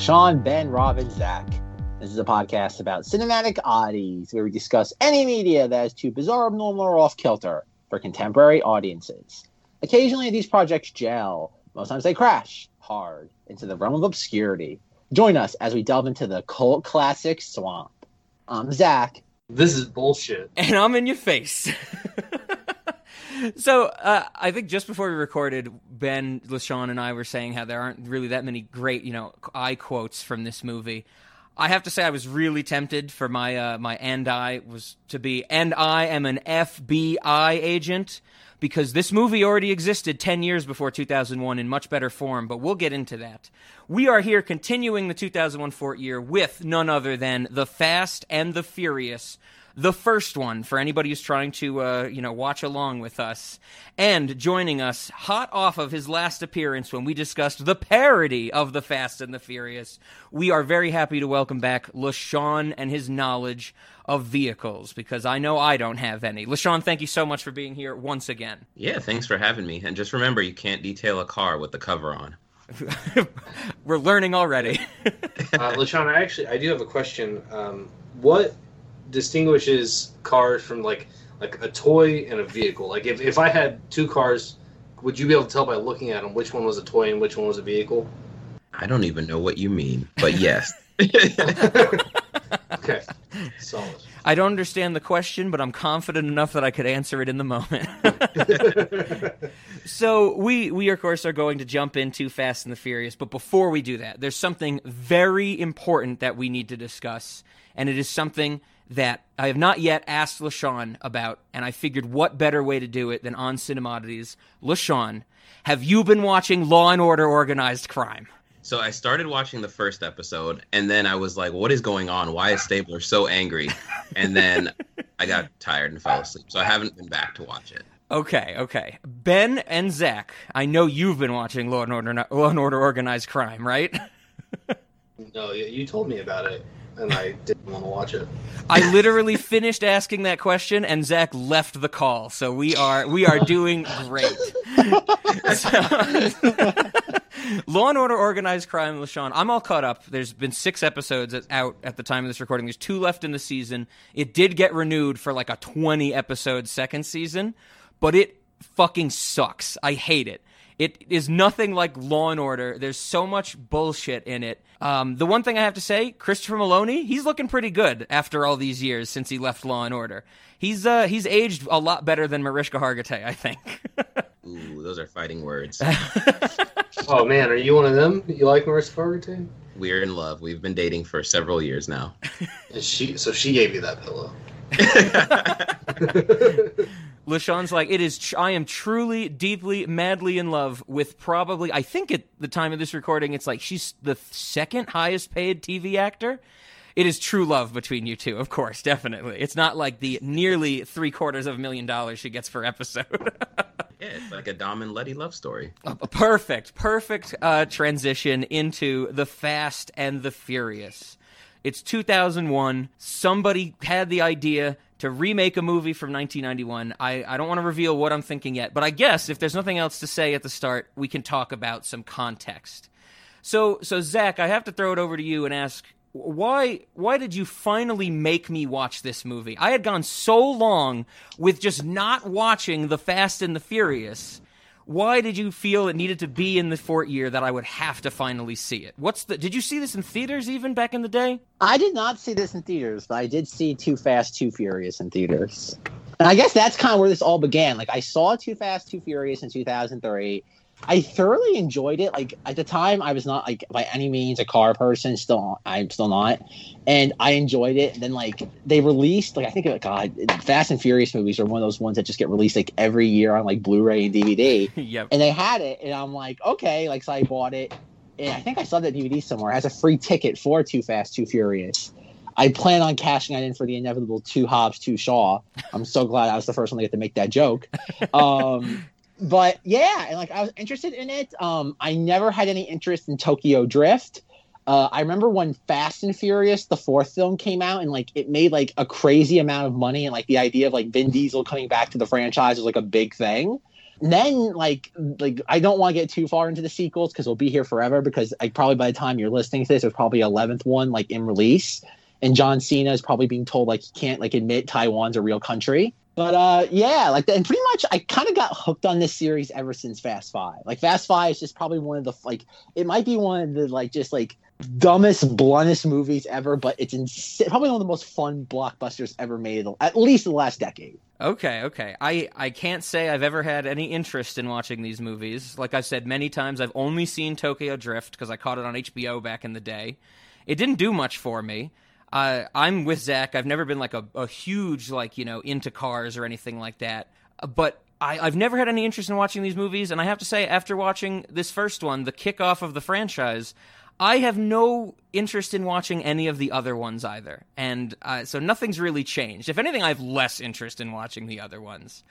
Cinemodities, late night movies with LaShawn, Ben, Robin, Zach. This is a podcast about cinematic oddities where we discuss any media that is too bizarre, abnormal, or off kilter for contemporary audiences. Occasionally, these projects gel. Most times, they crash hard into the realm of obscurity. Join us as we delve into the cult classic swamp. I'm Zach. This is bullshit. And I'm in your face. so uh, I think just before we recorded, Ben, LaShawn, and I were saying how there aren't really that many great, you know, eye quotes from this movie. I have to say I was really tempted for my uh, my and I was to be and I am an FBI agent because this movie already existed 10 years before 2001 in much better form, but we'll get into that. We are here continuing the 2001 Fort year with none other than The Fast and the Furious the first one for anybody who's trying to uh, you know watch along with us and joining us hot off of his last appearance when we discussed the parody of the fast and the furious we are very happy to welcome back LaShawn and his knowledge of vehicles because I know I don't have any. LaShawn, thank you so much for being here once again. Yeah, thanks for having me. And just remember, you can't detail a car with the cover on. We're learning already. uh, LaShawn, I actually I do have a question. Um, what distinguishes cars from like like a toy and a vehicle? Like if, if I had two cars, would you be able to tell by looking at them which one was a toy and which one was a vehicle? I don't even know what you mean, but yes. okay, solid. I don't understand the question, but I'm confident enough that I could answer it in the moment. so we we of course are going to jump into Fast and the Furious, but before we do that, there's something very important that we need to discuss, and it is something that I have not yet asked LaShawn about, and I figured what better way to do it than on Cinemodities. LaShawn, have you been watching Law and Order Organized Crime? So I started watching the first episode, and then I was like, "What is going on? Why is Stabler so angry?" And then I got tired and fell asleep. So I haven't been back to watch it. Okay, okay. Ben and Zach, I know you've been watching Law and Order, Law and Order Organized Crime, right? no, you told me about it and I didn't want to watch it. I literally finished asking that question, and Zach left the call. So we are we are doing great. Law and Order Organized Crime, LaShawn. I'm all caught up. There's been six episodes out at the time of this recording. There's two left in the season. It did get renewed for like a 20 episode second season, but it fucking sucks. I hate it. It is nothing like Law and Order. There's so much bullshit in it. Um, the one thing I have to say, Christopher Meloni, he's looking pretty good after all these years since he left Law and Order. He's uh, he's aged a lot better than Mariska Hargitay, I think. Ooh, those are fighting words. oh man, are you one of them? You like Mariska Hargitay? We're in love. We've been dating for several years now. And she, so she gave you that pillow. LaShawn's like, it is. Tr- I am truly, deeply, madly in love with probably. I think at the time of this recording, it's like she's the second highest paid TV actor. It is true love between you two, of course, definitely. It's not like the nearly three quarters of a million dollars she gets per episode. yeah, it's like a Dom and Letty love story. A perfect, perfect uh, transition into the Fast and the Furious. It's 2001. Somebody had the idea to remake a movie from 1991. I, I don't want to reveal what I'm thinking yet, but I guess if there's nothing else to say at the start, we can talk about some context. So, so Zach, I have to throw it over to you and ask why why did you finally make me watch this movie? I had gone so long with just not watching The Fast and the Furious why did you feel it needed to be in the Fort year that I would have to finally see it? What's the? Did you see this in theaters even back in the day? I did not see this in theaters, but I did see Too Fast, Too Furious in theaters. And I guess that's kind of where this all began. Like I saw Too Fast, Too Furious in 2003. I thoroughly enjoyed it. Like at the time, I was not like by any means a car person. Still, I'm still not, and I enjoyed it. And then like they released like I think God, Fast and Furious movies are one of those ones that just get released like every year on like Blu-ray and DVD. yep. And they had it, and I'm like, okay, like so I bought it, and I think I saw that DVD somewhere. It has a free ticket for Too Fast, Too Furious. I plan on cashing that in for the inevitable two Hobbs, two Shaw. I'm so glad I was the first one to get to make that joke. Um, but yeah, and like I was interested in it. Um, I never had any interest in Tokyo Drift. Uh, I remember when Fast and Furious, the fourth film, came out, and like it made like a crazy amount of money, and like the idea of like Vin Diesel coming back to the franchise was like a big thing. And then like like I don't want to get too far into the sequels because we'll be here forever. Because like probably by the time you're listening to this, there's probably eleventh one like in release, and John Cena is probably being told like he can't like admit Taiwan's a real country. But uh, yeah, like and pretty much, I kind of got hooked on this series ever since Fast Five. Like Fast Five is just probably one of the like it might be one of the like just like dumbest, bluntest movies ever, but it's ins- probably one of the most fun blockbusters ever made, at least the last decade. Okay, okay. I, I can't say I've ever had any interest in watching these movies. Like I've said many times, I've only seen Tokyo Drift because I caught it on HBO back in the day. It didn't do much for me. I'm with Zach. I've never been like a, a huge like you know into cars or anything like that. But I, I've never had any interest in watching these movies, and I have to say, after watching this first one, the kickoff of the franchise, I have no interest in watching any of the other ones either, and uh, so nothing's really changed. If anything, I have less interest in watching the other ones.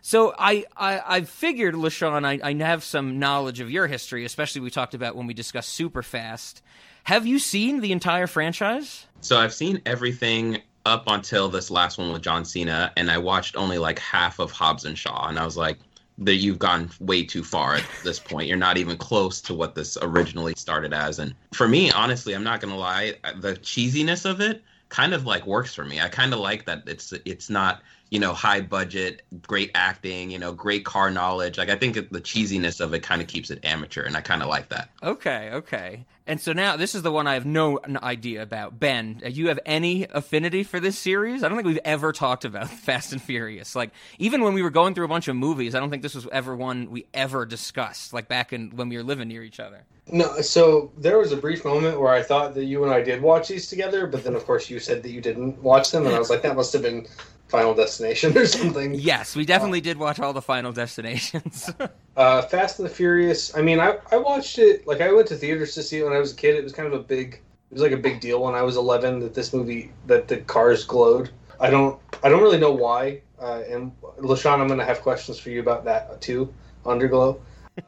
So I, I, I figured, LaShawn, I, I have some knowledge of your history, especially we talked about when we discussed Superfast. Have you seen the entire franchise? So I've seen everything up until this last one with John Cena, and I watched only like half of Hobbs and Shaw, and I was like, that you've gone way too far at this point. You're not even close to what this originally started as. And for me, honestly, I'm not gonna lie, the cheesiness of it kind of like works for me. I kind of like that it's it's not you know high budget, great acting, you know, great car knowledge. Like I think the cheesiness of it kind of keeps it amateur, and I kind of like that. Okay, okay. And so now this is the one I have no idea about. Ben, uh, you have any affinity for this series? I don't think we've ever talked about Fast and Furious. Like even when we were going through a bunch of movies, I don't think this was ever one we ever discussed. Like back in when we were living near each other. No, so there was a brief moment where I thought that you and I did watch these together, but then of course you said that you didn't watch them, and I was like, that must have been Final Destination or something. Yes, we definitely did watch all the Final Destinations. uh, Fast and the Furious. I mean, I I watched it like I went to theaters to see it when I was a kid. It was kind of a big. It was like a big deal when I was 11 that this movie that the cars glowed. I don't I don't really know why. Uh, and Lashawn, I'm gonna have questions for you about that too. Underglow.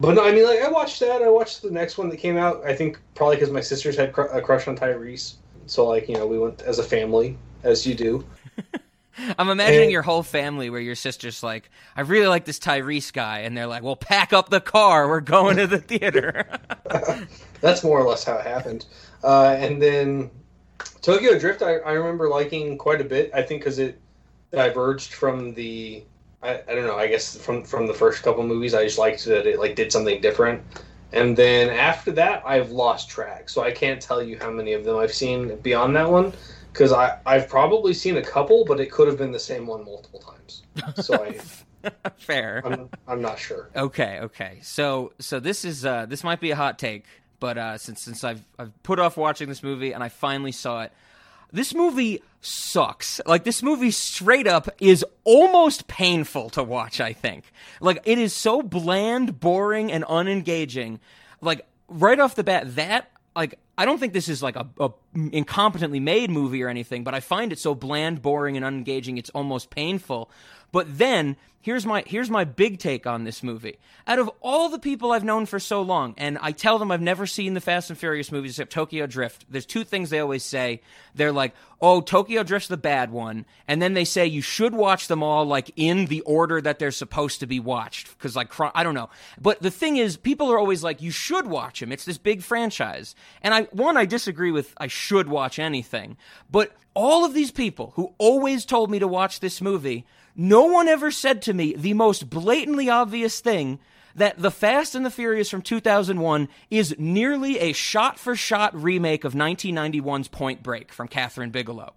But no, I mean, like I watched that. I watched the next one that came out. I think probably because my sisters had cr- a crush on Tyrese, so like you know we went as a family, as you do. I'm imagining and, your whole family where your sister's like, I really like this Tyrese guy, and they're like, Well, pack up the car. We're going to the theater. That's more or less how it happened. Uh, and then Tokyo Drift, I, I remember liking quite a bit. I think because it diverged from the I, I don't know. I guess from from the first couple movies, I just liked that it like did something different. And then after that, I've lost track, so I can't tell you how many of them I've seen beyond that one because I I've probably seen a couple, but it could have been the same one multiple times. So I fair. I'm, I'm not sure. Okay, okay. So so this is uh this might be a hot take, but uh since since I've I've put off watching this movie and I finally saw it, this movie sucks. Like this movie straight up is almost painful to watch, I think. Like it is so bland, boring and unengaging. Like right off the bat that like I don't think this is like a, a, incompetently made movie or anything, but I find it so bland, boring, and unengaging. It's almost painful. But then here's my here's my big take on this movie. Out of all the people I've known for so long, and I tell them I've never seen the Fast and Furious movies except Tokyo Drift. There's two things they always say. They're like, "Oh, Tokyo Drift's the bad one," and then they say you should watch them all like in the order that they're supposed to be watched because like I don't know. But the thing is, people are always like, "You should watch them. It's this big franchise." And I one I disagree with. I should watch anything, but all of these people who always told me to watch this movie no one ever said to me the most blatantly obvious thing that The Fast and the Furious from 2001 is nearly a shot for shot remake of 1991's Point Break from Kathryn Bigelow.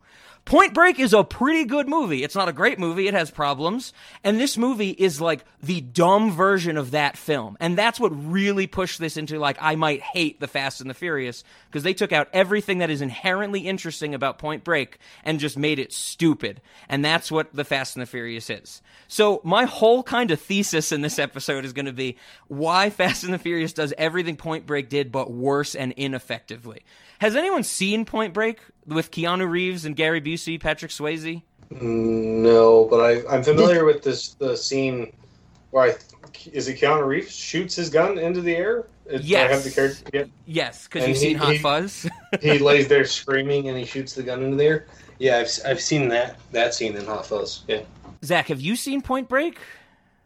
Point Break is a pretty good movie. It's not a great movie, it has problems. And this movie is like the dumb version of that film. And that's what really pushed this into like, I might hate The Fast and the Furious because they took out everything that is inherently interesting about Point Break and just made it stupid. And that's what The Fast and the Furious is. So my whole kind of thesis in this episode is going to be why Fast and the Furious does everything Point Break did, but worse and ineffectively. Has anyone seen Point Break with Keanu Reeves and Gary Busey, Patrick Swayze? No, but I, I'm familiar with this the scene where I is it Keanu Reeves shoots his gun into the air. yes. I have the character. Yeah. Yes, because you've seen Hot he, Fuzz. he lays there screaming and he shoots the gun into the air. Yeah, I've, I've seen that that scene in Hot Fuzz. Yeah. Zach, have you seen Point Break?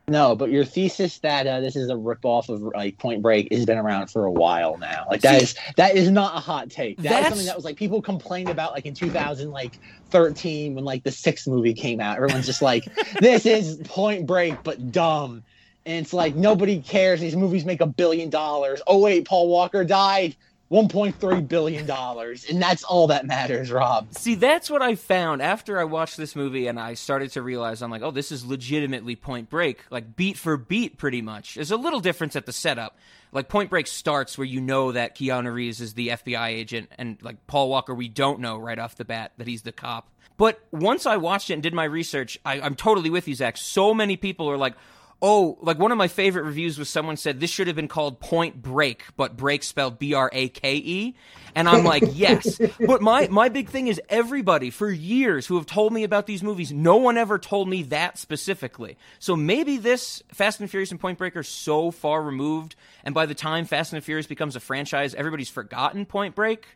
No, but your thesis that uh, this is a ripoff of like Point Break has been around for a while now. Like that See- is that is not a hot take. That is That's- something that was like people complained about like in 2000 like 13 when like the sixth movie came out. Everyone's just like, this is Point Break but dumb. And it's like nobody cares. These movies make a billion dollars. Oh wait, Paul Walker died. 1.3 billion dollars, and that's all that matters, Rob. See, that's what I found after I watched this movie and I started to realize I'm like, oh, this is legitimately Point Break, like beat for beat, pretty much. There's a little difference at the setup. Like Point Break starts where you know that Keanu Reeves is the FBI agent, and like Paul Walker, we don't know right off the bat that he's the cop. But once I watched it and did my research, I, I'm totally with you, Zach. So many people are like, Oh, like one of my favorite reviews was someone said this should have been called Point Break, but break spelled B R A K E. And I'm like, yes. But my, my big thing is everybody for years who have told me about these movies, no one ever told me that specifically. So maybe this Fast and Furious and Point Break are so far removed, and by the time Fast and Furious becomes a franchise, everybody's forgotten Point Break.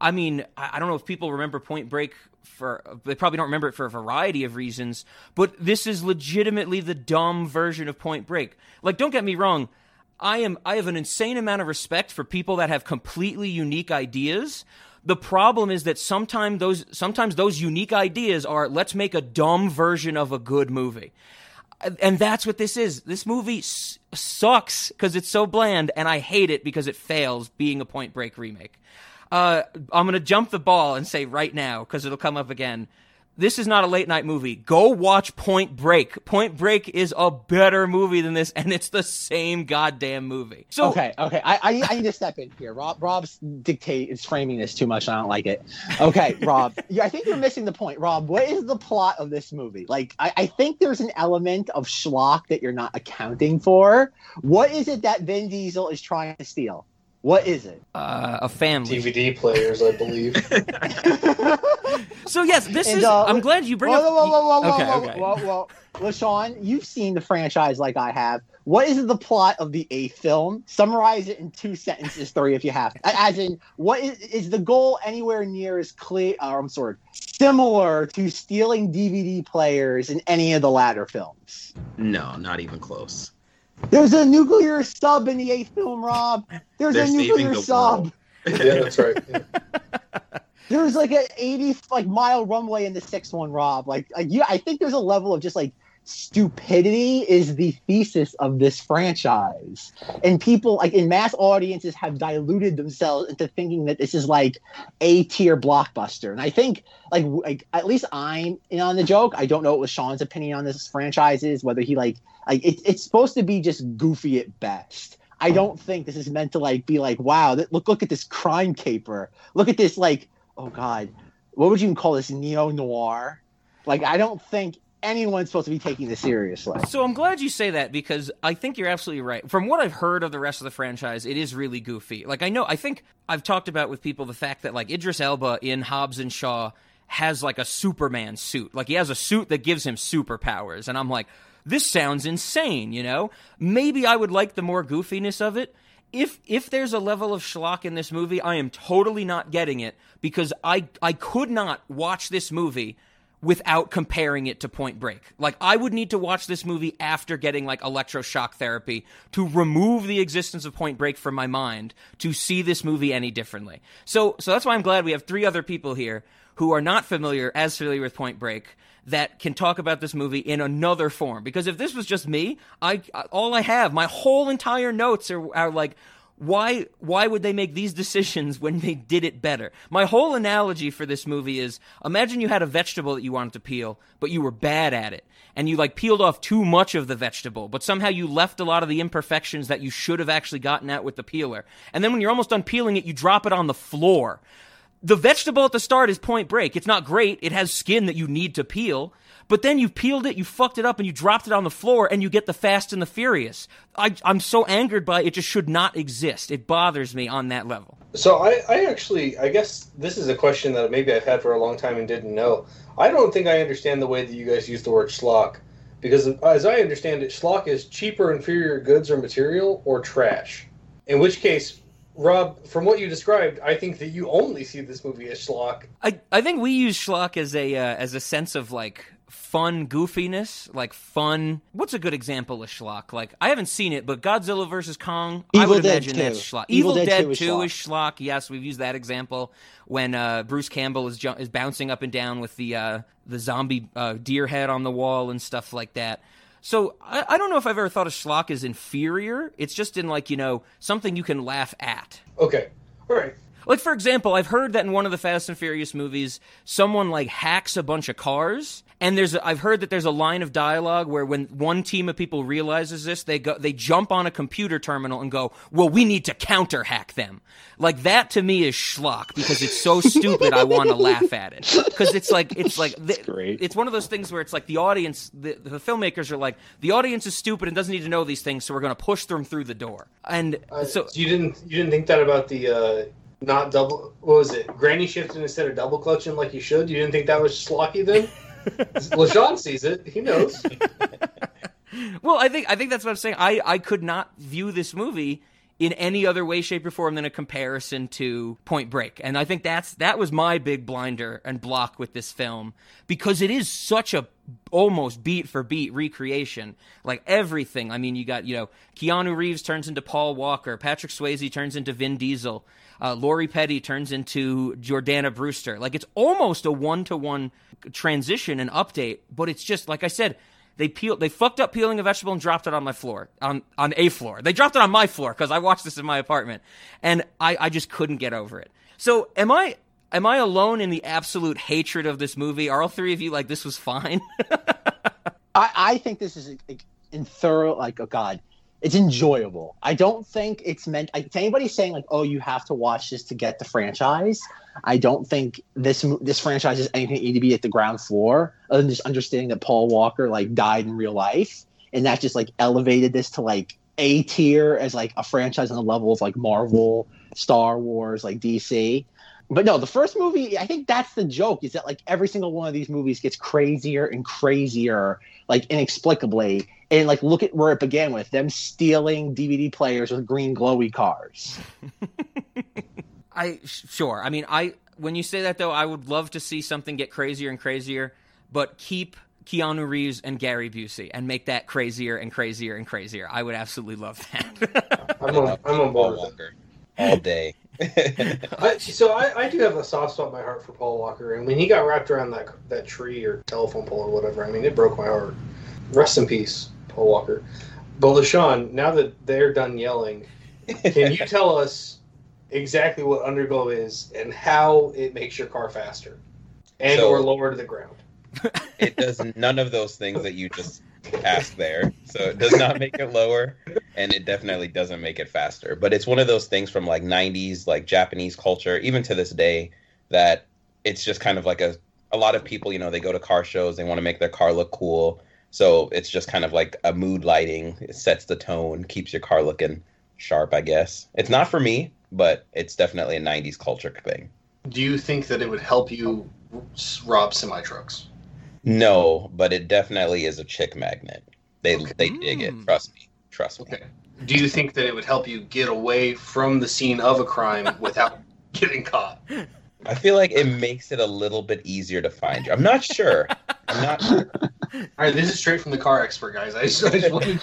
I mean, I don't know if people remember Point Break for they probably don't remember it for a variety of reasons, but this is legitimately the dumb version of Point Break. Like don't get me wrong, I am I have an insane amount of respect for people that have completely unique ideas. The problem is that sometimes those sometimes those unique ideas are let's make a dumb version of a good movie. And that's what this is. This movie s- sucks because it's so bland, and I hate it because it fails being a Point Break remake. Uh, I'm going to jump the ball and say right now, because it'll come up again. This is not a late night movie. Go watch Point Break. Point Break is a better movie than this, and it's the same goddamn movie. So, okay, okay. I, I, I need to step in here. Rob Rob's dictate is framing this too much. I don't like it. Okay, Rob. I think you're missing the point. Rob, what is the plot of this movie? Like, I, I think there's an element of schlock that you're not accounting for. What is it that Vin Diesel is trying to steal? What is it? uh, a family. DVD players, I believe. So yes, this And, is. uh, I'm glad you bring whoa, up. whoa, whoa, whoa, okay, whoa, okay. whoa, whoa, whoa. LaShawn, you've seen the franchise like I have. What is the plot of the eighth film? Summarize it in two sentences, three if you have. As in, what is, is the goal anywhere near as clear? Or I'm sorry, similar to stealing DVD players in any of the latter films. No, not even close. There's a nuclear sub in the eighth film, Rob. There's They're a nuclear the sub. world. yeah, that's right. Yeah. There's like an 80 like mile runway in the sixth one, Rob. Like, like yeah, I think there's a level of just like stupidity is the thesis of this franchise, and people like in mass audiences have diluted themselves into thinking that this is like a tier blockbuster. And I think like like at least I'm in on the joke. I don't know what Sean's opinion on this franchise is. Whether he like like it, it's supposed to be just goofy at best. I don't think this is meant to like be like wow. That, look look at this crime caper. Look at this like oh god, what would you even call this neo noir? Like I don't think anyone's supposed to be taking this seriously. So I'm glad you say that because I think you're absolutely right. From what I've heard of the rest of the franchise, it is really goofy. Like I know, I think I've talked about with people the fact that like Idris Elba in Hobbs and Shaw has like a Superman suit. Like he has a suit that gives him superpowers, and I'm like, this sounds insane. You know, maybe I would like the more goofiness of it. If if there's a level of schlock in this movie, I am totally not getting it because I I could not watch this movie without comparing it to Point Break. Like I would need to watch this movie after getting like electroshock therapy to remove the existence of Point Break from my mind to see this movie any differently. So so that's why I'm glad we have three other people here who are not familiar as familiar with Point Break that can talk about this movie in another form because if this was just me, I all I have, my whole entire notes are, are like why why would they make these decisions when they did it better? My whole analogy for this movie is imagine you had a vegetable that you wanted to peel, but you were bad at it. And you like peeled off too much of the vegetable, but somehow you left a lot of the imperfections that you should have actually gotten out with the peeler. And then when you're almost done peeling it, you drop it on the floor. The vegetable at the start is point break. It's not great. It has skin that you need to peel. But then you peeled it, you fucked it up, and you dropped it on the floor, and you get the Fast and the Furious. I, I'm so angered by it, it just should not exist. It bothers me on that level. So I, I actually, I guess this is a question that maybe I've had for a long time and didn't know. I don't think I understand the way that you guys use the word schlock, because as I understand it, schlock is cheaper, inferior goods or material or trash. In which case, Rob, from what you described, I think that you only see this movie as schlock. I, I think we use schlock as a uh, as a sense of like fun goofiness, like fun. What's a good example of schlock? Like I haven't seen it, but Godzilla versus Kong. I would Dead imagine 2. that's schlock. Evil Evil, Dead Dead, 2 is 2 schlock. is schlock. Yes, we've used that example when uh, Bruce Campbell is ju- is bouncing up and down with the uh, the zombie uh, deer head on the wall and stuff like that. So I, I don't know if I've ever thought of schlock as inferior. It's just in like you know something you can laugh at. Okay. All right. Like for example, I've heard that in one of the Fast and Furious movies, someone like hacks a bunch of cars, and there's a, I've heard that there's a line of dialogue where when one team of people realizes this, they go they jump on a computer terminal and go, "Well, we need to counter hack them." Like that to me is schlock because it's so stupid. I want to laugh at it because it's like it's like the, great. it's one of those things where it's like the audience, the, the filmmakers are like, the audience is stupid and doesn't need to know these things, so we're going to push them through the door. And Uh, so so you didn't you didn't think that about the uh, not double what was it granny shifting instead of double clutching like you should? You didn't think that was schlocky then? LaShawn sees it. He knows. Well, I think I think that's what I'm saying. I, I could not view this movie in any other way, shape, or form than a comparison to Point Break, and I think that's that was my big blinder and block with this film because it is such a almost beat for beat recreation, like everything. I mean, you got you know Keanu Reeves turns into Paul Walker, Patrick Swayze turns into Vin Diesel, uh, Lori Petty turns into Jordana Brewster. Like it's almost a one to one transition and update, but it's just like I said. They peeled. They fucked up peeling a vegetable and dropped it on my floor, on on a floor. They dropped it on my floor because I watched this in my apartment, and I I just couldn't get over it. So am I am I alone in the absolute hatred of this movie? Are all three of you like this was fine? I, I think this is in thorough, like, oh God, it's enjoyable. I don't think it's meant. I, to anybody saying like, oh, you have to watch this to get the franchise. I don't think this this franchise is anything need to be at the ground floor, other than just understanding that Paul Walker like died in real life, and that just like elevated this to like a tier as like a franchise on the level of like Marvel, Star Wars, like DC. But no, the first movie, I think that's the joke, is that like every single one of these movies gets crazier and crazier, like inexplicably. And like look at where it began with them stealing DVD players with green glowy cars. I sure. I mean, I when you say that though, I would love to see something get crazier and crazier, but keep Keanu Reeves and Gary Busey and make that crazier and crazier and crazier. I would absolutely love that. I'm on, I'm on Paul board. Walker all day. I, so I, I do have a soft spot in my heart for Paul Walker, and when he got wrapped around that that tree or telephone pole or whatever, I mean, it broke my heart. Rest in peace, Paul Walker. But LaShawn, now that they're done yelling, can you tell us exactly what underglow is and how it makes your car faster and So- or lower to the ground? it does none of those things that you just asked there. So it does not make it lower, and it definitely doesn't make it faster. But it's one of those things from like '90s, like Japanese culture, even to this day, that it's just kind of like a a lot of people, you know, they go to car shows, they want to make their car look cool. So it's just kind of like a mood lighting. It sets the tone, keeps your car looking sharp, I guess. It's not for me, but it's definitely a 90s culture thing. Do you think that it would help you rob semi trucks? No, but it definitely is a chick magnet. They they dig it. Mm. Trust me. Trust me. Okay. Do you think that it would help you get away from the scene of a crime without getting caught? I feel like it makes it a little bit easier to find you. I'm not sure. I'm not sure. All right, this is straight from the car expert, guys. I just, I just wanted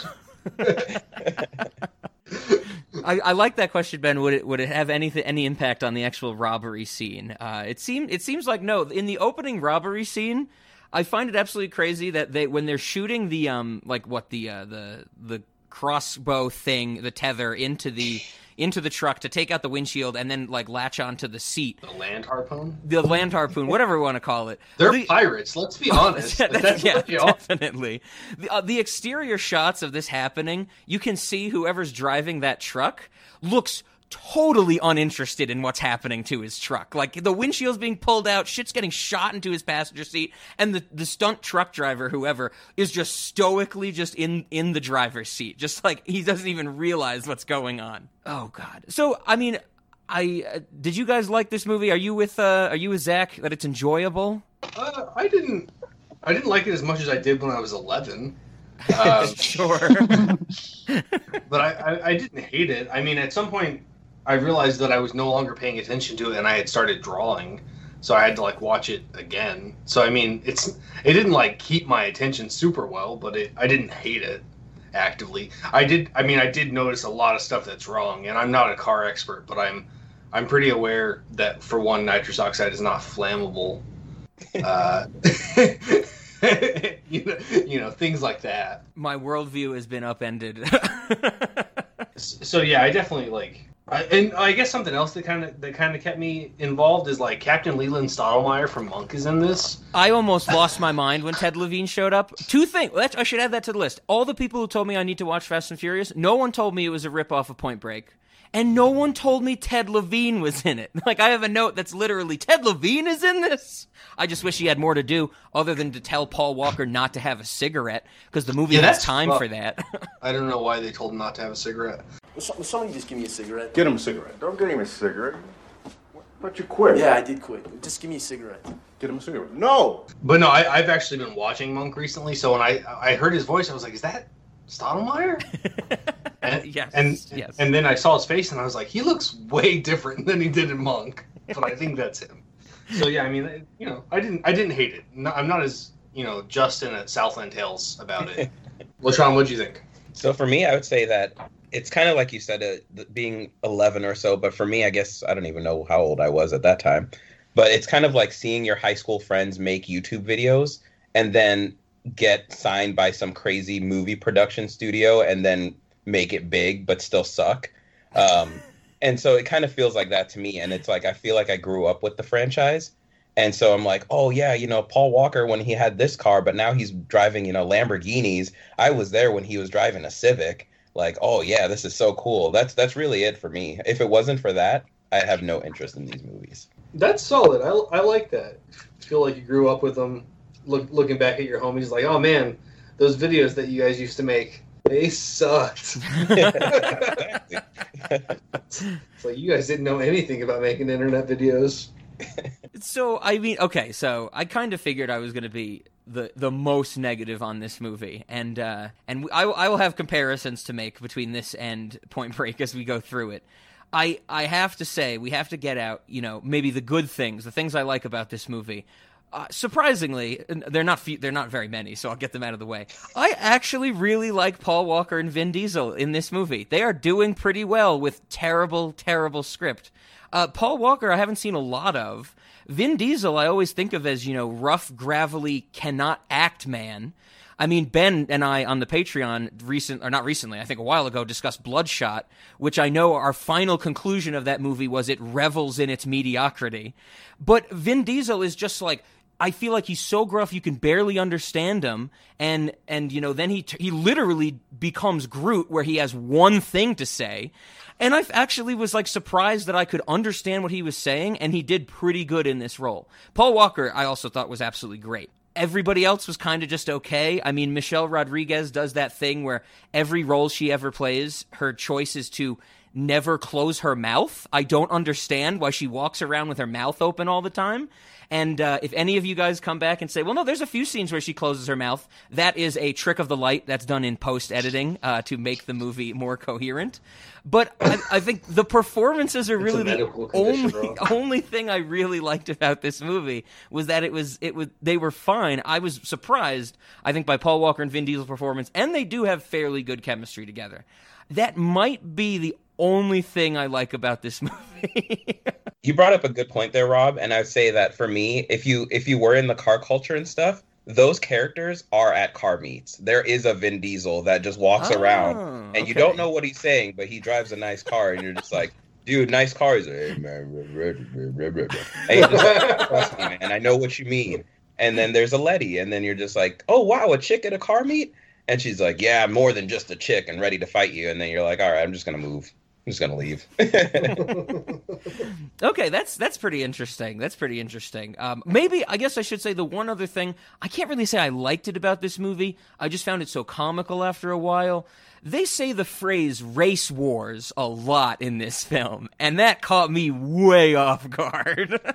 I, I like that question, Ben. Would it would it have anything any impact on the actual robbery scene? Uh, it seemed it seems like no. In the opening robbery scene, I find it absolutely crazy that they when they're shooting the um like what the uh, the the crossbow thing, the tether into the into the truck to take out the windshield and then like latch onto the seat, the land harpoon. the land harpoon, whatever we want to call it. They're The- pirates. Let's be honest. Yeah, That's, that's- yeah, what they are. definitely. The, uh, the exterior shots of this happening, you can see whoever's driving that truck looks totally uninterested in what's happening to his truck. Like the windshield's being pulled out, shit's getting shot into his passenger seat, and the, the stunt truck driver, whoever, is just stoically just in in the driver's seat, just like he doesn't even realize what's going on. Oh God. So I mean. I uh, did you guys like this movie? Are you with uh, Are you with Zach that it's enjoyable? Uh, I didn't. I didn't like it as much as I did when I was 11. Um, sure. but I, I, I didn't hate it. I mean, at some point, I realized that I was no longer paying attention to it, and I had started drawing. so I had to like watch it again. So I mean, it's it didn't like keep my attention super well, but it I didn't hate it actively. I did. I mean, I did notice a lot of stuff that's wrong, and I'm not a car expert, but I'm I'm pretty aware that for one, nitrous oxide is not flammable. Uh, you know, you know things like that. My worldview has been upended. so yeah, I definitely like. I, and I guess something else that kind of that kind of kept me involved is like Captain Leland Stottlemeyer from Monk is in this. I almost lost my mind when Ted Levine showed up. Two things. I should add that to the list. All the people who told me I need to watch Fast and Furious, no one told me it was a ripoff of Point Break and no one told me Ted Levine was in it. Like I have a note that's literally Ted Levine is in this. I just wish he had more to do other than to tell Paul Walker not to have a cigarette because the movie Yeah, has time fu- for that. I don't know why they told him not to have a cigarette. Will some- will somebody just give me a cigarette? Get him a cigarette. Don't get him a cigarette. But you quit. Yeah, I did quit. Just give me a cigarette. Get him a cigarette. No. But no, I, I've actually been watching Monk recently, so when I I heard his voice, I was like, "Is that Stottlemeyer?" And, Yes, and yes. and then I saw his face, and I was like, "He looks way different than he did in Monk," but I think that's him. So yeah, I mean, I- you know, I didn't I didn't hate it. No, I'm not as you know Justin at Southland Tales about it. Latron, what'd you think? So for me, I would say that it's kind of like you said, uh, being 11 or so. But for me, I guess I don't even know how old I was at that time. But it's kind of like seeing your high school friends make YouTube videos and then get signed by some crazy movie production studio and then make it big but still suck. Um, and so it kind of feels like that to me. And it's like I feel like I grew up with the franchise. And so I'm like, oh yeah, you know, Paul Walker when he had this car, but now he's driving, you know, Lamborghinis. I was there when he was driving a Civic. Like, oh yeah, this is so cool. That's that's really it for me. If it wasn't for that, I have no interest in these movies. That's solid. I, I like that. feel like you grew up with them. Look, looking back at your homies, like, oh man, those videos that you guys used to make, they sucked. It's like you guys didn't know anything about making internet videos. So I mean, okay, so I kind of figured I was going to be the the most negative on this movie, and uh, and I, I will have comparisons to make between this and Point Break as we go through it. I I have to say we have to get out, you know, maybe the good things, the things I like about this movie. Uh, surprisingly, they're not they're not very many, so I'll get them out of the way. I actually really like Paul Walker and Vin Diesel in this movie. They are doing pretty well with terrible, terrible script. Uh, Paul Walker, I haven't seen a lot of. Vin Diesel, I always think of as you know rough, gravelly, cannot act man. I mean, Ben and I on the Patreon recent or not recently, I think a while ago, discussed Bloodshot, which I know our final conclusion of that movie was it revels in its mediocrity. But Vin Diesel is just like I feel like he's so gruff you can barely understand him, and and you know then he he literally becomes Groot, where he has one thing to say, and I actually was like surprised that I could understand what he was saying, and he did pretty good in this role. Paul Walker, I also thought was absolutely great. Everybody else was kind of just okay. I mean, Michelle Rodriguez does that thing where every role she ever plays, her choice is to never close her mouth. I don't understand why she walks around with her mouth open all the time. And uh, if any of you guys come back and say, well, no, there's a few scenes where she closes her mouth, that is a trick of the light that's done in post editing uh, to make the movie more coherent. But I, I think the performances are really the only, bro. only thing I really liked about this movie was that it was it was they were fine. I was surprised, I think, by Paul Walker and Vin Diesel's performance, and they do have fairly good chemistry together. That might be the only thing I like about this movie. You brought up a good point there, Rob, and I'd say that for me, if you if you were in the car culture and stuff, those characters are at car meets. There is a Vin Diesel that just walks Oh, around and you don't know what he's saying, but he drives a nice car and you're just like, dude, nice cars. Hey man, ruh, ruh, ruh, ruh, ruh." and just trust me, man, I know what you mean. And then there's a Letty, and then you're just like, oh wow, a chick at a car meet? And she's like, yeah, more than just a chick and ready to fight you. And then you're like, all right, I'm just gonna move. I'm just gonna leave. Okay, that's that's pretty interesting. That's pretty interesting. Um, maybe I guess I should say the one other thing I can't really say I liked it about this movie. I just found it so comical after a while. They say the phrase "race wars" a lot in this film, and that caught me way off guard.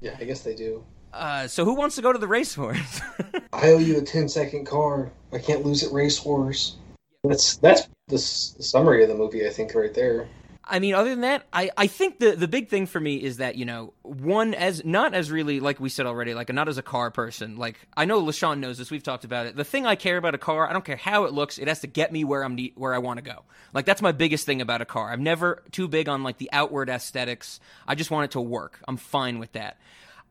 Yeah, I guess they do. uh, so, who wants to go to the race wars? I owe you a 10 second car. I can't lose at Race Wars. That's that's the, s- the summary of the movie, I think, right there. I mean, other than that, I, I think the, the big thing for me is that, you know, one, as not as really, like we said already, like not as a car person. Like, I know LaShawn knows this. We've talked about it. The thing I care about a car, I don't care how it looks, it has to get me where I'm ne- where I want to go. Like, that's my biggest thing about a car. I'm never too big on, like, the outward aesthetics. I just want it to work. I'm fine with that.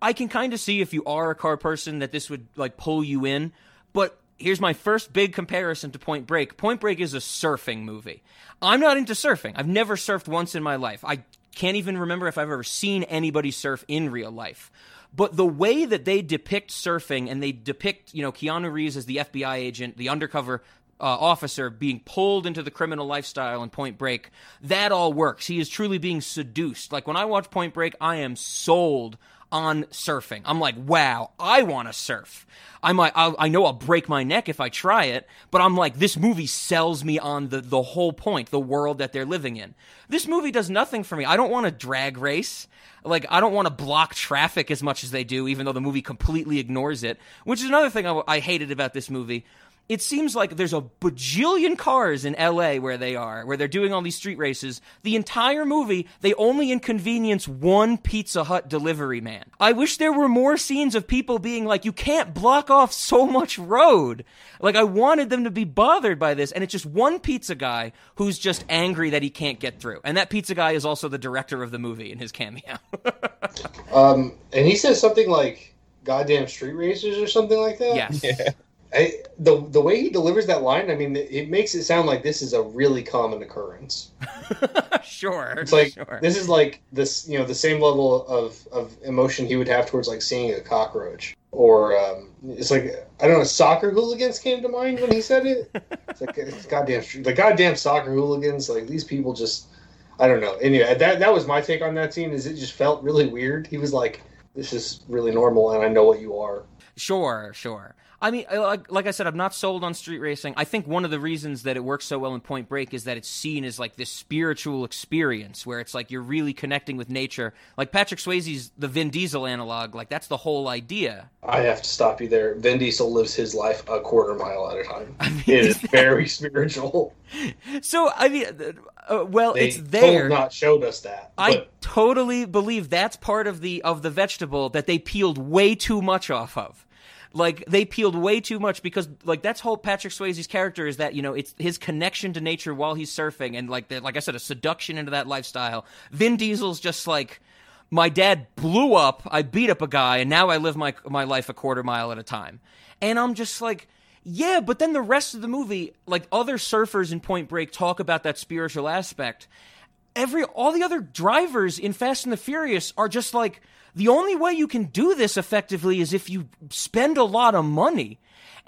I can kind of see if you are a car person that this would, like, pull you in. But here's my first big comparison to Point Break. Point Break is a surfing movie. I'm not into surfing. I've never surfed once in my life. I can't even remember if I've ever seen anybody surf in real life. But the way that they depict surfing and they depict, you know, Keanu Reeves as the FBI agent, the undercover uh, officer being pulled into the criminal lifestyle in Point Break, that all works. He is truly being seduced. Like when I watch Point Break, I am sold on surfing. I'm like, wow, I want to surf. I might, I'll, I know I'll break my neck if I try it, but I'm like, this movie sells me on the the whole point, the world that they're living in. This movie does nothing for me. I don't want to drag race. Like, I don't want to block traffic as much as they do, even though the movie completely ignores it. Which is another thing I, I hated about this movie it seems like there's a bajillion cars in LA where they are, where they're doing all these street races. The entire movie, they only inconvenience one Pizza Hut delivery man. I wish there were more scenes of people being like, you can't block off so much road. Like, I wanted them to be bothered by this, and it's just one pizza guy who's just angry that he can't get through. And that pizza guy is also the director of the movie in his cameo. Um, and he says something like "goddamn street racers" or something like that. yes. I, the the way he delivers that line, I mean, it makes it sound like this is a really common occurrence. sure. It's like sure. this is like this, you know, the same level of of emotion he would have towards like seeing a cockroach, or um, it's like I don't know, soccer hooligans came to mind when he said it. It's like it's goddamn the goddamn soccer hooligans, like these people just, I don't know. Anyway, that that was my take on that scene. Is it just felt really weird? He was like, "This is really normal, and I know what you are." Sure, sure. I mean, like, like I said, I'm not sold on street racing. I think one of the reasons that it works so well in Point Break is that it's seen as like this spiritual experience where it's like you're really connecting with nature. Like Patrick Swayze's the Vin Diesel analog, like that's the whole idea. I have to stop you there. Vin Diesel lives his life a quarter mile at a time. mean, it is very spiritual. So, I mean, uh, well, They it's there. not showed us that. I but totally believe that's part of the of the vegetable that they peeled way too much off of. Like they peeled way too much because like that's whole Patrick Swayze's character is that you know it's his connection to nature while he's surfing and like the, like I said a seduction into that lifestyle. Vin Diesel's just like my dad blew up, I beat up a guy, and now I live my my life a quarter mile at a time. And I'm just like, yeah, but then the rest of the movie, like other surfers in Point Break talk about that spiritual aspect. Every all the other drivers in Fast and the Furious are just like the only way you can do this effectively is if you spend a lot of money.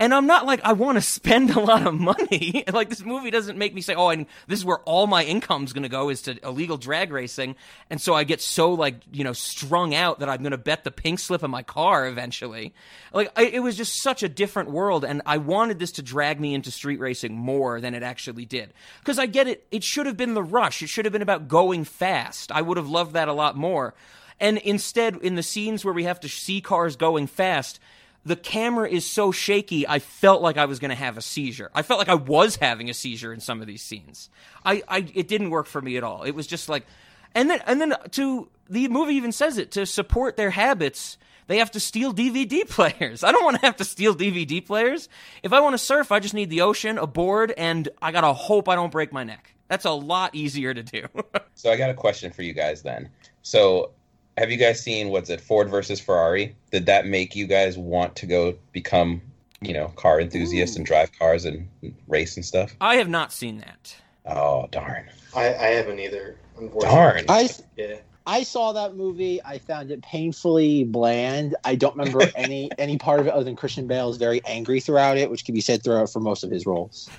And I'm not like I want to spend a lot of money. like this movie doesn't make me say, "Oh, and this is where all my income's going to go is to illegal drag racing." And so I get so like you know strung out that I'm going to bet the pink slip of my car eventually. Like I, it was just such a different world, and I wanted this to drag me into street racing more than it actually did. Because I get it; it should have been the rush. It should have been about going fast. I would have loved that a lot more. And instead, in the scenes where we have to see cars going fast, the camera is so shaky, I felt like I was going to have a seizure. I felt like I was having a seizure in some of these scenes. I, I, it didn't work for me at all. It was just like, and then, and then to the movie even says it to support their habits. They have to steal DVD players. I don't want to have to steal DVD players. If I want to surf, I just need the ocean, a board, and I gotta hope I don't break my neck. That's a lot easier to do. So I got a question for you guys then. So have you guys seen what's it Ford versus Ferrari? Did that make you guys want to go become, you know, car enthusiasts and drive cars and race and stuff? I have not seen that. Oh darn. I, I haven't either. Darn. I Yeah. I saw that movie. I found it painfully bland. I don't remember any any part of it other than Christian Bale is very angry throughout it, which can be said throughout for most of his roles.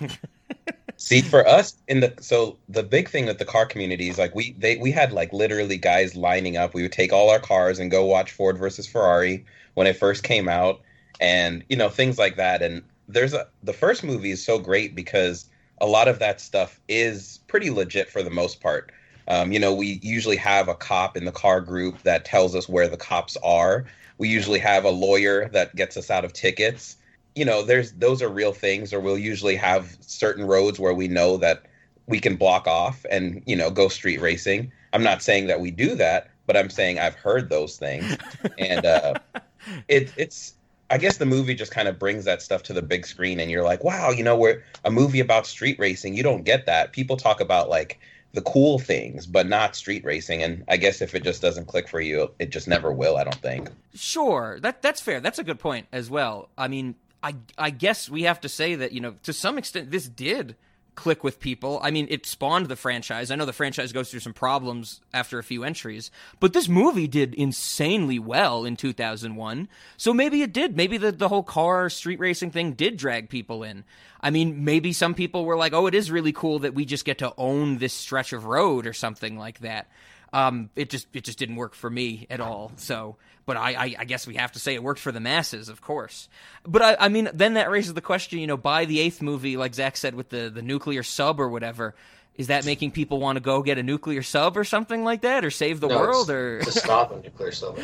See, for us in the so the big thing with the car community is like we they we had like literally guys lining up. We would take all our cars and go watch Ford versus Ferrari when it first came out, and you know things like that. And there's a the first movie is so great because a lot of that stuff is pretty legit for the most part. Um, you know, we usually have a cop in the car group that tells us where the cops are. We usually have a lawyer that gets us out of tickets you know there's those are real things or we'll usually have certain roads where we know that we can block off and you know go street racing. I'm not saying that we do that, but I'm saying I've heard those things, and uh, it it's. I guess the movie just kind of brings that stuff to the big screen, and you're like, wow, you know, we're a movie about street racing. You don't get that. People talk about like the cool things, but not street racing. And I guess if it just doesn't click for you, it just never will. I don't think. Sure, that that's fair. That's a good point as well. I mean, I I guess we have to say that you know to some extent this did click with people. I mean, it spawned the franchise. I know the franchise goes through some problems after a few entries, but this movie did insanely well in 2001. So maybe it did. Maybe the, the whole car street racing thing did drag people in. I mean, maybe some people were like, oh, it is really cool that we just get to own this stretch of road or something like that. Um, it just it just didn't work for me at all. So, but I, I, I guess we have to say it worked for the masses, of course. But I, I mean, then that raises the question, you know, by the eighth movie, like Zach said, with the the nuclear sub or whatever, is that making people want to go get a nuclear sub or something like that, or save the No, world, or to stop a nuclear sub.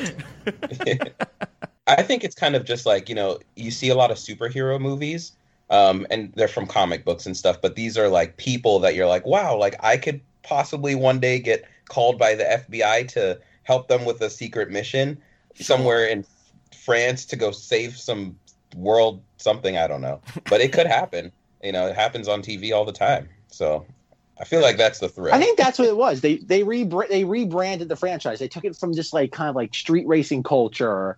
I think it's kind of just like, you know, you see a lot of superhero movies, um, and they're from comic books and stuff, but these are like people that you're like, wow, like I could possibly one day get called by the FBI to help them with a secret mission somewhere in France to go save some world something, I don't know. But it could happen. You know, it happens on TV all the time. So I feel like that's the thrill. I think that's what it was. They they rebr- they rebranded the franchise. They took it from just like kind of like street racing culture,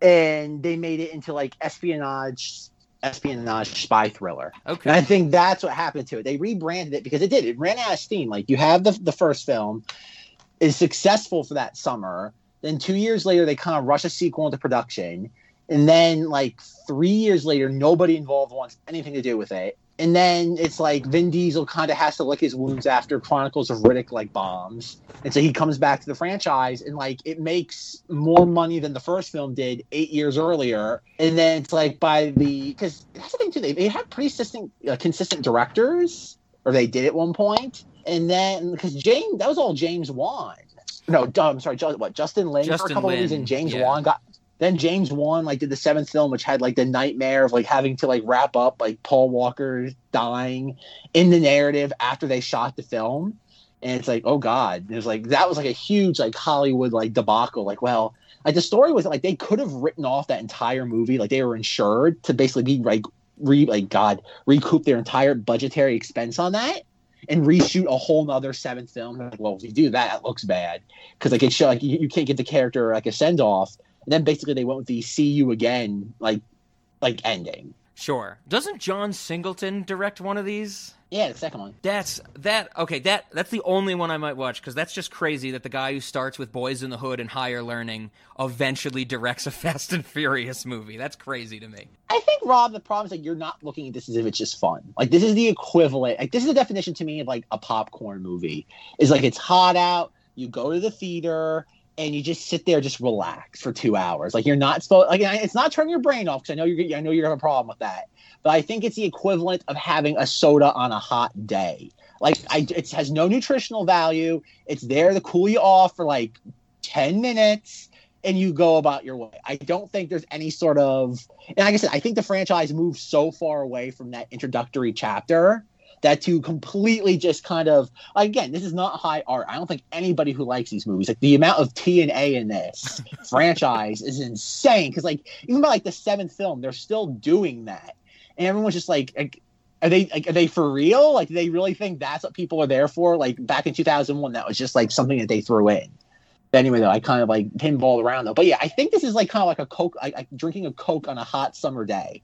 and they made it into like espionage espionage spy thriller. And okay, I think that's what happened to it. They rebranded it because it did. It ran out of steam. Like you have the the first film is successful for that summer. Then two years later, they kind of rush a sequel into production. And then like three years later, nobody involved wants anything to do with it. And then it's like Vin Diesel kind of has to lick his wounds after Chronicles of Riddick like bombs. And so he comes back to the franchise and like it makes more money than the first film did eight years earlier. And then it's like by the because that's the thing too, they, they have pretty consistent, uh, consistent directors, or they did at one. And then because James, that was all James Wan. No, I'm sorry, what Justin Lin Justin for a couple Lin, movies, and James yeah. Wan got. Then James Wan like did the seventh film, which had like the nightmare of like having to like wrap up like Paul Walker dying in the narrative after they shot the film, and it's like oh god, it was like that was like a huge like Hollywood like debacle. Like well, like the story was like they could have written off that entire movie, like they were insured to basically be like re like God recoup their entire budgetary expense on that and reshoot a whole nother seventh film. Like, well, if you do that, it looks bad because like it show like you, you can't get the character like a send off. And then basically they went with the "see you again" like like ending. sure. Doesn't John Singleton direct one of these? Yeah, the second one. That's that okay. That that's the only one I might watch because that's just crazy that the guy who starts with Boyz n the Hood and Higher Learning eventually directs a Fast and Furious movie. That's crazy to me. I think Rob, the problem is that you're not looking at this as if it's just fun. Like this is the equivalent. Like this is the definition to me of like a popcorn movie. Is like it's hot out. You go to the theater and you just sit there, just relax for two hours. Like you're not supposed. Like it's not turning your brain off because I know you're. I know you're gonna have a problem with that. But I think it's the equivalent of having a soda on a hot day. Like I, it has no nutritional value. It's there to cool you off for like ten minutes and you go about your way. I don't think there's any sort of, and like I said, I think the franchise moved so far away from that introductory chapter that to completely just kind of, again, this is not high art. I don't think anybody who likes these movies, like the amount of T and A in this franchise is insane. Because like even by like the seventh film, they're still doing that, and everyone's just like. like are they like, are they for real? Like, do they really think that's what people are there for? Like back in two thousand one, that was just like something that they threw in. But anyway, though, I kind of like pinball around though. But yeah, I think this is like kind of like a coke, like, like drinking a coke on a hot summer day.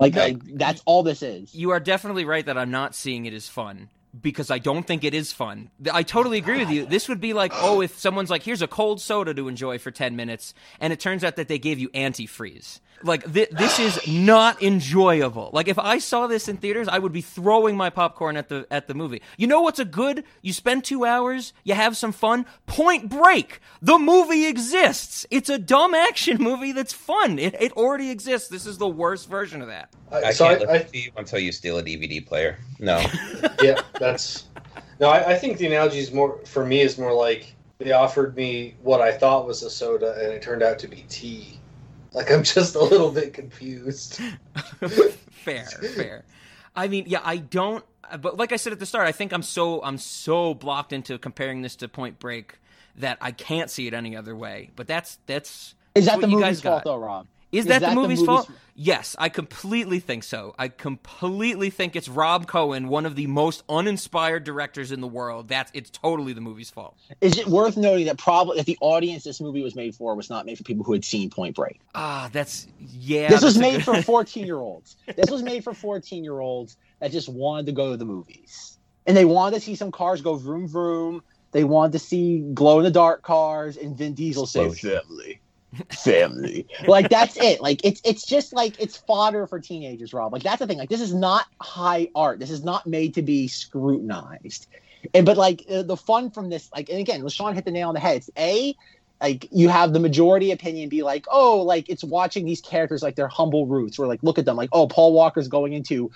Like, No. like that's all this is. You are definitely right that I'm not seeing it as fun because I don't think it is fun. I totally agree with you. This would be like, oh, if someone's like, here's a cold soda to enjoy for 10 minutes, and it turns out that they gave you antifreeze. Like, th- this is not enjoyable. Like, if I saw this in theaters, I would be throwing my popcorn at the at the movie. You know what's a good? You spend two hours, you have some fun. Point Break. The movie exists. It's a dumb action movie that's fun. It, it already exists. This is the worst version of that. I, I so can't I, I, to you until you steal a DVD player. No. yeah, that's no. I, I think the analogy is more for me is more like they offered me what I thought was a soda, and it turned out to be tea. Like I'm just a little bit confused. fair, fair. I mean, yeah, I don't. But like I said at the start, I think I'm so I'm so blocked into comparing this to Point Break that I can't see it any other way. But that's that's Is that the you movie's guys fault, got. though, Rob? Is, Is that, that the the movie's, movie's- fault? Yes, I completely think so. I completely think it's Rob Cohen, one of the most uninspired directors in the world. That's it's totally the movie's fault. Is it worth noting that probably that the audience this movie was made for was not made for people who had seen Point Break? Ah, that's yeah. this was that's a made good- for 14 year olds. This was made for 14 year olds that just wanted to go to the movies. And they wanted to see some cars go vroom vroom. They wanted to see glow in the dark cars and Vin Diesel say Explosion. family. Family. like that's it. Like it's it's just like it's fodder for teenagers, Rob. Like that's the thing. Like this is not high art. This is not made to be scrutinized. And but like uh, the fun from this, like and again, LaShawn hit the nail on the head. It's a like you have the majority opinion be like, oh, like it's watching these characters like their humble roots. Or like look at them, like oh, Paul Walker's going into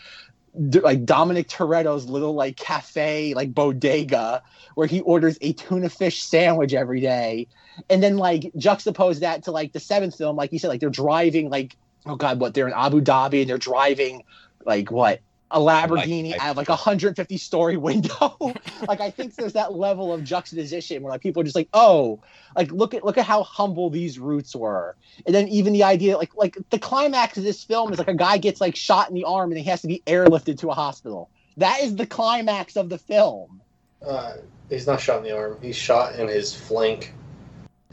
like Dominic Toretto's little like cafe, like bodega, where he orders a tuna fish sandwich every day, and then like juxtapose that to like the seventh film, like you said, like they're driving like oh god, what they're in Abu Dhabi and they're driving like what a Lamborghini Like- out of like a 150 story window. like I think there's that level of juxtaposition where like people are just like, oh, like look at look at how humble these roots were. And then even the idea like like the climax of this film is like a guy gets like shot in the arm and he has to be airlifted to a hospital. That is the climax of the film. Uh, he's not shot in the arm. He's shot in his flank,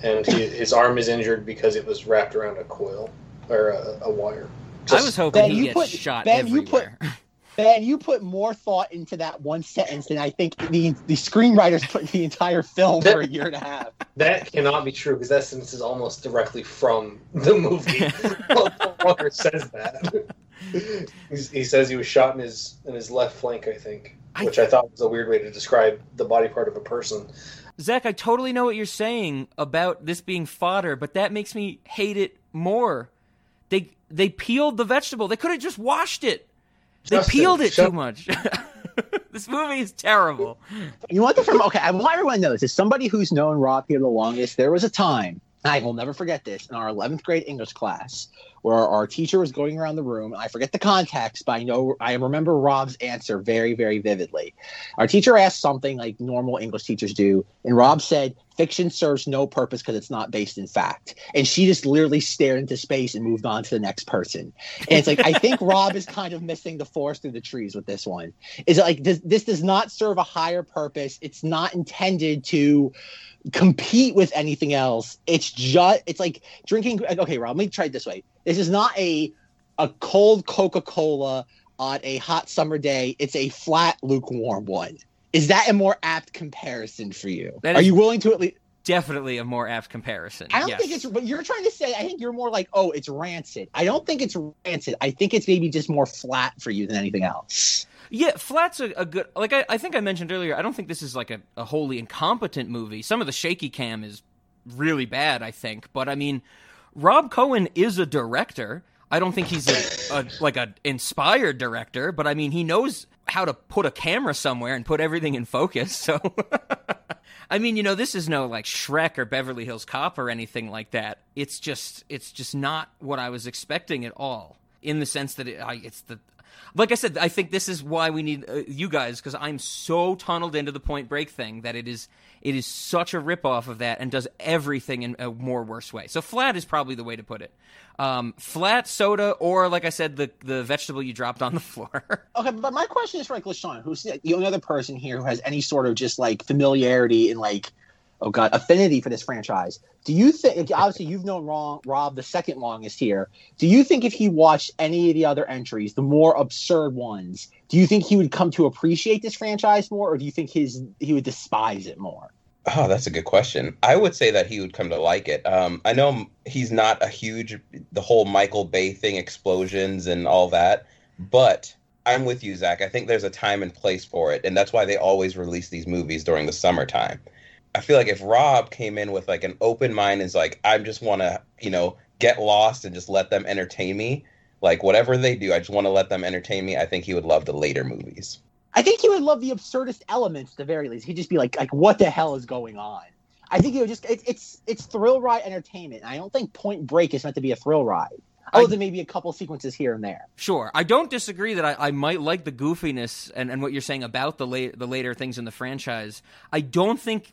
and he, his arm is injured because it was wrapped around a coil or a, a wire. I was hoping Ben, he gets put- shot Ben, you put- everywhere. Man, you put more thought into that one sentence than I think the the screenwriters put in the entire film for a year and a half. That cannot be true because that sentence is almost directly from the movie. Walker says that. He's, he says he was shot in his in his left flank, I think, I- which I thought was a weird way to describe the body part of a person. Zach, I totally know what you're saying about this being fodder, but that makes me hate it more. They they peeled the vegetable. They could have just washed it. They Justin, peeled it shut- too much. this movie is terrible. You want the from? Okay, I want everyone to know this. As somebody who's known Rob here the longest, there was a time I will never forget this in our 11th grade English class where our teacher was going around the room. I forget the context, but I know I remember Rob's answer very, very vividly. Our teacher asked something like normal English teachers do, and Rob said, "Fiction serves no purpose because it's not based in fact." And she just literally stared into space and moved on to the next person. And it's like I think Rob is kind of missing the forest through the trees with this one. Is it like this? This does not serve a higher purpose. It's not intended to compete with anything else. It's just it's like drinking. Okay, Rob, let me try it this way. This is not a a cold Coca Cola on a hot summer day. It's a flat, lukewarm one. Is that a more apt comparison for you? That Are is- you willing to at least? Definitely a more apt comparison. I don't yes. think it's. But you're trying to say. I think you're more like, oh, it's rancid. I don't think it's rancid. I think it's maybe just more flat for you than anything else. Yeah, Flat's a, a good. Like I, I think I mentioned earlier, I don't think this is like a, a wholly incompetent movie. Some of the shaky cam is really bad, I think. But I mean, Rob Cohen is a director. I don't think he's a, a like a inspired director, but I mean, he knows how to put a camera somewhere and put everything in focus. So, I mean, you know, this is no like Shrek or Beverly Hills Cop or anything like that. It's just, it's just not what I was expecting at all. In the sense that it, I, it's the like I said, I think this is why we need uh, you guys because I'm so tunneled into the Point Break thing that it is it is such a ripoff of that and does everything in a more worse way. So flat is probably the way to put it. Um, flat soda or like I said, the the vegetable you dropped on the floor. Okay, but my question is for like LaShawn, who's the only other person here who has any sort of just like familiarity in like, oh god, affinity for this franchise. Do you think? Obviously, you've known Ron, Rob the second longest here. Do you think if he watched any of the other entries, the more absurd ones, do you think he would come to appreciate this franchise more, or do you think his he would despise it more? Oh, that's a good question. I would say that he would come to like it. Um, I know he's not a huge, the whole Michael Bay thing, explosions and all that, but I'm with you, Zach. I think there's a time and place for it, and that's why they always release these movies during the summertime. I feel like if Rob came in with like an open mind, is like, I just want to, you know, get lost and just let them entertain me. Like whatever they do, I just want to let them entertain me. I think he would love the later movies. I think he would love the absurdist elements the very least. He'd just be like, like, what the hell is going on? I think he would just it, it's it's thrill ride entertainment. I don't think Point Break is meant to be a thrill ride. Other oh, than maybe a couple sequences here and there. Sure, I don't disagree that I, I might like the goofiness and, and what you're saying about the late, the later things in the franchise. I don't think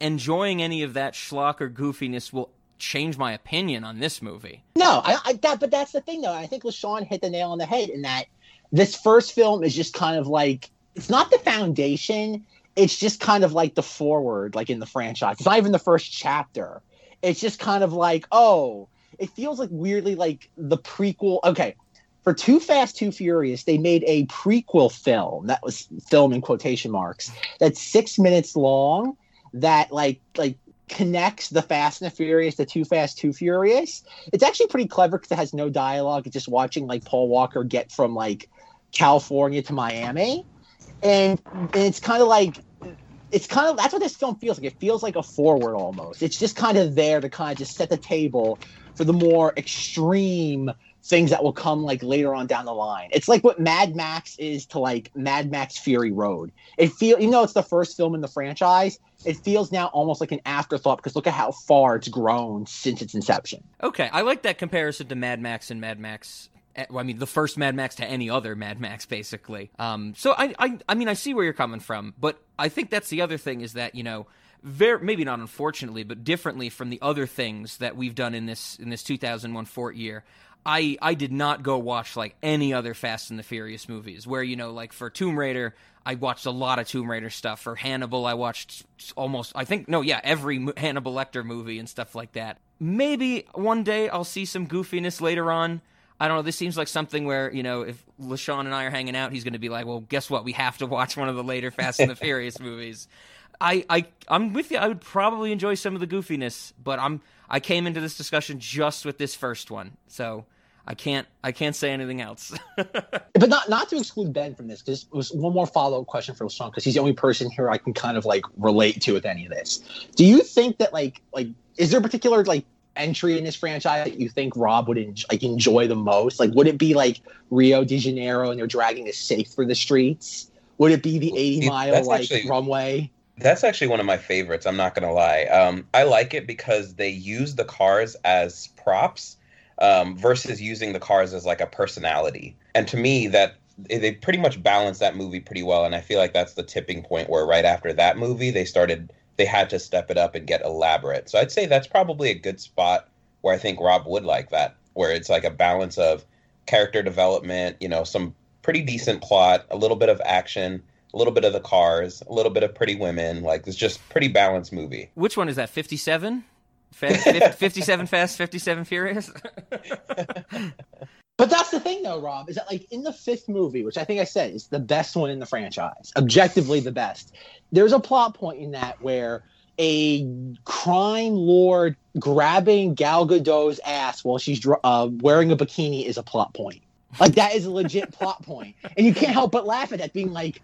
enjoying any of that schlock or goofiness will change my opinion on this movie. No, I, I that but that's the thing though. I think LaShawn hit the nail on the head in that this first film is just kind of like it's not the foundation. It's just kind of like the forward, like in the franchise. It's not even the first chapter. It's just kind of like, oh, it feels like weirdly like the prequel. Okay, for Too Fast, Too Furious, they made a prequel film that was film in quotation marks that's six minutes long. That like like connects the Fast and the Furious to Too Fast, Too Furious. It's actually pretty clever because it has no dialogue. It's just watching like Paul Walker get from like California to Miami, and, and it's kind of like it's kind of that's what this film feels like. It feels like a forward almost. It's just kind of there to kind of just set the table for the more extreme things that will come like later on down the line. It's like what Mad Max is to like Mad Max Fury Road. It feel even though it's the first film in the franchise, it feels now almost like an afterthought because look at how far it's grown since its inception. Okay, I like that comparison to Mad Max and Mad Max. eh, I mean, the first Mad Max to any other Mad Max, basically. Um, so I, I, I mean, I see where you're coming from, but I think that's the other thing is that you know, very maybe not unfortunately, but differently from the other things that we've done in this in this 2001 Fort year. I I did not go watch like any other Fast and the Furious movies. Where you know, like for Tomb Raider, I watched a lot of Tomb Raider stuff. For Hannibal, I watched almost I think no, yeah, every Hannibal Lecter movie and stuff like that. Maybe one day I'll see some goofiness later on. I don't know. This seems like something where you know, if LaShawn and I are hanging out, he's going to be like, "Well, guess what? We have to watch one of the later Fast and the Furious movies." I, I, I'm with you. I would probably enjoy some of the goofiness, but I'm I came into this discussion just with this first one, so I can't I can't say anything else. but not not to exclude Ben from this, because it was one more follow up question for LaShawn, because he's the only person here I can kind of like relate to with any of this. Do you think that like like is there a particular like entry in this franchise that you think Rob would en- like enjoy the most? Like, would it be like Rio de Janeiro and they're dragging a safe through the streets? Would it be the eighty mile like actually- runway? That's actually one of my favorites. I'm not gonna lie. Um, I like it because they use the cars as props um, versus using the cars as like a personality. And to me, that they pretty much balance that movie pretty well. And I feel like that's the tipping point where right after that movie, they started they had to step it up and get elaborate. So I'd say that's probably a good spot where I think Rob would like that, where it's like a balance of character development, you know, some pretty decent plot, a little bit of action, a little bit of the cars, a little bit of pretty women. Like it's just pretty balanced movie. Which one is that? Fifty seven. Fifty-seven Fast, Fifty-seven Furious. But that's the thing, though, Rob, is that like in the fifth movie, which I think I said is the best one in the franchise, objectively the best. There's a plot point in that where a crime lord grabbing Gal Gadot's ass while she's uh, wearing a bikini is a plot point. Like that is a legit plot point, and you can't help but laugh at that, being like,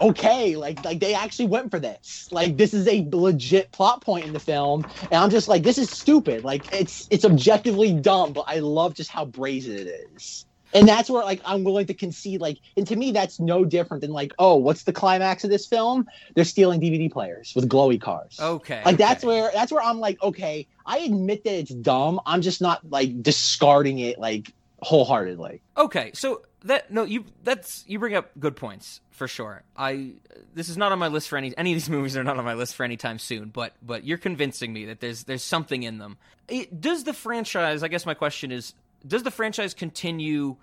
okay, like like they actually went for this. Like this is a legit plot point in the film, and I'm just like, this is stupid. Like it's it's objectively dumb, but I love just how brazen it is. And that's where like I'm willing to concede like and to me that's no different than like, oh, what's the climax of this film? They're stealing DVD players with glowy cars. Okay. Like that's where that's where I'm like, okay, I admit that it's dumb. I'm just not like discarding it like wholeheartedly. Okay, so that no, you that's you bring up good points for sure. I this is not on my list for any any of these movies are not on my list for any time soon, but but you're convincing me that there's there's something in them. It, does the franchise? I guess my question is. Does the franchise continue?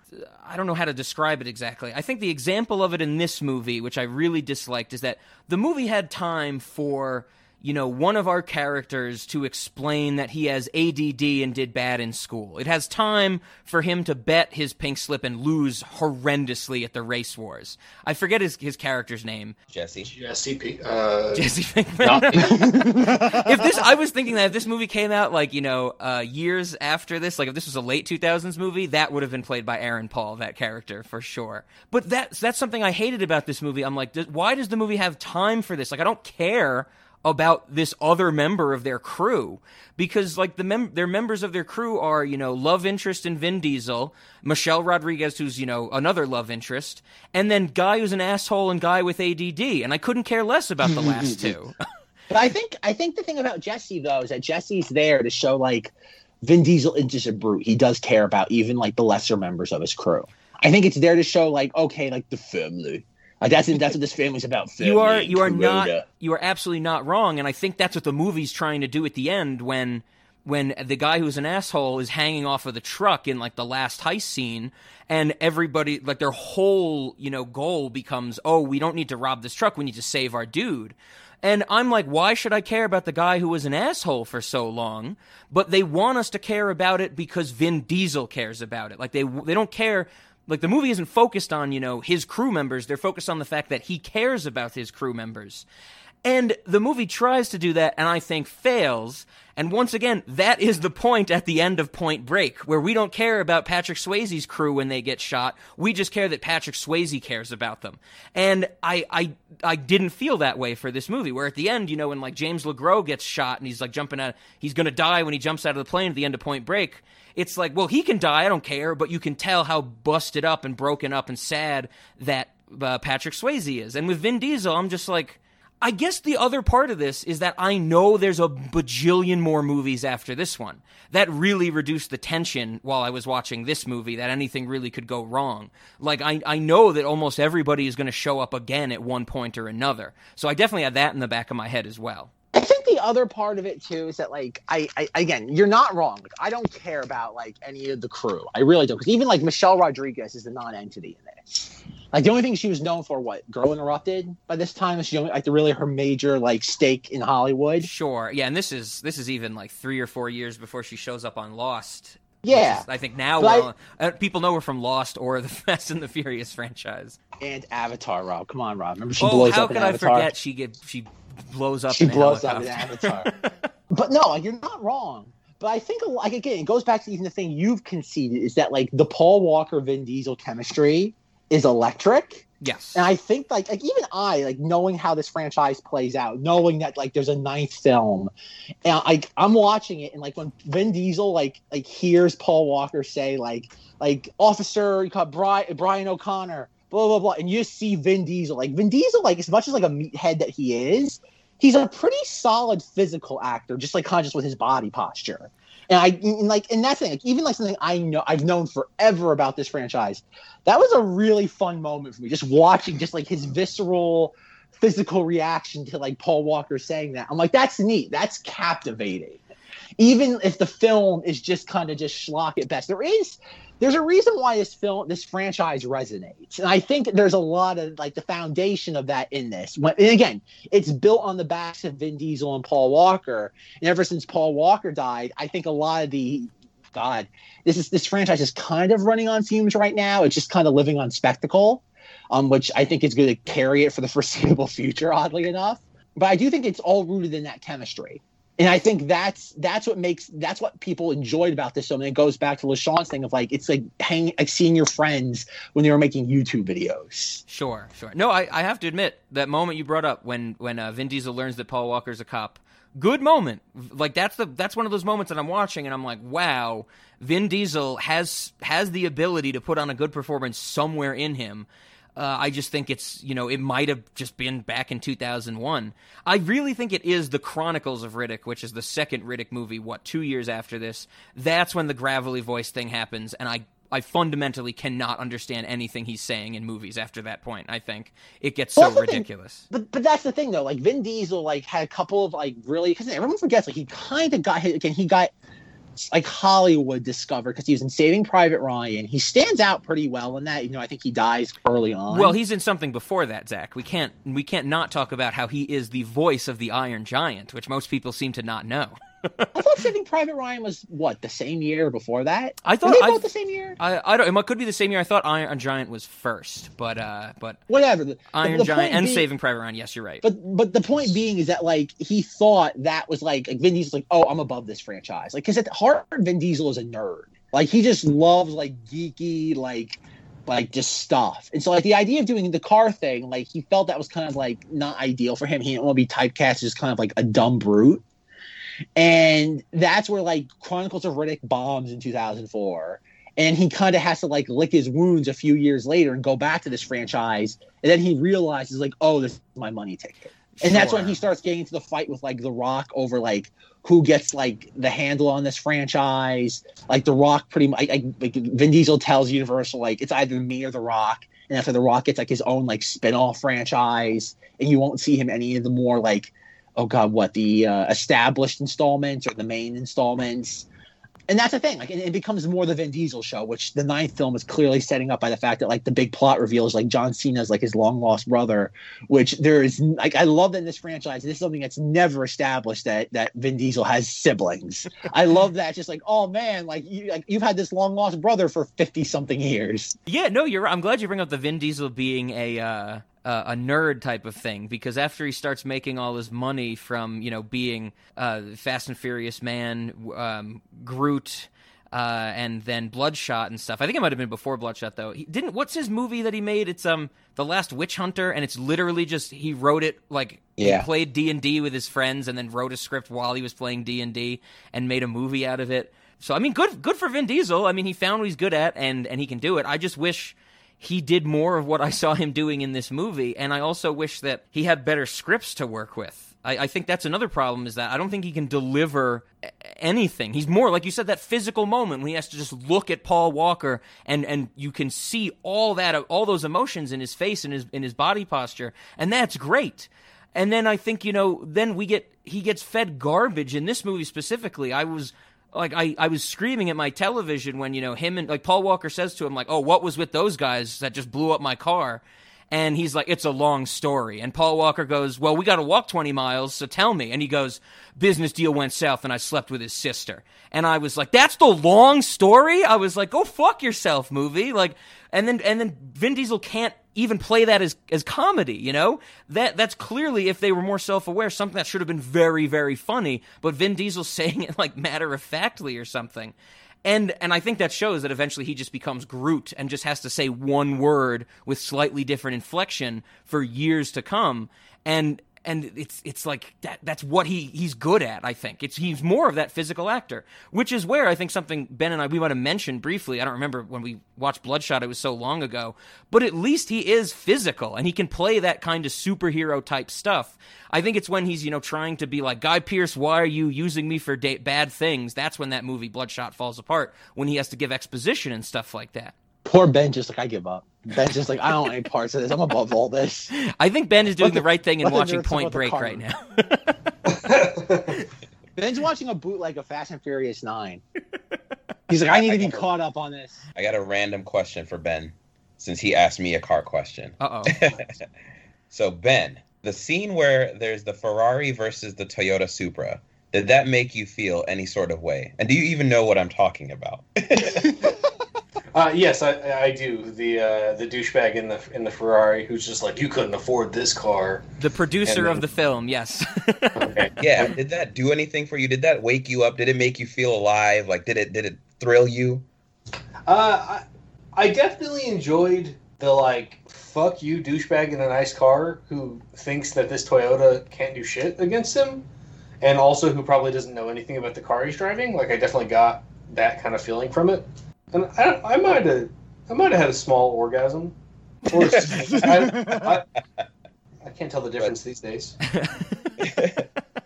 I don't know how to describe it exactly. I think the example of it in this movie, which I really disliked, is that the movie had time for you know, one of our characters to explain that he has ADD and did bad in school. It has time for him to bet his pink slip and lose horrendously at the race wars. I forget his his character's name. Jesse. Jesse P. Uh, Jesse Pinkman. not- if this, I was thinking that if this movie came out like you know uh, years after this, like if this was a late 2000s movie, that would have been played by Aaron Paul, that character for sure. But that's that's something I hated about this movie. I'm like, th- why does the movie have time for this? Like, I don't care about this other member of their crew because like the mem- their members of their crew are you know love interest in Vin Diesel, Michelle Rodriguez who's you know another love interest, and then guy who's an asshole and guy with ADD, and I couldn't care less about the last two. But I think I think the thing about Jesse though is that Jesse's there to show like Vin Diesel isn't just a brute. He does care about even like the lesser members of his crew. I think it's there to show like okay, like the family. Like that's that's what this family's about. You are you are not you are absolutely not wrong, and I think that's what the movie's trying to do at the end when when the guy who's an asshole is hanging off of the truck in like the last heist scene and everybody like their whole you know goal becomes oh we don't need to rob this truck we need to save our dude and I'm like, why should I care about the guy who was an asshole for so long? But they want us to care about it because Vin Diesel cares about it. Like they they don't care. Like the movie isn't focused on you know his crew members. They're focused on the fact that he cares about his crew members. And the movie tries to do that, and I think fails. And once again, that is the point at the end of Point Break, where we don't care about Patrick Swayze's crew when they get shot. We just care that Patrick Swayze cares about them. And I, I, I didn't feel that way for this movie, where at the end, you know, when like James LeGros gets shot and he's like jumping out, he's gonna die when he jumps out of the plane at the end of Point Break. It's like, well, he can die, I don't care, but you can tell how busted up and broken up and sad that uh, Patrick Swayze is. And with Vin Diesel, I'm just like, I guess the other part of this is that I know there's a bajillion more movies after this one. That really reduced the tension while I was watching this movie that anything really could go wrong. Like, I, I know that almost everybody is going to show up again at one point or another. So I definitely had that in the back of my head as well. I think the other part of it too is that like I, I again you're not wrong. Like I don't care about like any of the crew. I really don't because even like Michelle Rodriguez is a non-entity in this. Like the only thing she was known for, what Girl Interrupted by this time is she only like really her major like stake in Hollywood. Sure. Yeah, and this is this is even like 3 or 4 years before she shows up on Lost. Yeah, is, I think now But I- well, uh, people know her from Lost or the Fast and the Furious franchise. and Avatar. Rob, come on, Rob. Remember she oh, blows how up in could I forget she get she blows up she blows up in. Avatar. but no, you're not wrong. But I think, like again, it goes back to even the thing you've conceded is that like the Paul Walker Vin Diesel chemistry is electric. Yes. And I think like like even I like knowing how this franchise plays out, knowing that like there's a ninth film, and like I'm watching it and like when Vin Diesel like like hears Paul Walker say like like Officer you call Brian O'Connor blah blah blah, and you see Vin Diesel like Vin Diesel like as much as like a meathead that he is, he's a pretty solid physical actor, just like just with his body posture. And I and like and that's thing, like even like something I know I've known forever about this franchise. That was a really fun moment for me, just watching just like his visceral physical reaction to like Paul Walker saying that. I'm like, that's neat. That's captivating. Even if the film is just kind of just schlock at best. There is there's a reason why this film this franchise resonates. And I think there's a lot of like the foundation of that in this. When, and again, it's built on the backs of Vin Diesel and Paul Walker. And ever since Paul Walker died, I think a lot of the God, this is this franchise is kind of running on fumes right now. It's just kind of living on spectacle, um, which I think is going to carry it for the foreseeable future. Oddly enough, but I do think it's all rooted in that chemistry, and I think that's that's what makes that's what people enjoyed about this film. And it goes back to LaShawn's thing of like it's like hang like seeing your friends when they were making YouTube videos. Sure, sure. No, I, I have to admit that moment you brought up when when uh, Vin Diesel learns that Paul Walker's a cop. Good moment. Like that's the that's one of those moments that I'm watching and I'm like, wow, Vin Diesel has has the ability to put on a good performance somewhere in him. Uh, I just think it's you know it might have just been back in 2001. I really think it is the Chronicles of Riddick, which is the second Riddick movie. What two years after this? That's when the gravelly voice thing happens, and I I fundamentally cannot understand anything he's saying in movies after that point. I think it gets so the thing. ridiculous. But but that's the thing though. Like Vin Diesel like had a couple of like really because everyone forgets like he kind of got hit again. He got like Hollywood discovered because he was in Saving Private Ryan. He stands out pretty well in that. You know, I think he dies early on. Well, he's in something before that, Zach. We can't we can't not talk about how he is the voice of the Iron Giant, which most people seem to not know. I thought Saving Private Ryan was what the same year before that. I thought Were they both the same year. I, I don't. It could be the same year. I thought Iron Giant was first, but uh, but Whatever. The, Iron the Giant point and being- Saving Private Ryan. Yes, you're right. But but the point being is that like he thought that was like, like Vin Diesel's like, oh, I'm above this franchise. Like, because at heart, Vin Diesel is a nerd. Like he just loves like geeky like like just stuff. And so like the idea of doing the car thing, like he felt that was kind of like not ideal for him. He didn't want to be typecast as kind of like a dumb brute. And that's where like Chronicles of Riddick bombs in 2004. And he kind of has to like lick his wounds a few years later and go back to this franchise. And then he realizes like, oh, this is my money ticket. and that's when he starts getting into the fight with like The Rock over like who gets like the handle on this franchise. Like The Rock, pretty much. Like, like Vin Diesel tells Universal like it's either me or The Rock, and after The Rock gets like his own like spin-off franchise, and you won't see him any of the more like oh god, what the uh, established installments or the main installments. And that's the thing, like it, it becomes more the Vin Diesel show, which the ninth film is clearly setting up by the fact that like the big plot reveal is like John Cena's like his long lost brother, which there is like I love that in this franchise. This is something that's never established that that Vin Diesel has siblings. I love that. Just like oh man, like you like you've had this long lost brother for fifty something years. Yeah, no, you're. right. I'm glad you bring up the Vin Diesel being a uh, uh, a nerd type of thing because after he starts making all his money from you know being uh, Fast and Furious man, um, Groot. Uh, and then Bloodshot and stuff. I think it might have been before Bloodshot though. He didn't. What's his movie that he made? It's um the Last Witch Hunter, and it's literally just he wrote it like Yeah. he played D and D with his friends, and then wrote a script while he was playing D and D, and made a movie out of it. So I mean, good good for Vin Diesel. I mean, he found what he's good at, and and he can do it. I just wish he did more of what I saw him doing in this movie, and I also wish that he had better scripts to work with. I, I think that's another problem is that I don't think he can deliver anything. He's more like you said that physical moment when he has to just look at Paul Walker and and you can see all that all those emotions in his face and his in his body posture, and that's great. And then I think you know, then we get he gets fed garbage in this movie specifically. I was like I, I was screaming at my television when you know him and like Paul Walker says to him like oh what was with those guys that just blew up my car? And he's like it's a long story. And Paul Walker goes well we got to walk 20 miles so tell me. And he goes business deal went south and I slept with his sister. And I was like that's the long story? I was like go fuck yourself movie. Like and then and then Vin Diesel can't even play that as as comedy, you know? That that's clearly if they were more self-aware something that should have been very very funny, but Vin Diesel's saying it like matter of factly or something. And and I think that shows that eventually he just becomes Groot and just has to say one word with slightly different inflection for years to come. And and it's it's like that that's what he he's good at i think. It's he's more of that physical actor which is where i think something ben and i we might have mentioned briefly. I don't remember when we watched bloodshot it was so long ago but at least he is physical and he can play that kind of superhero type stuff. I think it's when he's you know trying to be like Guy Pearce why are you using me for da- bad things? That's when that movie bloodshot falls apart when he has to give exposition and stuff like that. Poor Ben, just like I give up. Ben's just like I don't want any parts of this. I'm above all this. i think ben is doing the- the right thing in watching point break right now Ben's watching a bootleg of Fast and Furious Nine. He's like, I need to be caught up on this. I got a random question for Ben, since he asked me a car question. uh-oh So Ben, the scene where there's the Ferrari versus the Toyota Supra, did that make you feel any sort of way? And do you even know what I'm talking about? Uh, yes, I, I do. The uh, the douchebag in the in the Ferrari who's just like, you couldn't afford this car. The producer then- of the film, yes. Okay. yeah, did that do anything for you? Did that wake you up? Did it make you feel alive? Like did it did it thrill you? Uh, I, I definitely enjoyed the like fuck you douchebag in a nice car who thinks that this Toyota can't do shit against him, and also who probably doesn't know anything about the car he's driving. Like I definitely got that kind of feeling from it, and I, I might have I might have had a small orgasm. Or, I, I, I can't tell the difference these days.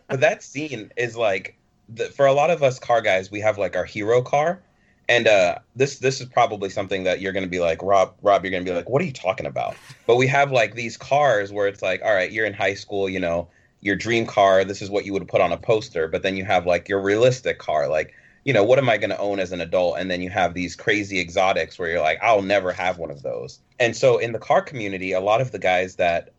but that scene is like the, for a lot of us car guys we have like our hero car and uh this this is probably something that you're going to be like rob rob you're going to be like what are you talking about but we have like these cars where it's like all right you're in high school you know your dream car this is what you would put on a poster but then you have like your realistic car like you know what am i going to own as an adult? And then you have these crazy exotics where you're like i'll never have one of those. And so in the car community a lot of the guys that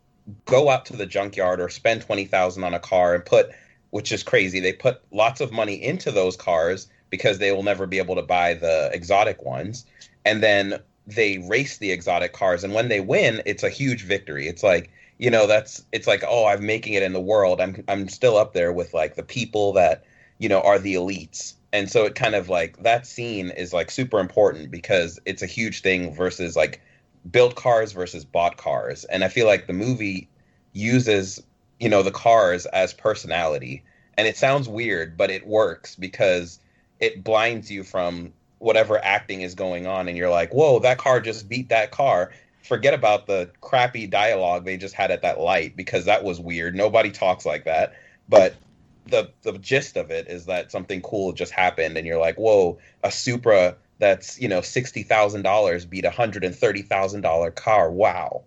go out to the junkyard or spend 20,000 on a car and put which is crazy they put lots of money into those cars because they will never be able to buy the exotic ones. And then they race the exotic cars. And when they win it's a huge victory. It's like you know that's it's like oh i'm making it in the world. I'm i'm still up there with like the people that you know are the elites and so it kind of like that scene is like super important because it's a huge thing versus like built cars versus bought cars and i feel like the movie uses you know the cars as personality and it sounds weird but it works because it blinds you from whatever acting is going on and you're like whoa that car just beat that car forget about the crappy dialogue they just had at that light because that was weird. Nobody talks like that. But the the gist of it is that something cool just happened, and you're like, whoa, a Supra that's you know sixty thousand dollars beat a hundred and thirty thousand dollar car. Wow.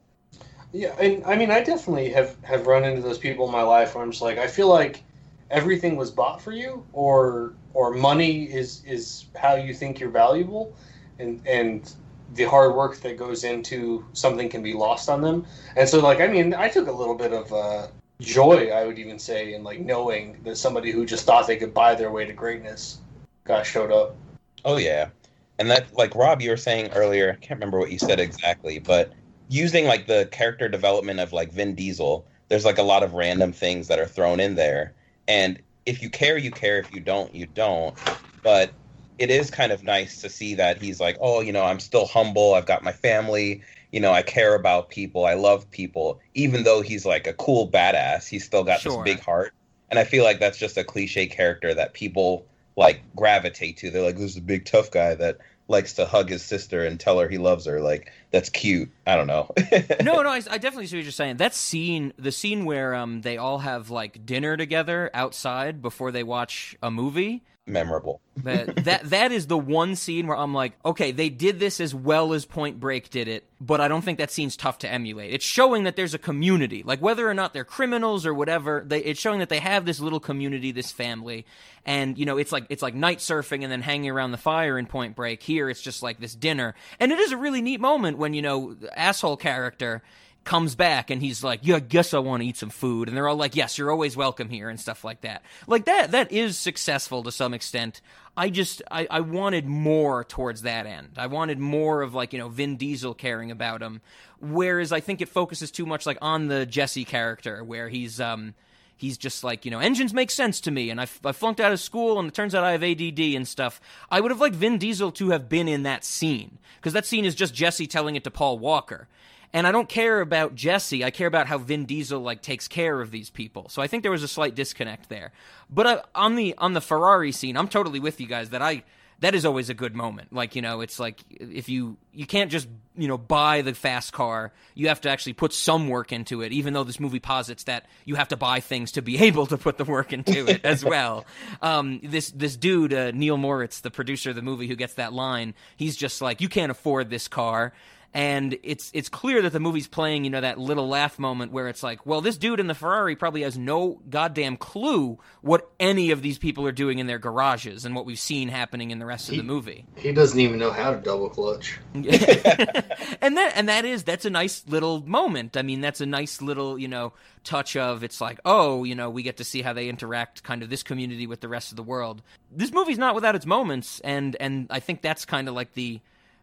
Yeah, and I mean, I definitely have have run into those people in my life where I'm just like, I feel like everything was bought for you, or or money is is how you think you're valuable, and and the hard work that goes into something can be lost on them. And so, like, I mean, I took a little bit of uh, joy, I would even say, in like knowing that somebody who just thought they could buy their way to greatness got showed up. Oh yeah, and that like Rob, you were saying earlier. I can't remember what you said exactly, but using like the character development of like Vin Diesel, there's like a lot of random things that are thrown in there, and if you care, you care. If you don't, you don't. But it is kind of nice to see that he's like, oh, you know, I'm still humble. I've got my family. You know, I care about people. I love people. Even though he's like a cool badass, he's still got Sure. this big heart. And I feel like that's just a cliche character that people like gravitate to. They're like, this is a big tough guy that likes to hug his sister and tell her he loves her. Like, that's cute. I don't know. no, no, I, I definitely see what you're saying. That scene, the scene where um they all have like dinner together outside before they watch a movie. Memorable. That that that is the one scene where I'm like, okay, they did this as well as Point Break did it, but I don't think that scene's tough to emulate. It's showing that there's a community, like whether or not they're criminals or whatever. They, it's showing that they have this little community, this family, and you know, it's like it's like night surfing and then hanging around the fire in Point Break. Here, it's just like this dinner, and it is a really neat moment when you know, asshole character comes back and he's like, "Yeah, I guess I want to eat some food." And they're all like, "Yes, you're always welcome here" and stuff like that. Like that that is successful to some extent. I just I, I wanted more towards that end. I wanted more of like, you know, Vin Diesel caring about him. Whereas I think it focuses too much like on the Jesse character where he's um he's just like, you know, engines make sense to me, and I, I flunked out of school, and it turns out I have ADD and stuff. I would have liked Vin Diesel to have been in that scene, because that scene is just Jesse telling it to Paul Walker. And I don't care about Jesse. I care about how Vin Diesel like takes care of these people. So I think there was a slight disconnect there. But uh, on the on the Ferrari scene, I'm totally with you guys that I that is always a good moment. Like you know, it's like if you you can't just you know buy the fast car. You have to actually put some work into it. Even though this movie posits that you have to buy things to be able to put the work into it as well. Um, this this dude uh, Neil Moritz, the producer of the movie, who gets that line, he's just like, you can't afford this car and it's it's clear that the movie's playing you know that little laugh moment where it's like well this dude in the ferrari probably has no goddamn clue what any of these people are doing in their garages and what we've seen happening in the rest of the movie. He doesn't even know how to double clutch. and that and that is that's a nice little moment. I mean that's a nice little you know touch of it's like oh you know we get to see how they interact kind of this community with the rest of the world. This movie's not without its moments and and i think that's kind of like the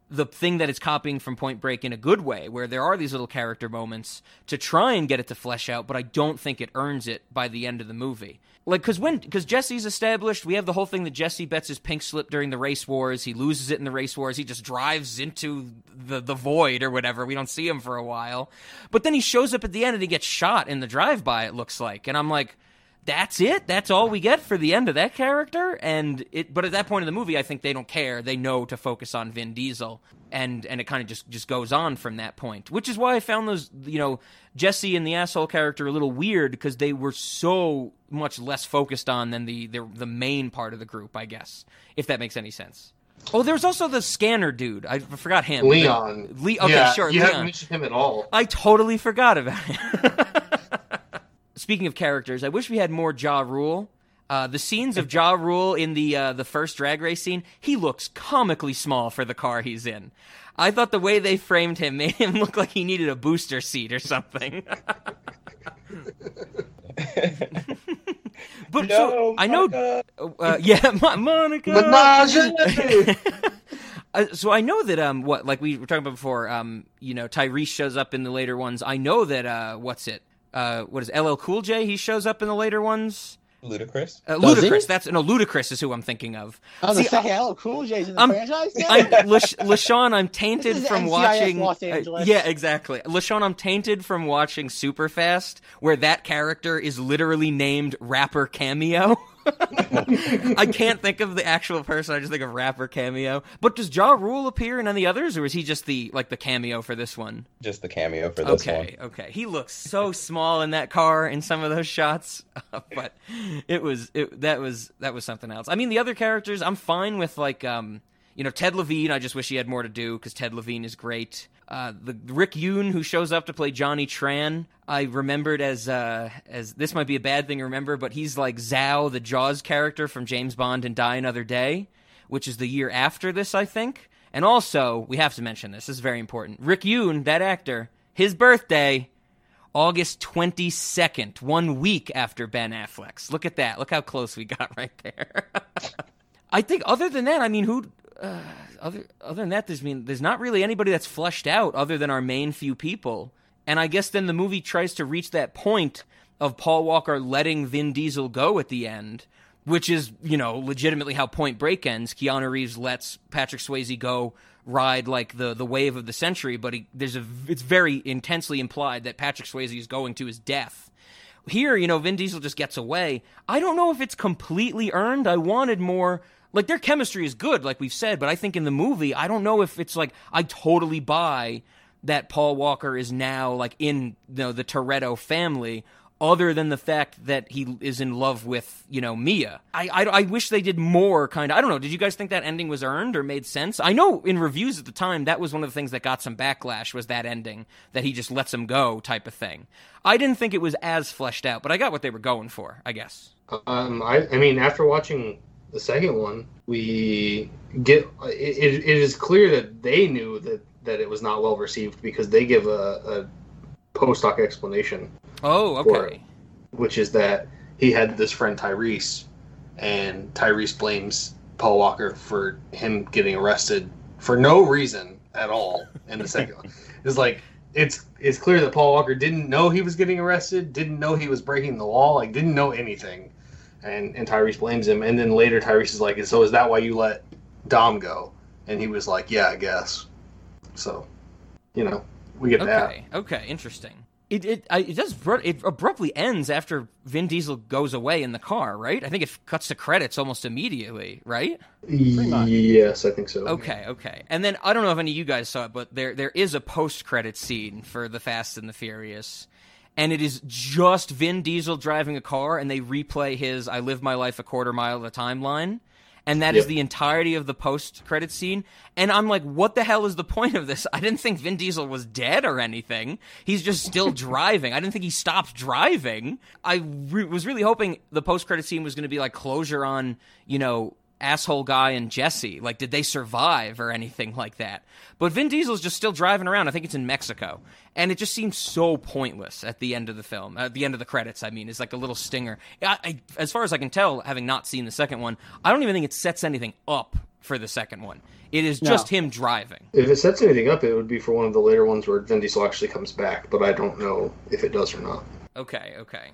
the thing that it's copying from Point Break in a good way, where there are these little character moments to try and get it to flesh out, but I don't think it earns it by the end of the movie. Like, because when because Jesse's established, we have the whole thing that Jesse bets his pink slip during the race wars. He loses it in the race wars. He just drives into the the void or whatever. We don't see him for a while, but then he shows up at the end and he gets shot in the drive by. It looks like, and I'm like that's it. That's all we get for the end of that character. And it, but at that point in the movie, I think they don't care. They know to focus on Vin Diesel, and and it kind of just just goes on from that point. Which is why I found those, you know, Jesse and the asshole character a little weird because they were so much less focused on than the the, the main part of the group. I guess if that makes any sense. Oh, there's also the scanner dude. I forgot him. Leon. Le- okay, yeah, sure. You Leon. haven't mentioned him at all. I totally forgot about him. Speaking of characters, I wish we had more Ja Rule. Uh, the scenes of Ja Rule in the uh, the first drag race scene, he looks comically small for the car he's in. I thought the way they framed him made him look like he needed a booster seat or something. but so I know, uh, yeah, Mo- Monica. Uh, so I know that um what like we were talking about before um you know Tyrese shows up in the later ones. I know that uh what's it uh what is it, LL Cool J he shows up in the later ones. Ludacris. Uh, Ludacris he? that's no Ludacris is who I'm thinking of. I was See, gonna say, LL Cool J's in the I'm- franchise now? I'm Lash- LaShawn, I'm tainted This is from NCIS watching. Los uh, yeah, exactly. LaShawn, I'm tainted from watching Superfast, where that character is literally named Rapper Cameo. I can't think of the actual person. I just think of rapper cameo. But does Ja Rule appear in any others, or is he just the like the cameo for this one? Just the cameo for this one. okay, okay. He looks so small in that car in some of those shots, but it was it, that was that was something else. I mean, the other characters, I'm fine with like um, you know, Ted Levine. I just wish he had more to do because Ted Levine is great. Uh, the Rick Yune who shows up to play Johnny Tran, I remembered as uh, as this might be a bad thing to remember, but he's like Zao, the Jaws character from James Bond and Die Another Day, which is the year after this, I think. And also, we have to mention this. This is very important. Rick Yune, that actor, his birthday, August 22nd, one week after Ben Affleck's. Look at that. Look how close we got right there. I think other than that, I mean, who uh, other other than that, there's mean, there's not really anybody that's fleshed out other than our main few people. And I guess then the movie tries to reach that point of Paul Walker letting Vin Diesel go at the end, which is, you know, legitimately how Point Break ends. Keanu Reeves lets Patrick Swayze go ride like the the wave of the century, but he, there's a it's very intensely implied that Patrick Swayze is going to his death. Here, you know, Vin Diesel just gets away. I don't know if it's completely earned. I wanted more like their chemistry is good, like we've said, but I think in the movie, I don't know if it's like I totally buy that Paul Walker is now like in you know the Toretto family other than the fact that he is in love with you know Mia. I, I, I wish they did more kind of. I don't know. Did you guys think that ending was earned or made sense? I know in reviews at the time that was one of the things that got some backlash was that ending that he just lets him go type of thing. I didn't think it was as fleshed out, but I got what they were going for. I guess. Um, I, I mean, after watching the second one, we get it, it is clear that they knew that that it was not well received because they give a, a post hoc explanation. Oh, okay. It, which is that he had this friend Tyrese, and Tyrese blames Paul Walker for him getting arrested for no reason at all in the second one. It's like it's it's clear that Paul Walker didn't know he was getting arrested, didn't know he was breaking the law, like didn't know anything, and and Tyrese blames him. And then later Tyrese is like, "So is that why you let Dom go?" And he was like, "Yeah, I guess." So, you know, we get okay. that. Okay, okay, interesting. It it it does it abruptly ends after Vin Diesel goes away in the car, right? I think it cuts to credits almost immediately, right? Yes, I think so. Okay, okay. And then I don't know if any of you guys saw it, but there there is a post credit scene for The Fast and the Furious. And it is just Vin Diesel driving a car, and they replay his "I live my life a quarter mile at a timeline." and that yep. is the entirety of the post credit scene. And I'm like, what the hell is the point of this? I didn't think Vin Diesel was dead or anything. He's just still driving. I didn't think he stopped driving. I re- was really hoping the post credit scene was going to be like closure on, you know, asshole guy and Jesse. Like, did they survive or anything like that? But Vin Diesel's just still driving around. I think it's in Mexico. And it just seems so pointless at the end of the film. At the end of the credits, I mean, it's like a little stinger. I, I, as far as I can tell, having not seen the second one, I don't even think it sets anything up for the second one. It is just him driving. If it sets anything up, it would be for one of the later ones where Vin Diesel actually comes back, but I don't know if it does or not. Okay, okay.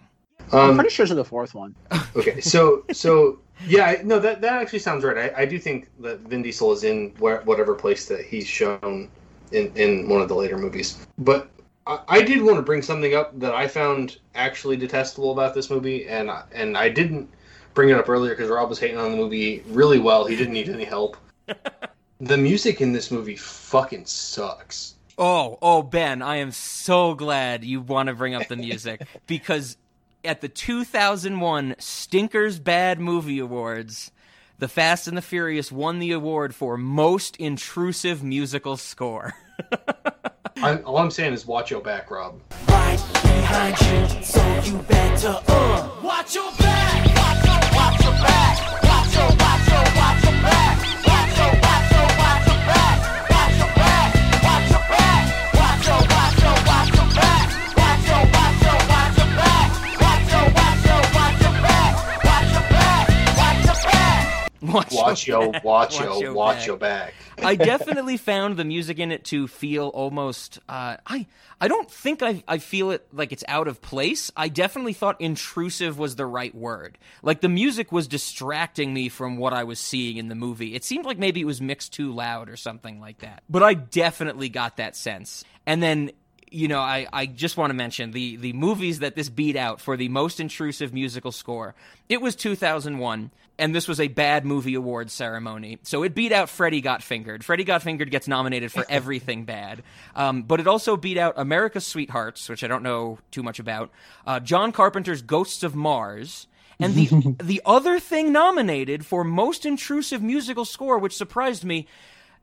Um, I'm pretty sure it's the fourth one. okay, so so yeah, no, that that actually sounds right. I, I do think that Vin Diesel is in where, whatever place that he's shown in in one of the later movies. But I, I did want to bring something up that I found actually detestable about this movie, and and I didn't bring it up earlier because Rob was hating on the movie really well. He didn't need any help. the music in this movie fucking sucks. Oh, oh, Ben, I am so glad you want to bring up the music because at the 2001 Stinkers Bad Movie Awards, The Fast and the Furious won the award for Most Intrusive Musical Score. I'm, all I'm saying is watch your back, Rob. Right behind you, so you better uh, watch your back. Watch your, watch your back. Watch your, watch your, watch your Watch, watch your, watch, watch your, your watch back. your back. I definitely found the music in it to feel almost. Uh, I I don't think I I feel it like it's out of place. I definitely thought intrusive was the right word. Like the music was distracting me from what I was seeing in the movie. It seemed like maybe it was mixed too loud or something like that. But I definitely got that sense. And then you know, I, I just want to mention the the movies that this beat out for the most intrusive musical score. It was 2001, and this was a bad movie awards ceremony. So it beat out Freddy Got Fingered. Freddy Got Fingered gets nominated for everything bad, um, but it also beat out America's Sweethearts, which I don't know too much about. Uh, John Carpenter's Ghosts of Mars. And the the other thing nominated for most intrusive musical score, which surprised me,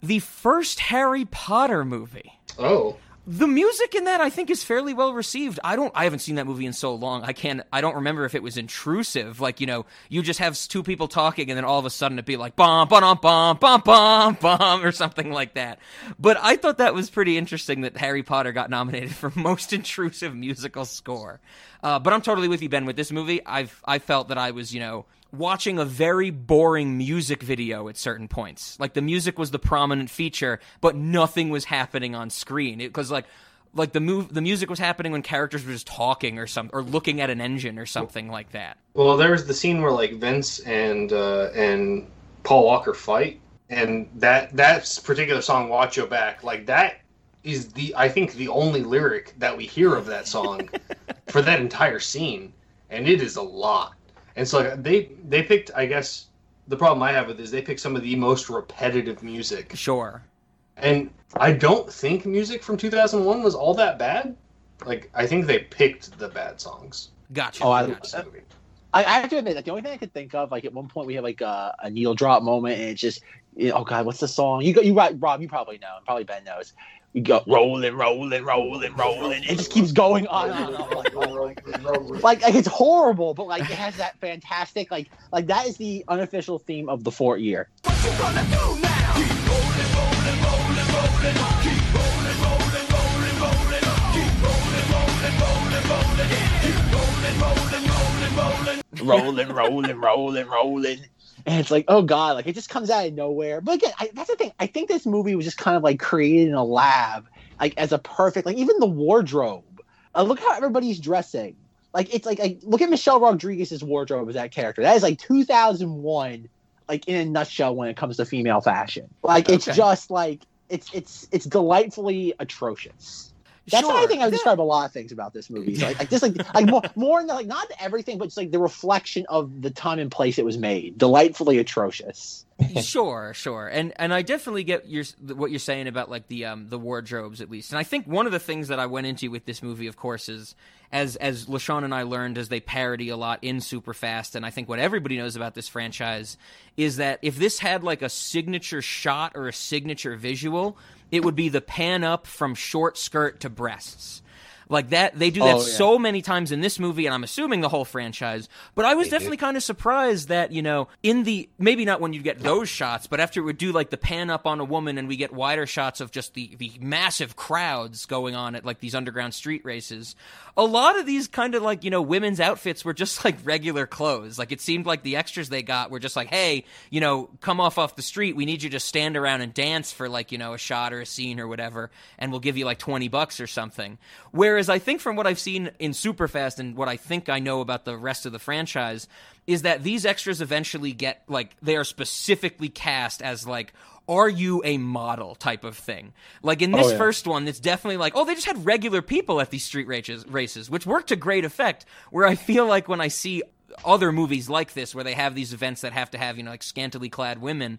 the first Harry Potter movie. Oh, The music in that I think is fairly well received. I don't I haven't seen that movie in so long. I can't I don't remember if it was intrusive. Like, you know, you just have two people talking and then all of a sudden it'd be like bum bum bum bum bum bum or something like that. But I thought that was pretty interesting that Harry Potter got nominated for most intrusive musical score. Uh, but I'm totally with you, Ben. With this movie, I've I felt that I was, you know, watching a very boring music video at certain points. Like the music was the prominent feature, but nothing was happening on screen. Because like like the move the music was happening when characters were just talking or some or looking at an engine or something like that. well, there was the scene where like Vince and uh, and Paul Walker fight, and that that particular song "Watch Your Back" like that is the I think the only lyric that we hear of that song for that entire scene, and it is a lot. And so like, they they picked I guess the problem I have with it is they picked some of the most repetitive music, Sure. and I don't think music from 2001 was all that bad. Like I think they picked the bad songs. Gotcha. Oh, I- for gotcha. this movie. I, I have to admit, like the only thing I could think of, like at one point we have like uh, a, a needle drop moment, and it's just, you know, oh god, what's the song? You go, you right, Rob, you probably know, and probably Ben knows. You go rolling, rolling, rolling, rolling. It just keeps going on and on. Like, oh like, like it's horrible, but like it has that fantastic, like, like that is the unofficial theme of the Fort year. Rolling, rolling, rolling, rolling, rolling. And it's like, oh god, like it just comes out of nowhere. But again, I, that's the thing. I think this movie was just kind of like created in a lab, like as a perfect, like even the wardrobe. Uh, look how everybody's dressing. Like it's like, like look at Michelle Rodriguez's wardrobe as that character. That is like 2001, like in a nutshell when it comes to female fashion. Like it's Okay. just like it's it's it's delightfully atrocious. That's how I Sure. think I would Yeah. describe a lot of things about this movie. So, like, like just like like more more than like not everything, but just like the reflection of the time and place it was made. Delightfully atrocious. sure, sure, and and I definitely get your what you're saying about like the um the wardrobes at least, and I think one of the things that I went into with this movie, of course, is as as Lashawn and I learned as they parody a lot in Superfast, and I think what everybody knows about this franchise is that if this had like a signature shot or a signature visual, it would be the pan up from short skirt to breasts. Like that, they do that Oh, yeah. so many times in this movie, and I'm assuming the whole franchise. But I was definitely kind of surprised that you know, in the maybe not when you get those shots, but after it would do like the pan up on a woman, and we get wider shots of just the the massive crowds going on at like these underground street races. A lot of these kind of like you know women's outfits were just like regular clothes. Like it seemed like the extras they got were just like, hey, you know, come off off the street. We need you to stand around and dance for like you know a shot or a scene or whatever, and we'll give you like twenty bucks or something. Whereas I think from what I've seen in Superfast and what I think I know about the rest of the franchise is that these extras eventually get like they are specifically cast as like are you a model type of thing like in oh, this Oh, yeah. first one it's definitely like oh they just had regular people at these street races races which worked to great effect where i feel like when i see other movies like this where they have these events that have to have you know like scantily clad women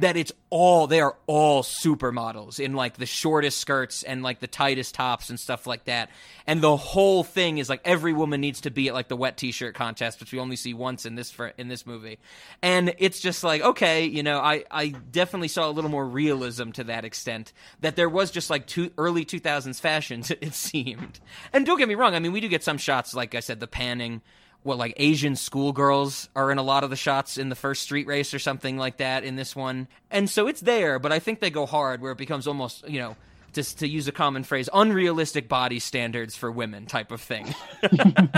that it's all they are all supermodels in like the shortest skirts and like the tightest tops and stuff like that. And the whole thing is like every woman needs to be at like the wet t-shirt contest, which we only see once in this in this movie. And it's just like okay, you know, I I definitely saw a little more realism to that extent that there was just like two early 2000s fashions it seemed. And don't get me wrong, I mean we do get some shots like I said the panning what like Asian schoolgirls are in a lot of the shots in the first street race or something like that in this one. And so it's there, but I think they go hard where it becomes almost, you know, just to use a common phrase, unrealistic body standards for women type of thing.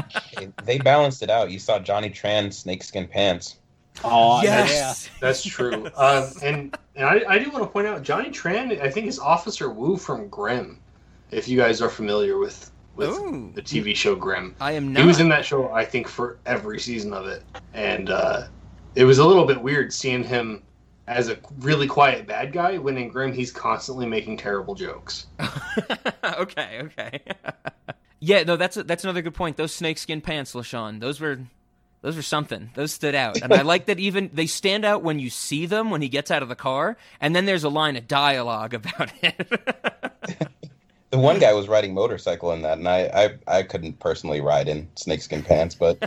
They balanced it out. You saw Johnny Tran snakeskin pants. Oh yes. That's true. uh, and and I, I do want to point out Johnny Tran. I think is Officer Wu from Grimm. If you guys are familiar with with Ooh. the TV show Grimm, I am not. he was in that show. I think for every season of it, and uh, it was a little bit weird seeing him as a really quiet bad guy, when in Grimm he's constantly making terrible jokes. okay, okay. yeah, no, that's a, that's another good point. Those snakeskin pants, Lashawn, those were those were something. Those stood out, and I like that. Even they stand out when you see them when he gets out of the car, and then there's a line of dialogue about it. The one guy was riding motorcycle in that, and I, I, I couldn't personally ride in snakeskin pants, but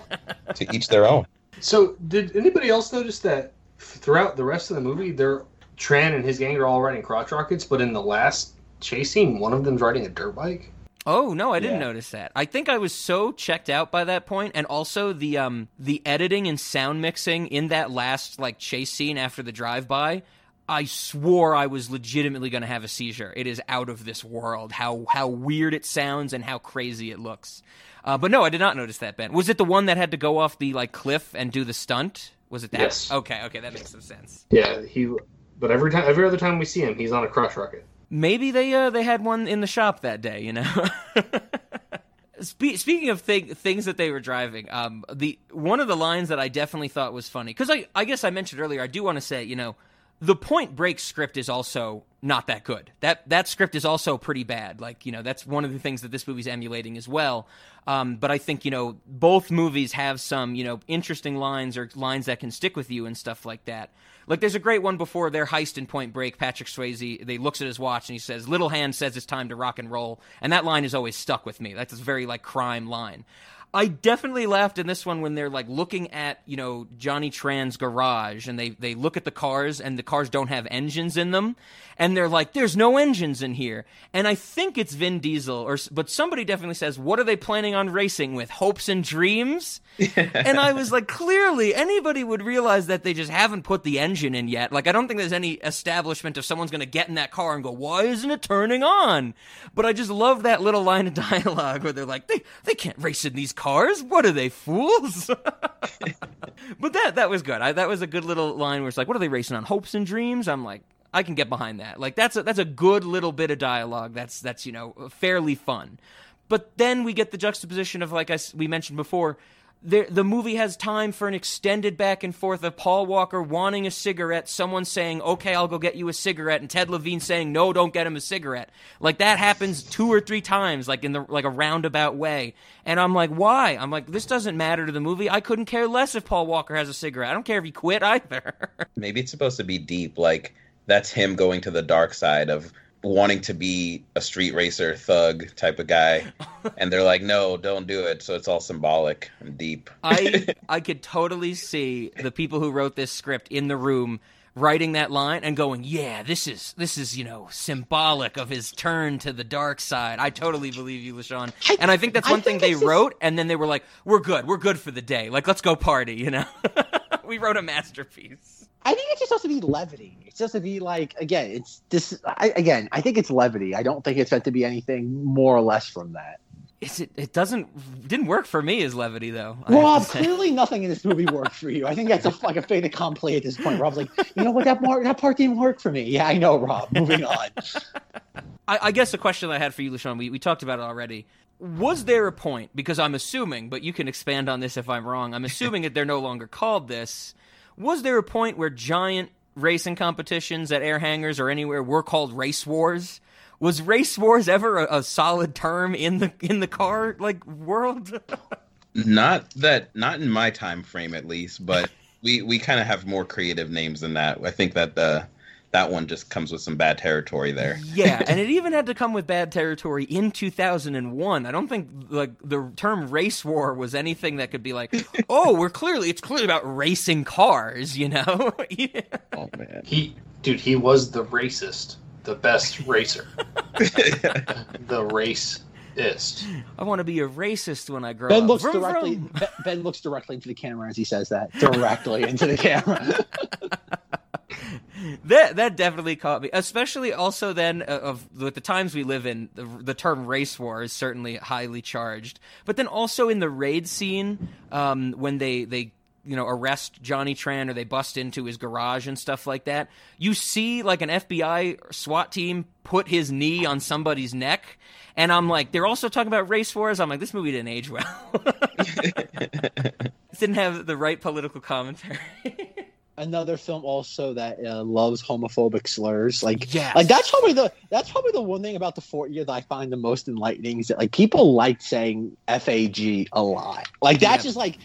to each their own. So, did anybody else notice that throughout the rest of the movie, they're Tran and his gang are all riding crotch rockets, but in the last chase scene, one of them's riding a dirt bike? Oh no, I didn't Yeah. notice that. I think I was so checked out by that point, and also the um the editing and sound mixing in that last like chase scene after the drive by. I swore I was legitimately going to have a seizure. It is out of this world. How how weird it sounds and how crazy it looks. Uh, but no, I did not notice that. Ben, was it the one that had to go off the like cliff and do the stunt? Was it that? Yes. Okay, okay, that makes some sense. Yeah, he. But every time, every other time we see him, he's on a crotch rocket. Maybe they uh, they had one in the shop that day, you know. Spe- speaking of thing- things that they were driving, um, the one of the lines that I definitely thought was funny because I I guess I mentioned earlier I do want to say you know the Point Break script is also not that good. That that script is also pretty bad. Like you know that's one of the things that this movie's emulating as well. Um, but I think you know both movies have some you know interesting lines or lines that can stick with you and stuff like that. Like there's a great one before their heist in Point Break. Patrick Swayze they looks at his watch and he says, "Little hand says it's time to rock and roll," and that line has always stuck with me. That's a very like crime line. I definitely laughed in this one when they're like looking at you know Johnny Tran's garage and they they look at the cars and the cars don't have engines in them and they're like there's no engines in here. And I think it's Vin Diesel or but somebody definitely says what are they planning on racing with? Hopes and dreams? And I was like clearly anybody would realize that they just haven't put the engine in yet. Like I don't think there's any establishment of someone's going to get in that car and go why isn't it turning on but I just love that little line of dialogue where they're like they they can't race in these cars what are they fools? But that that was good. I, that was a good little line where it's like what are they racing on hopes and dreams? I'm like I can get behind that. Like that's a, that's a good little bit of dialogue that's that's you know fairly fun. But then we get the juxtaposition of like I we mentioned before the the movie has time for an extended back and forth of Paul Walker wanting a cigarette, someone saying, "Okay, I'll go get you a cigarette," and Ted Levine saying, "No, don't get him a cigarette." Like that happens two or three times, like in the like a roundabout way. And I'm like, why? I'm like, this doesn't matter to the movie. I couldn't care less if Paul Walker has a cigarette. I don't care if he quit either. Maybe it's supposed to be deep, like that's him going to the dark side of wanting to be a street racer thug type of guy. and they're like, no, don't do it. So it's all symbolic and deep. I I could totally see the people who wrote this script in the room writing that line and going, "Yeah, this is this is, you know, symbolic of his turn to the dark side." I totally believe you, LaShawn. And I think that's I one thing they it's just- wrote and then they were like, "We're good. We're good for the day. Like, let's go party, you know." we wrote a masterpiece. I think it's just supposed to be levity. It's supposed to be like again, it's this. I, again, I think it's levity. I don't think it's meant to be anything more or less from that. Is it it doesn't didn't work for me as levity though. Rob, clearly nothing in this movie worked for you. I think that's a, like a fait accompli at this point. Rob's like, you know what, that part that part didn't work for me. Yeah, I know, Rob. Moving on. I, I guess the question I had for you, LaShawn, we, we talked about it already. Was there a point, because I'm assuming, but you can expand on this if I'm wrong, I'm assuming that they're no longer called this. Was there a point where giant racing competitions at air hangars or anywhere were called race wars? Was race wars ever a, a solid term in the in the car like world? Not that, not in my time frame at least, but we we kind of have more creative names than that. I think that the that one just comes with some bad territory there. yeah, and it even had to come with bad territory in 2001. I don't think like the term race war was anything that could be like, "Oh, we're clearly it's clearly about racing cars," you know? Yeah. Oh man. He, dude, he was the racist, the best racer, the racist. I want to be a racist when I grow Ben up. looks Vroom, directly. vroom. Ben- Ben looks directly into the camera as he says that. Directly into the camera. That that definitely caught me, especially also then uh, of with the times we live in. The, the term race war is certainly highly charged, but then also in the raid scene um, when they they you know arrest Johnny Tran or they bust into his garage and stuff like that. You see like an FBI SWAT team put his knee on somebody's neck, and I'm like, they're also talking about race wars. I'm like, this movie didn't age well. It didn't have the right political commentary. another film also that uh, loves homophobic slurs. Like, Yes. like that's probably the that's probably the one thing about the Fort year that I find the most enlightening is that like people like saying fag a lot. Like that's Yeah. just like.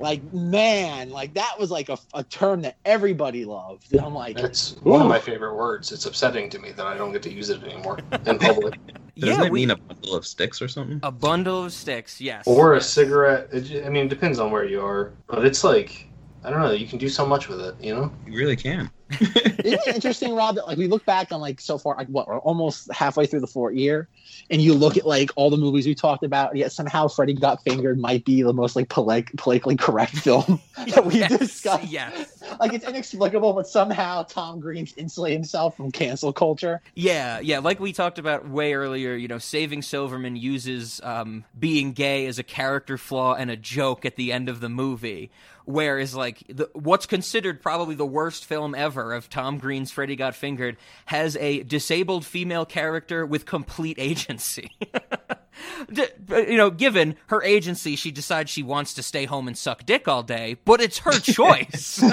Like man, like that was like a, a term that everybody loved. And I'm like, It's one of my favorite words. It's upsetting to me that I don't get to use it anymore in public. Doesn't yeah, it we- mean a bundle of sticks or something? a bundle of sticks. Yes. or a cigarette. It, I mean, it depends on where you are, but it's like I don't know. You can do so much with it, you know. You really can. Isn't it interesting, Rob, that like we look back on like so far, like what we're almost halfway through the fourth year, and you look at like all the movies we talked about, yet somehow Freddy Got Fingered might be the most like polite, politically correct film that we Yes, discussed. Yes. Like it's inexplicable, but somehow Tom Green's insulated himself from cancel culture. Yeah, yeah. Like we talked about way earlier, you know, Saving Silverman uses um, being gay as a character flaw and a joke at the end of the movie. Whereas, like, the, what's considered probably the worst film ever of Tom Green's Freddy Got Fingered has a disabled female character with complete agency. You know, given her agency, she decides she wants to stay home and suck dick all day, but it's her choice.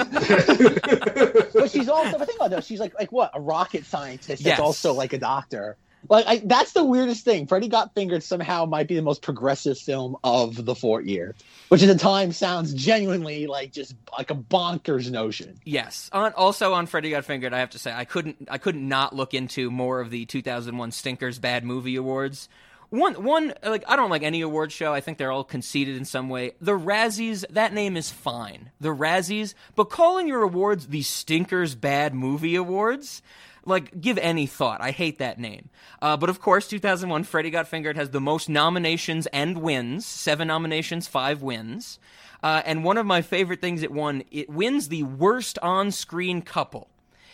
But she's also, but think about that, she's like like what a rocket scientist that's Yes. also like a doctor. Like I, that's the weirdest thing. Freddy Got Fingered somehow might be the most progressive film of the fourth year, which at the time sounds genuinely like just like a bonkers notion. Yes. On also on Freddy Got Fingered, I have to say I couldn't I couldn't not look into more of the 2001 Stinkers Bad Movie Awards. One one like I don't like any award show. I think they're all conceited in some way. The Razzies, that name is fine. The Razzies, but calling your awards the Stinkers Bad Movie Awards, like give any thought. I hate that name. Uh, but of course, 2001 Freddy Got Fingered has the most nominations and wins. Seven nominations, five wins. Uh, and one of my favorite things it won, it wins the worst on-screen couple.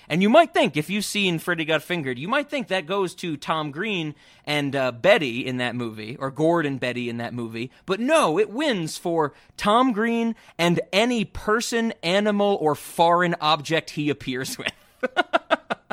And you might think, if you've seen Freddy Got Fingered, you might think that goes to Tom Green and uh, Betty in that movie, or Gord and Betty in that movie. But no, it wins for Tom Green and any person, animal, or foreign object he appears with.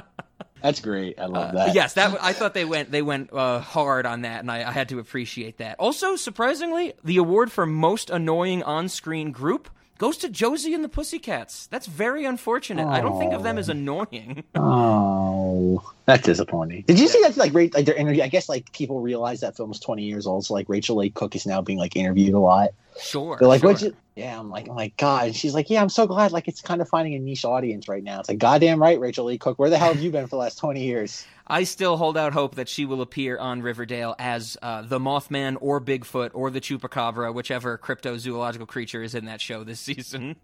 That's great. I love Uh, that. yes, that I thought they went they went uh, hard on that, and I, I had to appreciate that. Also, surprisingly, the award for most annoying on-screen group goes to Josie and the Pussycats. That's very unfortunate. I don't think of them as annoying. Oh, that's disappointing. Did you see that? Like, like their interview. I guess like people realize that film was twenty years old. So like Rachael Leigh Cook is now being like interviewed a lot. Sure. They're like, sure. "What you?" Yeah, I'm like, I'm like, God. And she's like, Yeah, I'm so glad. Like, it's kind of finding a niche audience right now. It's like, goddamn right, Rachael Leigh Cook. Where the hell have you been for the last twenty years? I still hold out hope that she will appear on Riverdale as uh, the Mothman or Bigfoot or the Chupacabra, whichever cryptozoological creature is in that show this season.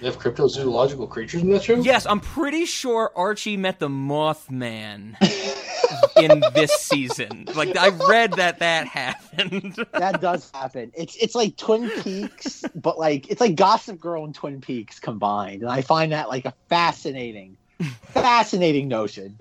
They have cryptozoological creatures in that show. yes, I'm pretty sure Archie met the Mothman in this season. Like I read that that happened. That does happen. It's it's like Twin Peaks, but like it's like Gossip Girl and Twin Peaks combined, and I find that like a fascinating, fascinating notion.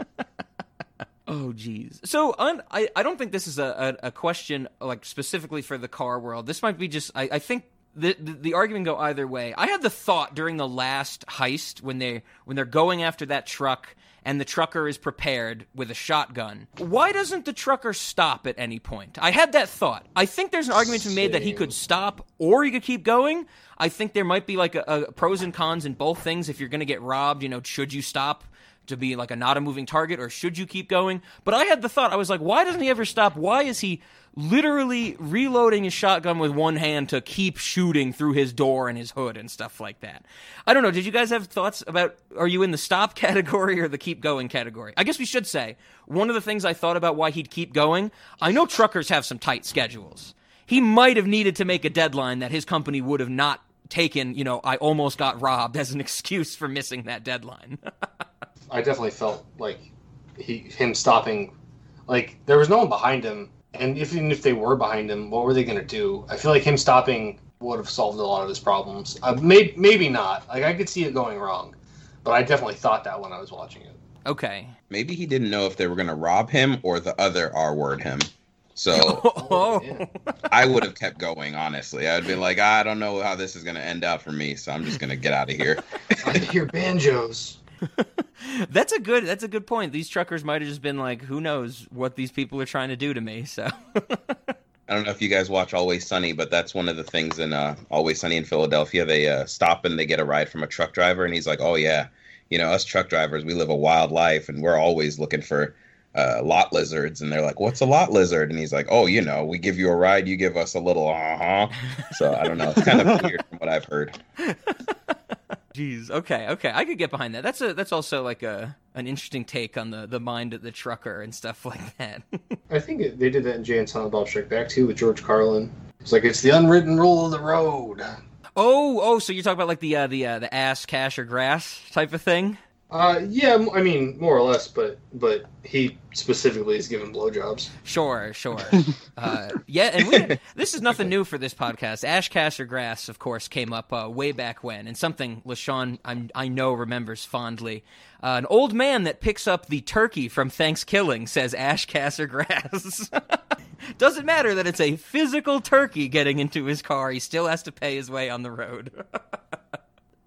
Oh, geez. So un, I, I don't think this is a, a, a question like specifically for the car world. This might be just I, I think the, the the argument go either way. I had the thought during the last heist when they when they're going after that truck and the trucker is prepared with a shotgun. Why doesn't the trucker stop at any point? I had that thought. I think there's an argument to be made that he could stop or he could keep going. I think there might be like a, a pros and cons in both things. If you're going to get robbed, you know, should you stop? to be like a not a moving target or should you keep going? But I had the thought, I was like, why doesn't he ever stop? Why is he literally reloading his shotgun with one hand to keep shooting through his door and his hood and stuff like that? I don't know. Did you guys have thoughts about are you in the stop category or the keep going category? I guess we should say one of the things I thought about why he'd keep going, I know truckers have some tight schedules. He might have needed to make a deadline that his company would have not taken, you know, I almost got robbed as an excuse for missing that deadline. I definitely felt like he him stopping, like there was no one behind him, and if, even if they were behind him, what were they gonna do? I feel like him stopping would have solved a lot of his problems. Uh, maybe maybe not. Like I could see it going wrong, but I definitely thought that when I was watching it. okay. Maybe he didn't know if they were going to rob him or the other R word him. So Oh, yeah. I would have kept going, honestly. I'd be like, I don't know how this is going to end up for me, so I'm just going to get out of here. I hear banjos. that's a good that's a good point. These truckers might have just been like, who knows what these people are trying to do to me. So I don't know if you guys watch Always Sunny, but that's one of the things in uh, Always Sunny in Philadelphia. They uh, stop and they get a ride from a truck driver, and he's like, "Oh yeah, you know, us truck drivers, we live a wild life, and we're always looking for uh, lot lizards." And they're like, "What's a lot lizard?" And he's like, "Oh, you know, we give you a ride, you give us a little uh huh." So I don't know. It's kind of weird from what I've heard. Jeez. Okay. Okay. I could get behind that. That's a that's also like a an interesting take on the the mind of the trucker and stuff like that. I think it, they did that in Jay and Silent Bob Strike Back too with George Carlin. It's like it's the unwritten rule of the road. oh. Oh. So you're talking about like the uh, the uh, the ass, cash, or grass type of thing. Uh, yeah, I mean more or less, but but he specifically is given blowjobs. Sure, sure. Uh, yeah, and we, this is nothing new for this podcast. Ash, cash, or grass, of course, came up uh, way back when, and something LaShawn I'm, I know remembers fondly. Uh, an old man that picks up the turkey from Thanksgiving says ash, cash, or grass. Doesn't matter that it's a physical turkey getting into his car; he still has to pay his way on the road.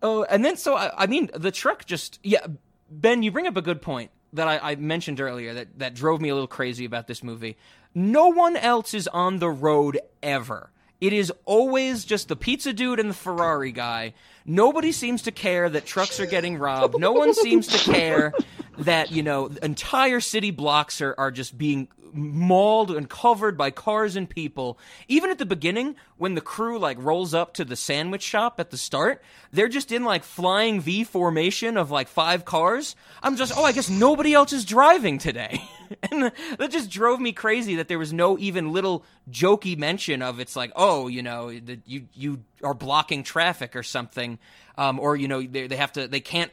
Oh, and then so I, I mean the truck just yeah. Ben, you bring up a good point that I, I mentioned earlier that that drove me a little crazy about this movie. No one else is on the road ever. It is always just the pizza dude and the Ferrari guy. Nobody seems to care that trucks are getting robbed. No one seems to care that, you know, entire city blocks are, are just being mauled and covered by cars and people. Even at the beginning, when the crew like rolls up to the sandwich shop at the start, they're just in like flying V formation of like five cars. I'm just, oh, I guess nobody else is driving today. and that just drove me crazy that there was no even little jokey mention of it's like, oh, you know, you you are blocking traffic or something, um, or you know, they, they have to, they can't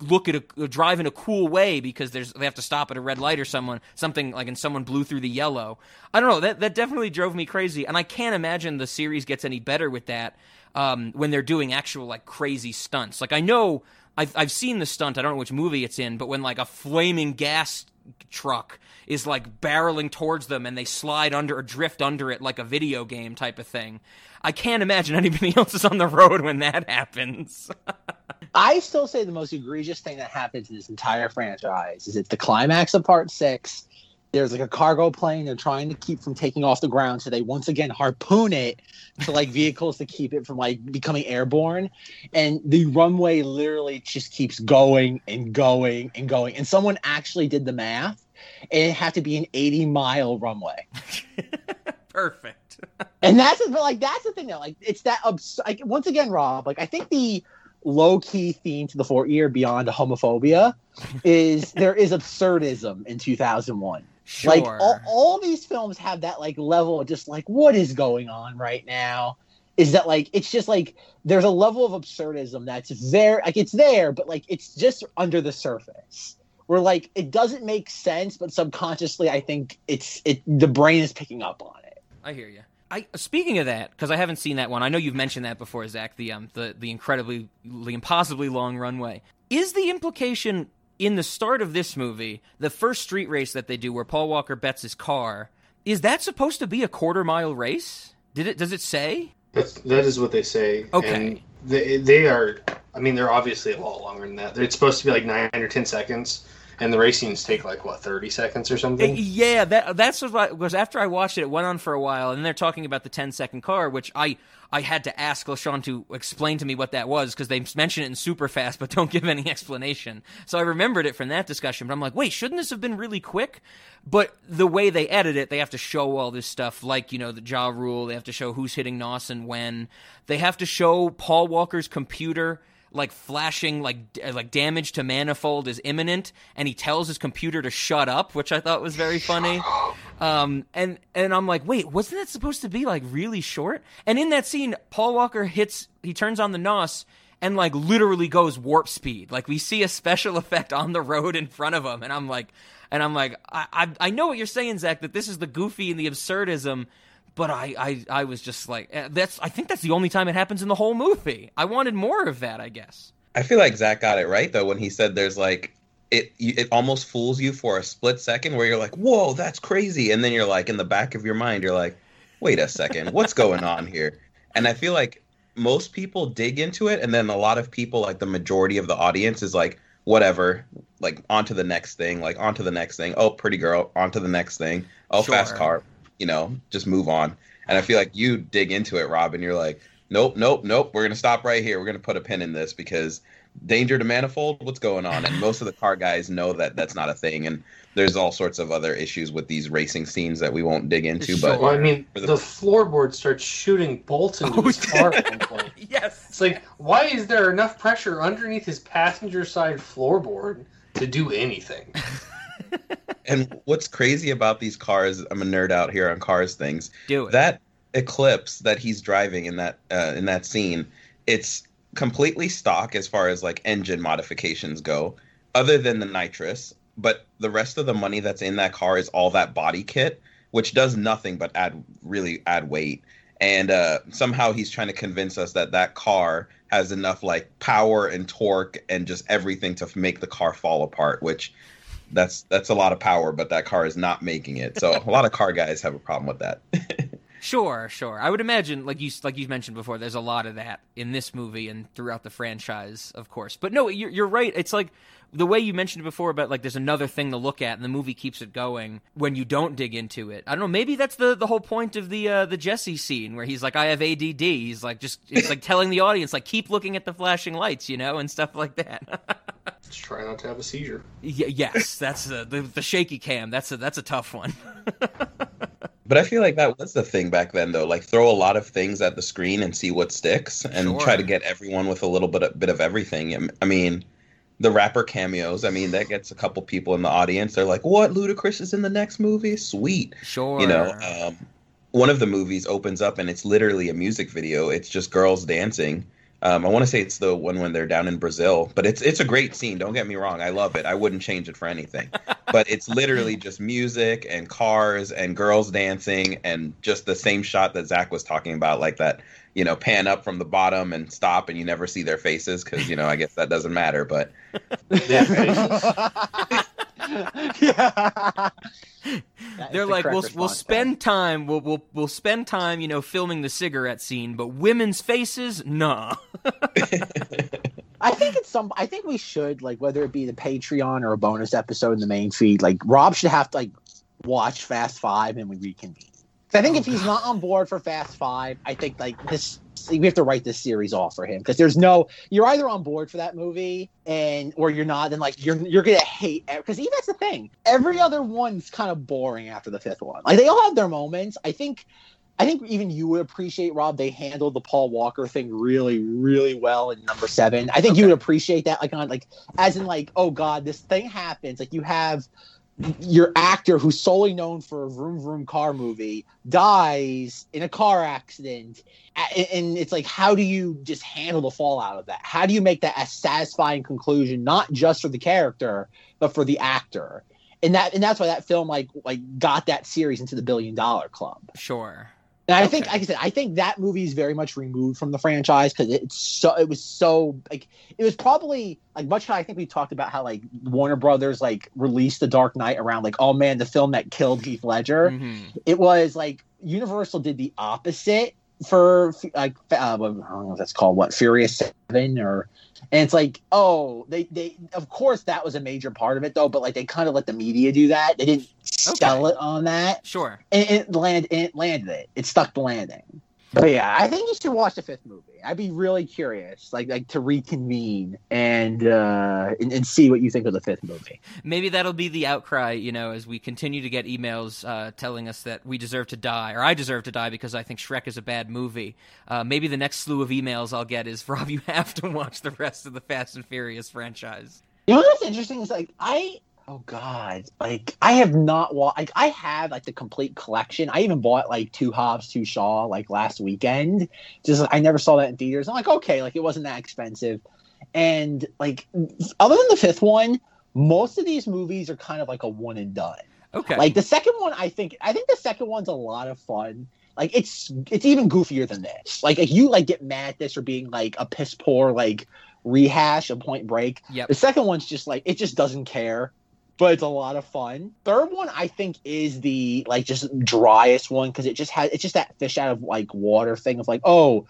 look at a drive in a cool way because there's they have to stop at a red light or someone something like and someone blew through the yellow. I don't know that that definitely drove me crazy, and I can't imagine the series gets any better with that um, when they're doing actual like crazy stunts. Like I know I've I've seen the stunt. I don't know which movie it's in, but when like a flaming gas truck is like barreling towards them and they slide under or drift under it like a video game type of thing. I can't imagine anybody else is on the road when that happens. I still say the most egregious thing that happens in this entire franchise is at the climax of part six. There's like a cargo plane they're trying to keep from taking off the ground, so they once again harpoon it to like vehicles to keep it from like becoming airborne. And the runway literally just keeps going and going and going. And someone actually did the math, it had to be an 80 mile runway. Perfect. and that's but like that's the thing that like it's that abs- like once again rob like i think the low key theme to the four year beyond homophobia is there is absurdism in 2001 Sure. like all, all these films have that like level of just like what is going on right now is that like it's just like there's a level of absurdism that's there like it's there but like it's just under the surface where like it doesn't make sense but subconsciously i think it's it the brain is picking up on it I hear you. I speaking of that because I haven't seen that one. I know you've mentioned that before, Zach. The um the the incredibly the impossibly long runway is the implication in the start of this movie, the first street race that they do, where Paul Walker bets his car. Is that supposed to be a quarter mile race? Did it? Does it say? That's that is what they say. Okay. And they they are. I mean, they're obviously a lot longer than that. It's supposed to be like nine or ten seconds, and the race scenes take like what thirty seconds or something. Yeah, that that's what was after I watched it. It went on for a while, and they're talking about the 10 second car, which I I had to ask LaShawn to explain to me what that was because they mention it in super fast, but don't give any explanation. So I remembered it from that discussion. But I'm like, wait, shouldn't this have been really quick? But the way they edit it, they have to show all this stuff, like you know the jaw rule. They have to show who's hitting Nos and when. They have to show Paul Walker's computer like flashing like d- like damage to manifold is imminent and he tells his computer to shut up which i thought was very funny. Um and and i'm like wait wasn't that supposed to be like really short? And in that scene paul walker hits he turns on the nos and like literally goes warp speed. Like we see a special effect on the road in front of him and i'm like and i'm like i i, I know what you're saying zach that this is the goofy and the absurdism but I, I, I was just like, eh, that's. I think that's the only time it happens in the whole movie. I wanted more of that. I guess. I feel like Zach got it right though when he said there's like it it almost fools you for a split second where you're like, "Whoa, that's crazy," and then you're like in the back of your mind you're like, "Wait a second, what's going on here?" And I feel like most people dig into it, and then a lot of people, like the majority of the audience, is like, "Whatever," like on to the next thing, like on to the next thing. Oh, pretty girl, on to the next thing. Oh, fast car. You know, just move on. And I feel like you dig into it, Rob, and you're like, nope, nope, nope. We're gonna stop right here. We're gonna put a pin in this because danger to manifold. What's going on? And most of the car guys know that that's not a thing. And there's all sorts of other issues with these racing scenes that we won't dig into. But Well, I mean, the- the, floorboard starts shooting bolts into Oh, his car at yes. It's like, why is there enough pressure underneath his passenger side floorboard to do anything? and what's crazy about these cars? I'm a nerd out here on cars things. Do it. that eclipse that he's driving in that uh, in that scene it's completely stock as far as like engine modifications go other than the nitrous but the rest of the money that's in that car is all that body kit which does nothing but add really add weight and uh, somehow he's trying to convince us that that car has enough like power and torque and just everything to make the car fall apart which that's that's a lot of power but that car is not making it so a lot of car guys have a problem with that Sure, sure. I would imagine, like you like you mentioned before, there's a lot of that in this movie and throughout the franchise, of course. But no, you're, you're right. It's like the way you mentioned before about like there's another thing to look at, and the movie keeps it going when you don't dig into it. I don't know. Maybe that's the the whole point of the uh, the Jesse scene where he's like, I have ADD. He's like just it's like telling the audience like keep looking at the flashing lights, you know, and stuff like that. Just try not to have a seizure. y- yes, that's the, the the shaky cam. That's a that's a tough one. But I feel like that was the thing back then, though. Like throw a lot of things at the screen and see what sticks, and Sure. try to get everyone with a little bit of, bit of everything. I mean, the rapper cameos. I mean, that gets a couple people in the audience. They're like, "What? Ludacris is in the next movie? Sweet." Sure, You know, um, one of the movies opens up and it's literally a music video. It's just girls dancing. Um, I want to say it's the one when they're down in Brazil, but it's it's a great scene. Don't get me wrong, I love it. I wouldn't change it for anything. but it's literally just music and cars and girls dancing and just the same shot that Zach was talking about, like that. You know, pan up from the bottom and stop, and you never see their faces because you know I guess that doesn't matter. But yeah. They're like, we'll we'll spend time, we'll we'll we'll spend time, you know, filming the cigarette scene, but women's faces, nah. I think it's some. I think we should like whether it be the Patreon or a bonus episode in the main feed. Like Rob should have to like watch Fast Five and we reconvene. I think oh, if he's not on board for Fast Five, I think like this we have to write this series off for him because there's no. You're either on board for that movie and or you're not. Then like you're you're gonna hate because even that's the thing. Every other one's kind of boring after the fifth one. Like they all have their moments. I think. I think even you would appreciate Rob. They handled the Paul Walker thing really, really well in number seven. I think you would appreciate that, like on like as in like, oh god, this thing happens. Like you have your actor who's solely known for a vroom vroom car movie dies in a car accident, and it's like, how do you just handle the fallout of that? How do you make that a satisfying conclusion, not just for the character, but for the actor? And that and that's why that film like like got that series into the billion dollar club. Sure. And I think, like I said, I think that movie is very much removed from the franchise because it's so it was so like it was probably like much how I think we talked about how like Warner Brothers like released The Dark Knight around like oh man the film that killed Heath Ledger. Mhm. It was like Universal did the opposite for like uh, I don't know if that's called what Furious Seven or and it's like oh they they of course that was a major part of it though but like they kind of let the media do that they didn't sell it on that Sure. and it land and it landed it. It stuck the landing. But yeah, I think you should watch the fifth movie. I'd be really curious, like like to reconvene and uh and, and see what you think of the fifth movie. Maybe that'll be the outcry, you know, as we continue to get emails uh, telling us that we deserve to die, or I deserve to die because I think Shrek is a bad movie. Uh, maybe the next slew of emails I'll get is, Rob, you have to watch the rest of the Fast and Furious franchise. You know what's interesting is like I oh god, like I have not watched. Like I have like the complete collection. I even bought like two Hobbs, two Shaw like last weekend. Just I never saw that in theaters. I'm like okay, like it wasn't that expensive, and like other than the fifth one, most of these movies are kind of like a one and done. Okay. Like the second one, I think I think the second one's a lot of fun. Like it's it's even goofier than this. Like if you like get mad at this for being like a piss poor like rehash a Point Break. Yep. The second one's just like it just doesn't care, but it's a lot of fun. Third one I think is the like just driest one because it just has it's just that fish out of like water thing of like oh,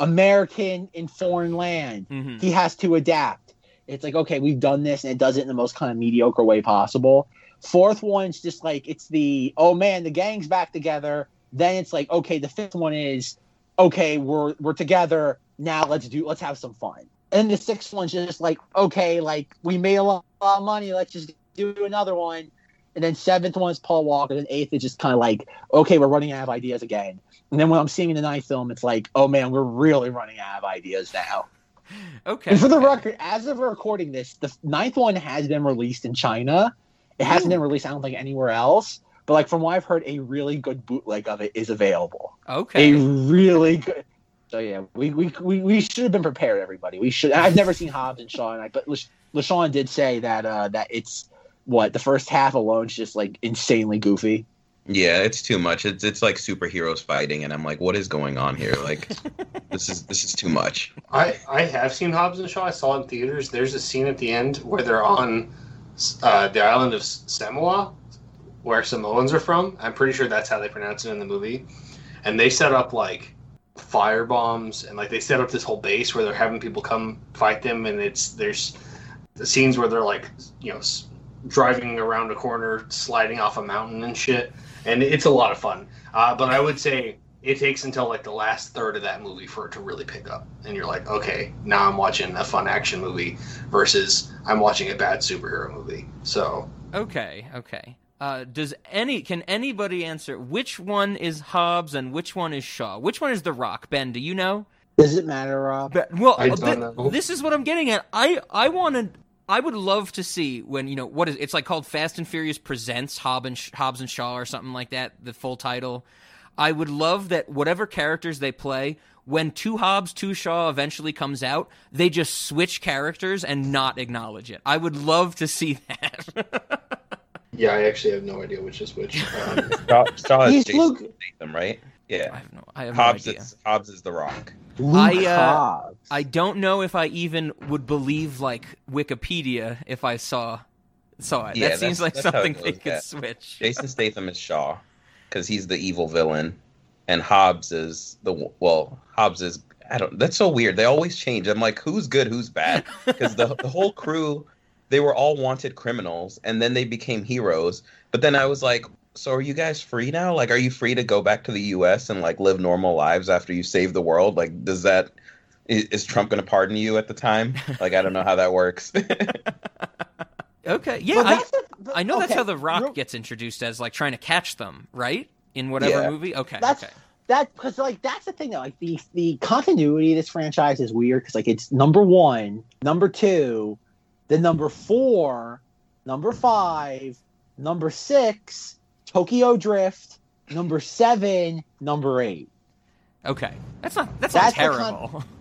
American in foreign land Mhm. he has to adapt. It's like okay, we've done this, and it does it in the most kind of mediocre way possible. Fourth one's just like it's the oh man, the gang's back together. Then it's like okay, the fifth one is okay, we're we're together now. Let's do let's have some fun. And the sixth one's just like okay, like we made a lot, lot of money. Let's just do another one. And then seventh one is Paul Walker. And eighth is just kind of like okay, we're running out of ideas again. And then when I'm seeing the ninth film, it's like oh man, we're really running out of ideas now. Okay. And for the record, as of recording this, the ninth one has been released in China. It hasn't been released, I don't think, anywhere else. But like from what I've heard, a really good bootleg of it is available. Okay. A really good. So yeah, we we, we, we should have been prepared, everybody. We should. I've never seen Hobbs and Shaw, and I, but Lash- LaShawn did say that uh, that it's what the first half alone is just like insanely goofy. Yeah, it's too much. It's it's like superheroes fighting, and I'm like, what is going on here? Like, this is this is too much. I, I have seen Hobbs and Shaw. I saw it in theaters. There's a scene at the end where they're on uh, the island of Samoa, where Samoans are from. I'm pretty sure that's how they pronounce it in the movie. And they set up like fire bombs and like they set up this whole base where they're having people come fight them. And it's there's the scenes where they're like you know s- driving around a corner, sliding off a mountain and shit. And it's a lot of fun. Uh, but I would say it takes until like the last third of that movie for it to really pick up and you're like okay now i'm watching a fun action movie versus i'm watching a bad superhero movie so Okay, okay. Uh, does any can anybody answer which one is Hobbs and which one is Shaw? Which one is The Rock? Ben, do you know? Does it matter, Rob? But, well, I uh, don't thi- know. this is what I'm getting at. I I wanted. I would love to see when you know what is it's like called Fast and Furious presents Hobbs and Hobbs and Shaw or something like that. The full title. I would love that whatever characters they play, when Two Hobbs, Two Shaw eventually comes out, they just switch characters and not acknowledge it. I would love to see that. yeah i actually have no idea which is which um, Shaw, Shaw is He's Jason Luke- Statham, right? I Yeah. have no. I have Hobbs no idea. is Hobbs is the Rock. Luke I, uh. I don't know if I even would believe like Wikipedia if I saw saw it. Yeah, that seems like something they could yeah. switch. Jason Statham is Shaw because he's the evil villain, and Hobbs is the well. Hobbs is I don't. That's so weird. They always change. I'm like, who's good, who's bad? Because the the whole crew, they were all wanted criminals, and then they became heroes. But then I was like, so are you guys free now? Like, are you free to go back to the U.S. and like live normal lives after you save the world? Like, does that is, is Trump going to pardon you at the time? Like, I don't know how that works. Okay, yeah, But I, the- I know that's how the Rock real- gets introduced as like trying to catch them, right? In whatever Yeah. movie. Okay, That's okay. that because like that's the thing though. Like the the continuity of this franchise is weird because like it's number one, number two, then number four, number five, number six, Tokyo Drift, number seven, number eight. Okay, that's not that's not That's the terrible.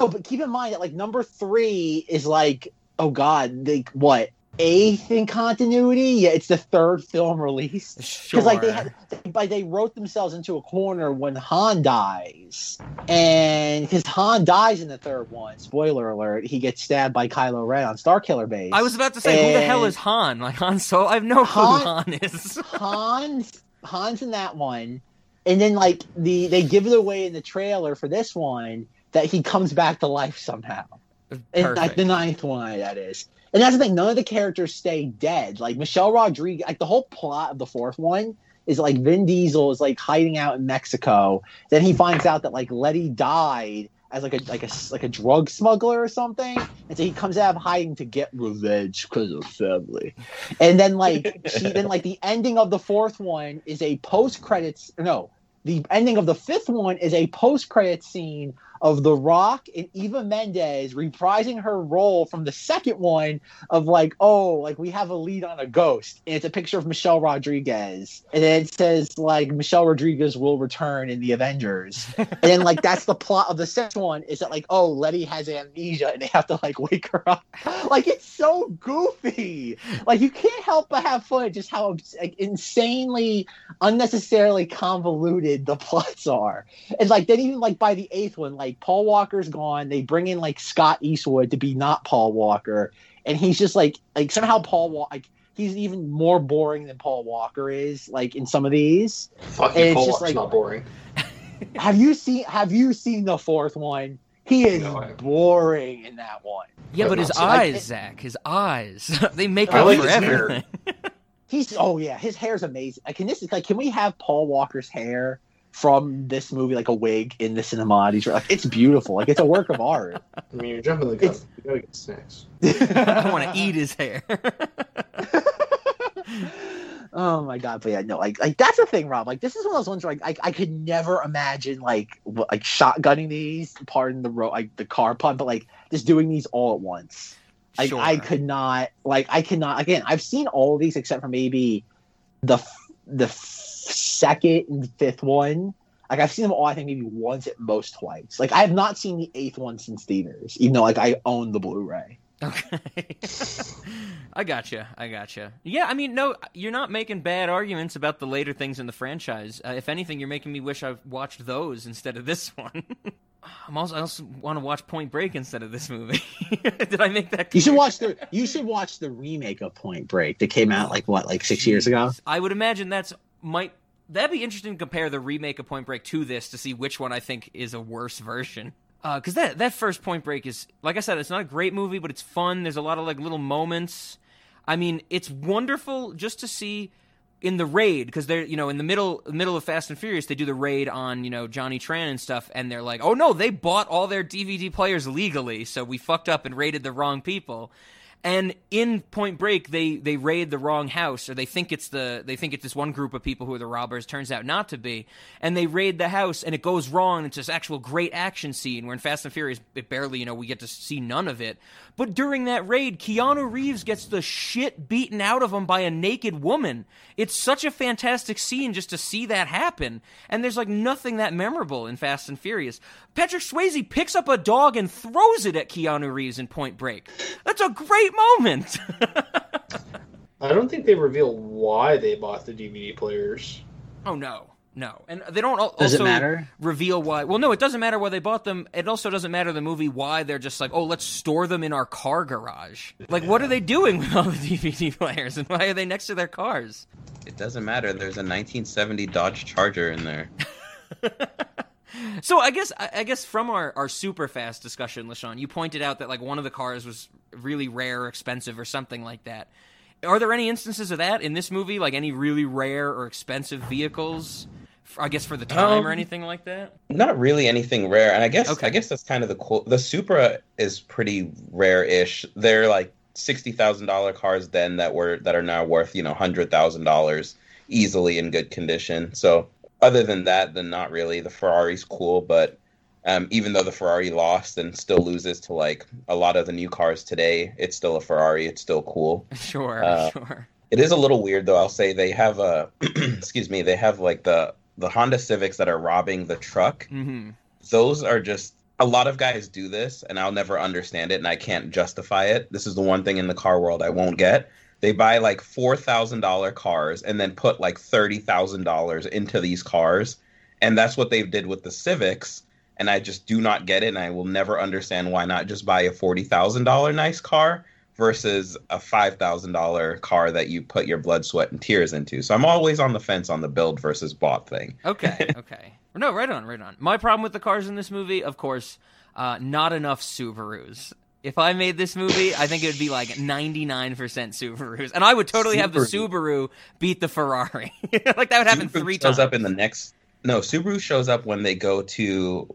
Oh, but keep in mind that like number three is like oh god, like what eighth in continuity? Yeah, it's the third film released. sure. Because like they had, like they wrote themselves into a corner when Han dies, and because Han dies in the third one. Spoiler alert: he gets stabbed by Kylo Ren on Starkiller Base. I was about to say, who the hell is Han? Like Han Solo? I have no clue Han- who Han is. Han's Han's in that one, and then like the they give it away in the trailer for this one that he comes back to life somehow. In like the ninth one, that is. And that's the thing, none of the characters stay dead. Like Michelle Rodriguez, like the whole plot of the fourth one is like Vin Diesel is like hiding out in Mexico. Then he finds out that like Letty died as like a like a like a drug smuggler or something, and so he comes out of hiding to get revenge because of family. And then like she then like the ending of the fourth one is a post credits no the ending of the fifth one is a post credit scene of The Rock and Eva Mendes reprising her role from the second one of like, oh, like we have a lead on a ghost. And it's a picture of Michelle Rodriguez. And then it says like Michelle Rodriguez will return in the Avengers. and then like that's the plot of the second one is that like, oh, Letty has amnesia and they have to like wake her up. like it's so goofy. Like you can't help but have fun just how like, insanely unnecessarily convoluted the plots are. And like then even like by the eighth one, like Paul Walker's gone. They bring in like Scott Eastwood to be not Paul Walker, and he's just like like somehow Paul Walker like he's even more boring than Paul Walker is. Like in some of these, fuck you it's Paul just Walker's like- not boring have you seen have you seen the fourth one? He is No, boring in that one. Yeah, but his So, like, eyes, Zach, his eyes, they make up like for everything. He's oh yeah, his hair's amazing. Like, can this like can we have Paul Walker's hair from this movie like a wig in the cinematics? Like it's beautiful. Like it's a work of art. I mean, you're jumping the gun. It's- You gotta get snacks. I want to eat his hair. oh my god! But yeah, no, like like that's the thing, Rob. Like this is one of those ones where like I, I could never imagine like like shotgunning these, pardon the road, like the car pun, but like just doing these all at once. Like Sure. I could not, like I cannot. Again, I've seen all of these except for maybe the f- the f- second and fifth one. Like I've seen them all, I think maybe once at most twice. Like I have not seen the eighth one since theaters, even though like I own the Blu-ray. Okay. I got gotcha. I got gotcha. Yeah, I mean, no, you're not making bad arguments about the later things in the franchise. Uh, if anything, you're making me wish I've watched those instead of this one. I'm also, I also want to watch Point Break instead of this movie. Did I make that? You should watch the you should watch the remake of Point Break that came out like what like six years ago. I would imagine that's might that'd be interesting to compare the remake of Point Break to this to see which one I think is a worse version. Uh, because that that first Point Break is like I said, it's not a great movie, but it's fun. There's a lot of like little moments. I mean, it's wonderful just to see in the raid because they're you know in the middle middle of Fast and Furious they do the raid on you know Johnny Tran and stuff and they're like oh no they bought all their DVD players legally so we fucked up and raided the wrong people and in Point Break they they raid the wrong house or they think it's the they think it's this one group of people who are the robbers turns out not to be. And they raid the house and it goes wrong. It's this actual great action scene where in Fast and Furious it barely you know we get to see none of it. But during that raid Keanu Reeves gets the shit beaten out of him by a naked woman. It's such a fantastic scene just to see that happen. And there's like nothing that memorable in Fast and Furious. Patrick Swayze picks up a dog and throws it at Keanu Reeves in Point Break. That's a great moment I don't think they reveal why they bought the DVD players. Oh no, no, and they don't al- Does it also matter? reveal why. Well, no, it doesn't matter why they bought them. It also doesn't matter the movie why they're just like, oh, let's store them in our car garage. Like, what are they doing with all the DVD players, and why are they next to their cars? It doesn't matter. There's a 1970 Dodge Charger in there. So I guess I guess from our, our super fast discussion, Lashawn, you pointed out that like one of the cars was really rare or expensive or something like that. Are there any instances of that in this movie? Like any really rare or expensive vehicles? I guess for the time or Um, anything like that. Not really anything rare, and I guess Okay. I guess that's kind of the cool. The Supra is pretty rare-ish. They're like sixty thousand dollar cars then that were that are now worth you know hundred thousand dollars easily in good condition. So other than that, then not really. The Ferrari's cool, but um, even though the Ferrari lost and still loses to like a lot of the new cars today, it's still a Ferrari. It's still cool. Sure, uh, sure. It is a little weird though. I'll say they have a excuse me. They have like the the Honda Civics that are robbing the truck. hmm Those are just a lot of guys do this, and I'll never understand it, and I can't justify it. This is the one thing in the car world I won't get. They buy like four thousand dollar cars and then put like thirty thousand dollars into these cars, and that's what they did with the Civics. And I just do not get it, and I will never understand why not just buy a forty thousand dollar nice car versus a five thousand dollar car that you put your blood, sweat, and tears into. So I'm always on the fence on the build versus bought thing. Okay, okay. No, right on, right on. My problem with the cars in this movie, of course, uh, not enough Subarus. If I made this movie, I think it would be like 99% Subarus. And I would totally have the Subaru. Subaru beat the Ferrari. like that would happen Subaru three shows times. up in the next. No, Subaru shows up when they go to,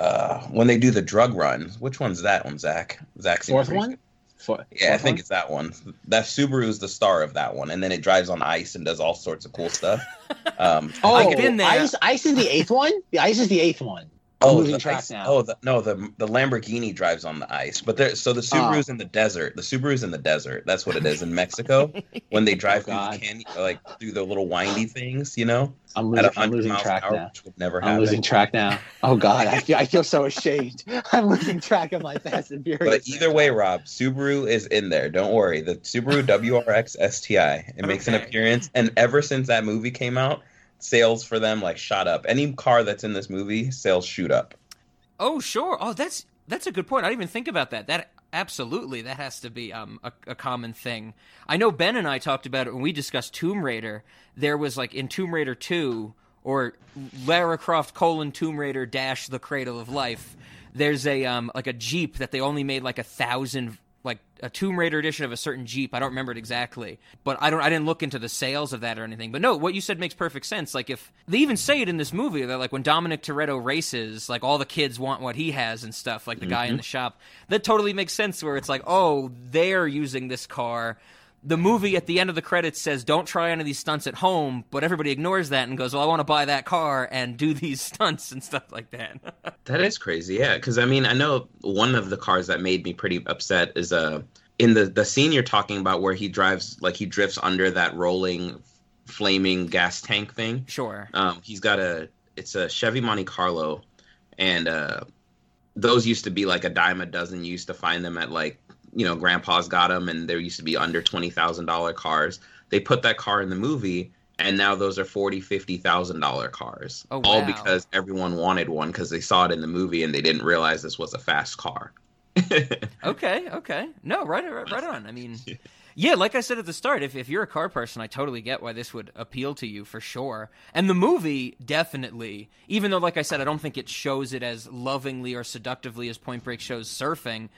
uh, when they do the drug run. Which one's that one, Zach? Zach. seems Fourth pretty one. good. Four, Yeah, I think one? it's that one. That Subaru's the star of that one, and then it drives on ice and does all sorts of cool stuff. Um, Oh, I've been there. Ice, Ice is the eighth one. The Ice is the eighth one. Oh, the track ice- now. oh, the, no, the the Lamborghini drives on the ice, but there. So the oh. Subaru's in the desert. The Subaru's in the desert. That's what it is in Mexico when they drive Oh, through the canyon, like through the little windy things, you know, I'm losing, I'm losing track hour, now. never I'm happen. losing track now. Oh God, I feel, I feel so ashamed. I'm losing track of my Fast and Furious. But either way, Rob, Subaru is in there. Don't worry. The Subaru WRX STI. It makes an appearance, and ever since that movie came out, sales for them like shot up. Any car that's in this movie, sales shoot up. Oh, sure. Oh, that's that's a good point. I didn't even think about that. That absolutely that has to be um a, a common thing. I know Ben and I talked about it when we discussed Tomb Raider. There was like in Tomb Raider two or Lara Croft colon Tomb Raider dash the Cradle of Life. there's a um like a Jeep that they only made like a thousand like a Tomb Raider edition of a certain Jeep. I don't remember it exactly, but I don't. I didn't look into the sales of that or anything. But no, what you said makes perfect sense. Like if they even say it in this movie, that like when Dominic Toretto races, like all the kids want what he has and stuff. Like the guy in mm-hmm. the shop, that totally makes sense. Where it's like, oh, they're using this car. The movie at the end of the credits says, "Don't try any of these stunts at home," but everybody ignores that and goes, "Well, I want to buy that car and do these stunts and stuff like that." That is crazy, yeah. Because I mean, I know one of the cars that made me pretty upset is uh in the the scene you're talking about where he drives like he drifts under that rolling, flaming gas tank thing. sure. Um, he's got a it's a Chevy Monte Carlo, and uh, those used to be like a dime a dozen. You used to find them at like you know Grandpa's got them, and there used to be under twenty thousand dollar cars. They put that car in the movie, and now those are forty fifty thousand dollar cars. Oh, wow. All because everyone wanted one because they saw it in the movie and they didn't realize this was a fast car. Okay, okay. No, right, right, right on. I mean, yeah, like I said at the start, if, if you're a car person, I totally get why this would appeal to you for sure. And the movie, definitely, even though, like I said, I don't think it shows it as lovingly or seductively as Point Break shows surfing,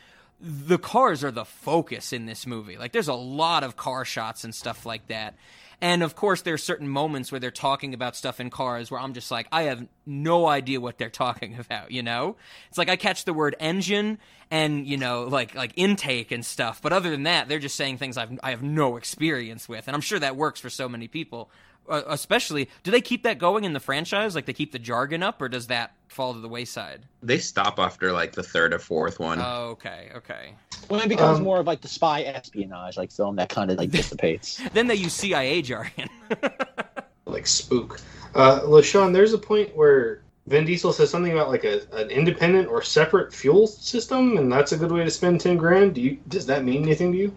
the cars are the focus in this movie. Like, there's a lot of car shots and stuff like that. And of course, there are certain moments where they're talking about stuff in cars where I'm just like, I have no idea what they're talking about. You know, it's like I catch the word engine and you know, like like intake and stuff, but other than that, they're just saying things I've I have no experience with, and I'm sure that works for so many people. Uh, especially, do they keep that going in the franchise? Like they keep the jargon up, or does that fall to the wayside? they stop after like the third or fourth one. Oh, okay, okay. When it becomes Um, more of like the spy espionage like film that kind of like dissipates. Then they use CIA jargon. like spook. Uh, LaShawn, there's a point where Vin Diesel says something about like a, an independent or separate fuel system, and that's a good way to spend ten grand. Do you? Does that mean anything to you?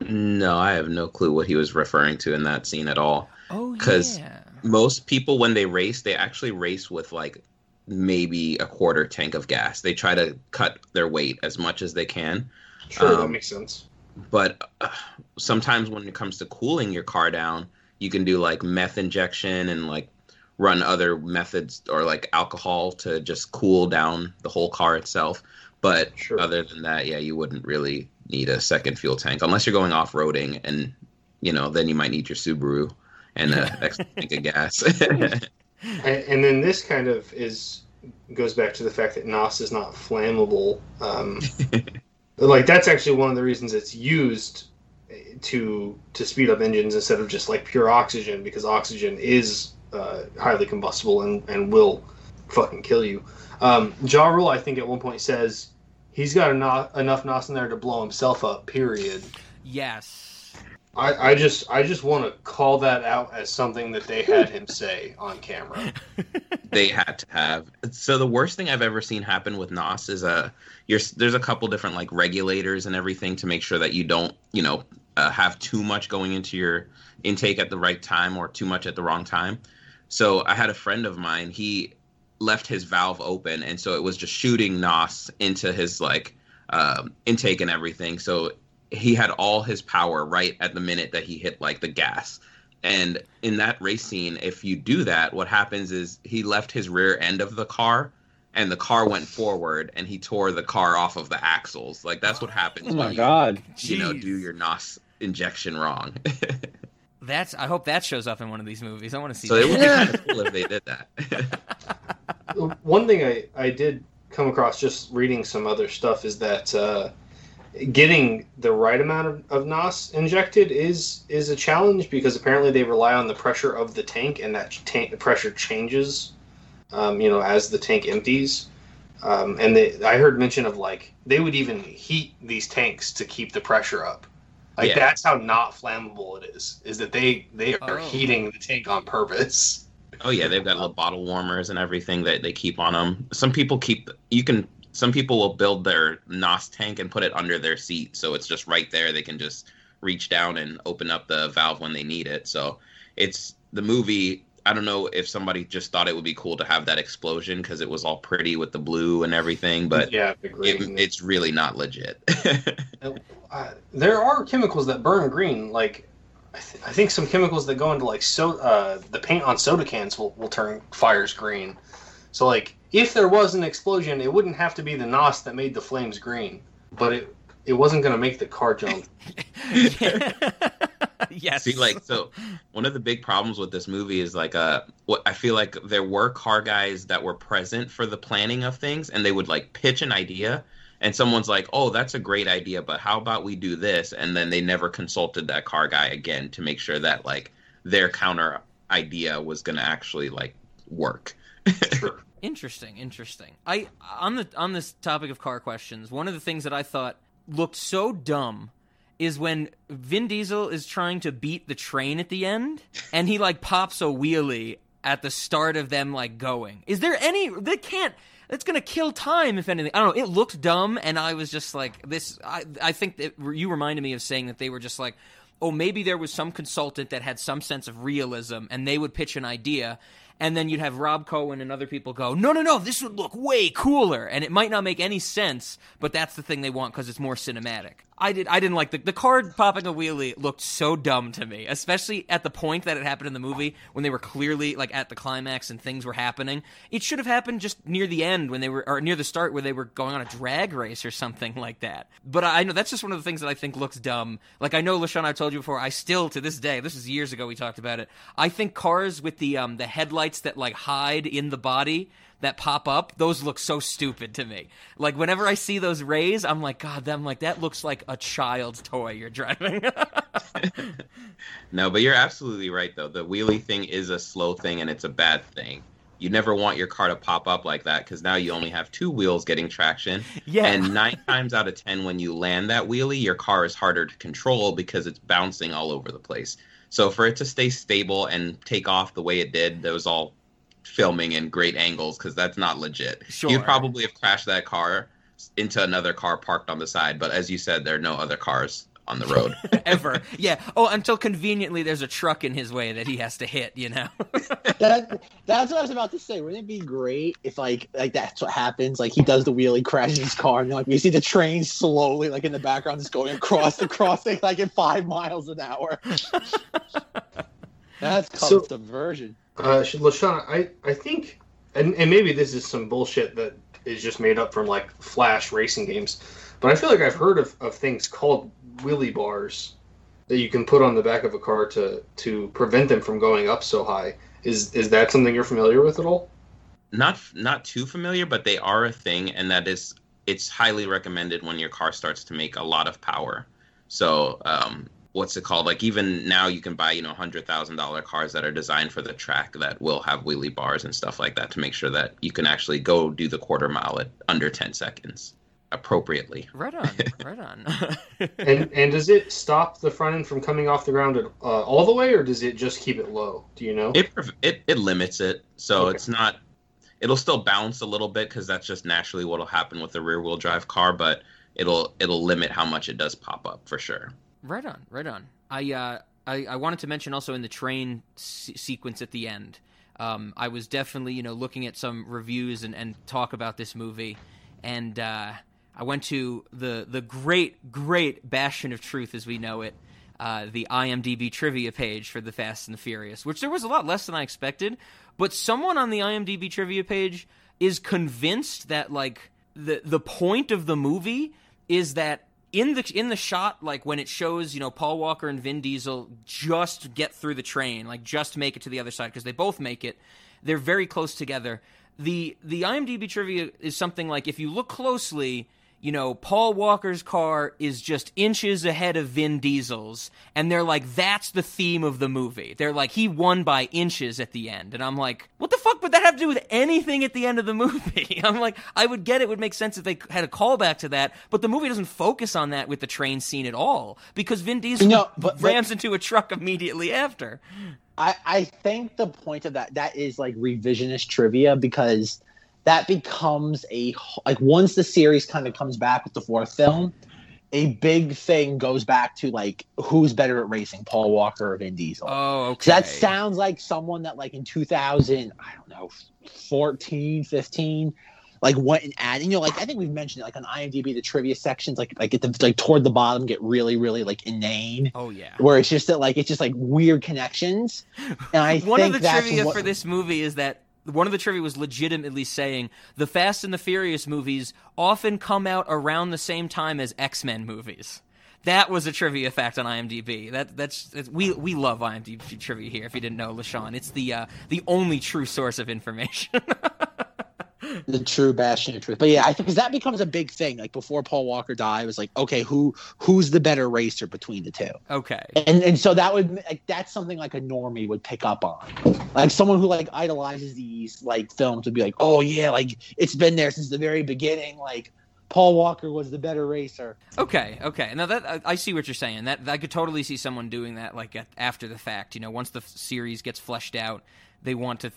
No, I have no clue what he was referring to in that scene at all. Oh 'Cause- yeah. Because most people when they race they actually race with like maybe a quarter tank of gas they try to cut their weight as much as they can Sure, that Um, makes sense. but uh, sometimes when it comes to cooling your car down you can do like meth injection and like run other methods or like alcohol to just cool down the whole car itself but Sure. other than that yeah you wouldn't really need a second fuel tank unless you're going off-roading and you know then you might need your subaru and an extra tank of gas And, and then this kind of is goes back to the fact that NOS is not flammable. Um, like that's actually one of the reasons it's used to to speed up engines instead of just like pure oxygen because oxygen is uh, highly combustible and, and will fucking kill you. Um, Ja Rule, I think, at one point says he's got enough, enough NOS in there to blow himself up. Period. Yes. I, I just I just want to call that out as something that they had him say on camera. they had to have. So the worst thing I've ever seen happen with NOS is a you're, there's a couple different like regulators and everything to make sure that you don't, you know, uh, have too much going into your intake at the right time or too much at the wrong time. So I had a friend of mine. He left his valve open, and so it was just shooting NOS into his like um, intake and everything. So he had all his power right at the minute that he hit like the gas. And in that race scene, if you do that, what happens is he left his rear end of the car and the car went forward and he tore the car off of the axles. Like that's what happens Oh my you, god. you know, do your NOS injection wrong. That's. I hope that shows up in one of these movies. I want to see. so it would be kind of cool if they did that. One thing I, I did come across just reading some other stuff is that uh, getting the right amount of, of NOS injected is is a challenge because apparently they rely on the pressure of the tank and that tank the pressure changes, um, you know, as the tank empties. Um, and they, I heard mention of like they would even heat these tanks to keep the pressure up. Like Yeah. that's how not flammable it is. Is that they they are Oh. heating the tank on purpose. Oh yeah, they've got little bottle warmers and everything that they keep on them. Some people keep you can some people will build their NOS tank and put it under their seat so it's just right there. They can just reach down and open up the valve when they need it. So it's the movie. I don't know if somebody just thought it would be cool to have that explosion because it was all pretty with the blue and everything, but yeah, it, it's really not legit. uh, there are chemicals that burn green. Like I, th- I think some chemicals that go into like so uh, the paint on soda cans will, will turn fires green. So like if there was an explosion, it wouldn't have to be the nos that made the flames green, but it it wasn't going to make the car jump. yes. See, like, so one of the big problems with this movie is like, uh, what I feel like there were car guys that were present for the planning of things, and they would like pitch an idea, and someone's like, "Oh, that's a great idea, but how about we do this?" And then they never consulted that car guy again to make sure that like their counter idea was going to actually like work. Interesting, interesting. I on the on this topic of car questions, one of the things that I thought looked so dumb is when Vin Diesel is trying to beat the train at the end and he like pops a wheelie at the start of them like going. Is there any they can't it's gonna kill time if anything. I don't know. It looked dumb, and I was just like, "This." I I think that you reminded me of saying that they were just like, "Oh, maybe there was some consultant that had some sense of realism, and they would pitch an idea, and then you'd have Rob Cohen and other people go, "No, no, no, this would look way cooler," and it might not make any sense, but that's the thing they want because it's more cinematic. I did. I didn't like the the card popping a wheelie looked so dumb to me, especially at the point that it happened in the movie when they were clearly like at the climax and things were happening. It should have happened just near the end when they were or near the start where they were going on a drag race or something like that. But I know that's just one of the things that I think looks dumb. Like I know LaShawn, I've told you before. I still to this day, this is years ago we talked about it. I think cars with the um the headlights that like hide in the body that pop up, those look so stupid to me. Like whenever I see those rays, I'm like, God, I'm like that looks like a child's toy you're driving. No, but you're absolutely right though. The wheelie thing is a slow thing and it's a bad thing. You never want your car to pop up like that because now you only have two wheels getting traction. Yeah. And nine times out of ten, when you land that wheelie, your car is harder to control because it's bouncing all over the place. So for it to stay stable and take off the way it did, that was all filming in great angles because that's not legit. Sure. You'd probably have crashed that car into another car parked on the side, but as you said, there are no other cars on the road. Ever. Yeah. Oh, until conveniently there's a truck in his way that he has to hit, you know? That, that's what I was about to say. Wouldn't it be great if like like that's what happens? Like he does the wheelie, crashes his car, and like you see the train slowly, like in the background, just going across the crossing, like at five miles an hour. That's called So- diversion. Uh, Sh- LaShawn, I, I think, and, and maybe this is some bullshit that is just made up from like Flash racing games, but I feel like I've heard of, of things called wheelie bars that you can put on the back of a car to to prevent them from going up so high. Is is that something you're familiar with at all? not not too familiar, but they are a thing, and that is it's highly recommended when your car starts to make a lot of power. So, um, what's it called? Like even now, you can buy you know hundred thousand dollar cars that are designed for the track that will have wheelie bars and stuff like that to make sure that you can actually go do the quarter mile at under ten seconds appropriately. right on. Right on. And and does it stop the front end from coming off the ground at, uh, all the way, or does it just keep it low? Do you know? It it it limits it, so Okay. it's not. It'll still bounce a little bit because that's just naturally what'll happen with a rear wheel drive car, but it'll it'll limit how much it does pop up for sure. Right on, right on. I uh, I, I wanted to mention also in the train se- sequence at the end. Um, I was definitely you know looking at some reviews and, and talk about this movie, and uh, I went to the the great great bastion of truth as we know it, uh, the IMDb trivia page for the Fast and the Furious, which there was a lot less than I expected. But someone on the IMDb trivia page is convinced that like the the point of the movie is that in the in the shot like when it shows you know Paul Walker and Vin Diesel just get through the train like just make it to the other side because they both make it. They're very close together. The the IMDb trivia is something like if you look closely you know Paul Walker's car is just inches ahead of Vin Diesel's and they're like that's the theme of the movie. They're like he won by inches at the end. And I'm like what the fuck would that have to do with anything at the end of the movie? I'm like I would get it would make sense if they had a callback to that but the movie doesn't focus on that with the train scene at all because Vin Diesel No, but- but- rams into a truck immediately after. I, I think the point of that that is like revisionist trivia because that becomes a like once the series kind of comes back with the fourth film, a big thing goes back to like who's better at racing, Paul Walker or Vin Diesel. oh okay So that sounds like someone that like in 2000, I don't know, 14, 15, like went and added, you know, like I think we've mentioned it, like on IMDb, the trivia sections, like like at the like toward the bottom get really, really like inane. oh yeah Where it's just that like it's just like weird connections. And I One of the trivia what, for this movie is that one of the trivia was legitimately saying the Fast and the Furious movies often come out around the same time as X Men movies. That was a trivia fact on IMDb. That that's, we we love IMDb trivia here. If you didn't know, Lashawn, it's the uh, the only true source of information. the true bastion of truth. But yeah, I think because that becomes a big thing. Like before Paul Walker died, it was like, okay, who who's the better racer between the two? okay, And and so that would like that's something like a normie would pick up on. Like someone who like idolizes these like films would be like, oh yeah, like it's been there since the very beginning. Like Paul Walker was the better racer. Okay, okay. Now that I, I see what you're saying. That I could totally see someone doing that, like at, after the fact. You know, once the f- series gets fleshed out, they want to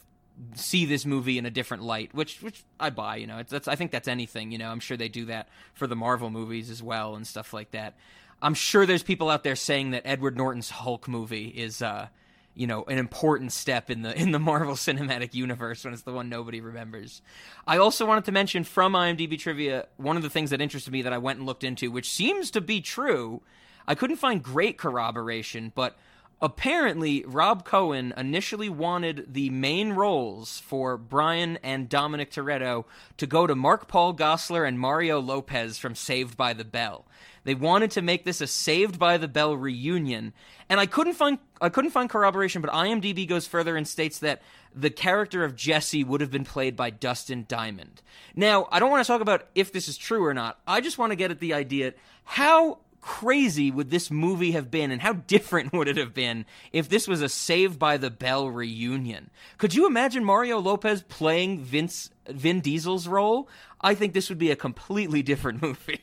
see this movie in a different light, which which I buy. You know, it's, that's I think that's anything. You know, I'm sure they do that for the Marvel movies as well and stuff like that. I'm sure there's people out there saying that Edward Norton's Hulk movie is, uh, you know, an important step in the in the Marvel Cinematic Universe when it's the one nobody remembers. I also wanted to mention from IMDb trivia one of the things that interested me that I went and looked into, which seems to be true. I couldn't find great corroboration, but apparently Rob Cohen initially wanted the main roles for Brian and Dominic Toretto to go to Mark Paul Gosselaar and Mario Lopez from Saved by the Bell. They wanted to make this a Saved by the Bell reunion, and I couldn't find I couldn't find corroboration, but IMDb goes further and states that the character of Jesse would have been played by Dustin Diamond. Now, I don't want to talk about if this is true or not. I just want to get at the idea how crazy would this movie have been and how different would it have been if this was a Save by the Bell reunion? Could you imagine Mario Lopez playing Vince Vin Diesel's role? I think this would be a completely different movie.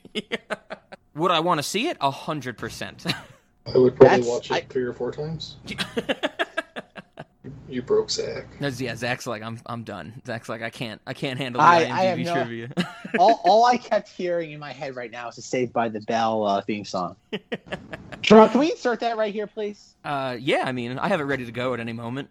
would I want to see it? A hundred percent. I would probably That's- watch it I- three or four times. You broke Zach. That's- Yeah, Zach's like I'm. I'm done. Zach's like I can't. I can't handle I- the I have IMDb no- trivia. all, all I kept hearing in my head right now is the Saved by the Bell uh, theme song. Can we insert that right here, please? uh, yeah, I mean, I have it ready to go at any moment.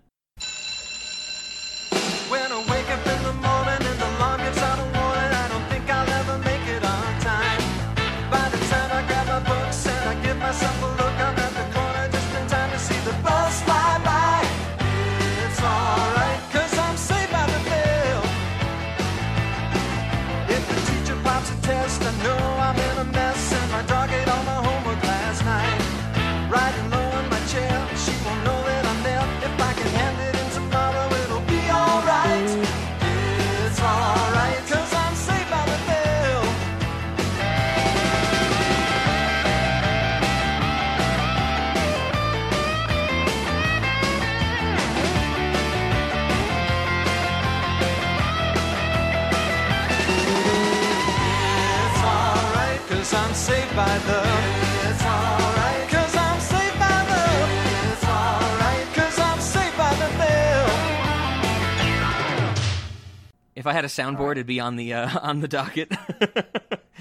I had a soundboard, it'd be on the uh, on the docket.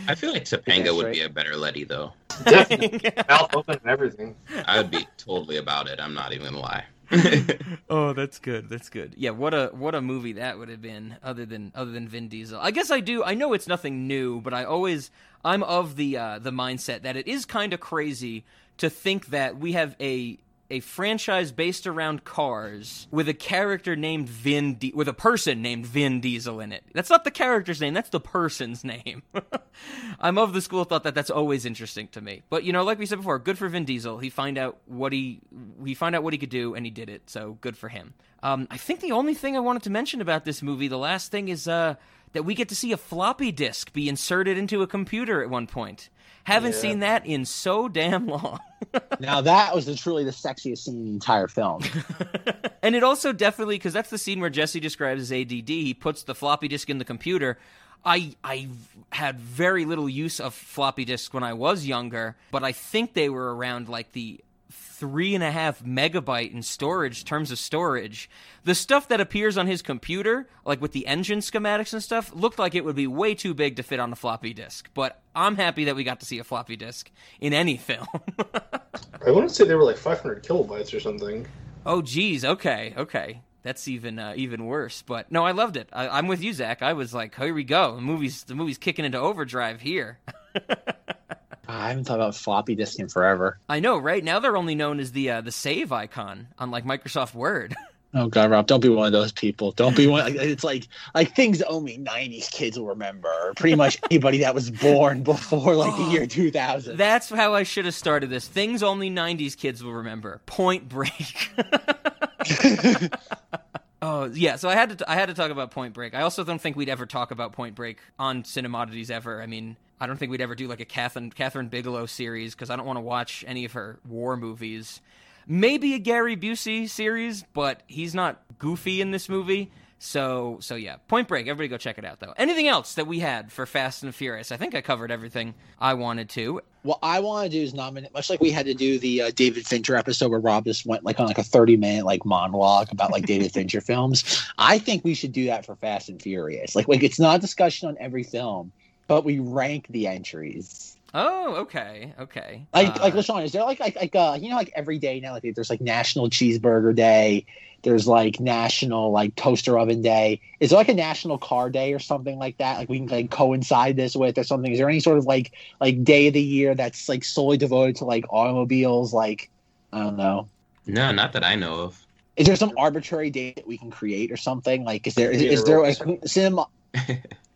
I feel like Topanga That's would right. be a better Letty though. Definitely. Mouth open and everything. I would be totally about it. I'm not even gonna lie. oh, that's good. That's good. Yeah, what a what a movie that would have been other than other than Vin Diesel. I guess I do. I know it's nothing new, but I always I'm of the uh, the mindset that it is kind of crazy to think that we have a a franchise based around cars with a character named Vin Di- with a person named Vin Diesel in it. That's not the character's name, that's the person's name. I'm of the school thought that that's always interesting to me. But you know, like we said before, good for Vin Diesel. He find out what he he found out what he could do and he did it. So good for him. Um, I think the only thing I wanted to mention about this movie, the last thing is uh, that we get to see a floppy disk be inserted into a computer at one point. Haven't Yeah. seen that in so damn long. Now that was the, truly the sexiest scene in the entire film. and it also definitely because that's the scene where Jesse describes as ADD. He puts the floppy disk in the computer. I I had very little use of floppy disks when I was younger, but I think they were around like the three and a half megabyte in storage terms of storage. The stuff that appears on his computer, like with the engine schematics and stuff, looked like it would be way too big to fit on a floppy disk. But I'm happy that we got to see a floppy disk in any film. I want to say they were like 500 kilobytes or something. Oh, geez. Okay, okay. That's even uh, even worse. But no, I loved it. I, I'm with you, Zach. I was like, here we go. The movie's the movie's kicking into overdrive here. I haven't thought about floppy disk in forever. I know, right? Now they're only known as the uh, the save icon on like Microsoft Word. Oh God, Rob, don't be one of those people. Don't be one. It's like like things only '90s kids will remember. Pretty much anybody that was born before like the year 2000. That's how I should have started this. Things only 90s kids will remember. Point Break. oh, yeah, so I had to I had to talk about Point Break. I also don't think we'd ever talk about Point Break on Cinemodities ever. I mean, I don't think we'd ever do like a Kathryn Kathryn Bigelow series because I don't want to watch any of her war movies. Maybe a Gary Busey series, but he's not goofy in this movie. So so yeah, Point Break. Everybody go check it out though. Anything else that we had for Fast and Furious? I think I covered everything I wanted to. What I want to do is nominate, much like we had to do the uh, David Fincher episode where Rob just went like on like a 30 minute like monologue about like David Fincher films. I think we should do that for Fast and Furious. Like like it's not a discussion on every film, but we rank the entries. Oh, okay, okay. Like Uh, like Lashawn, is there like like like uh you know like every day now like there's like National Cheeseburger Day, there's like National like Toaster Oven Day. Is there like a National Car Day or something like that? Like we can like coincide this with or something. Is there any sort of like like day of the year that's like solely devoted to like automobiles? Like I don't know. No, not that I know of. Is there some arbitrary date that we can create or something? Like is there is, is there a cinema?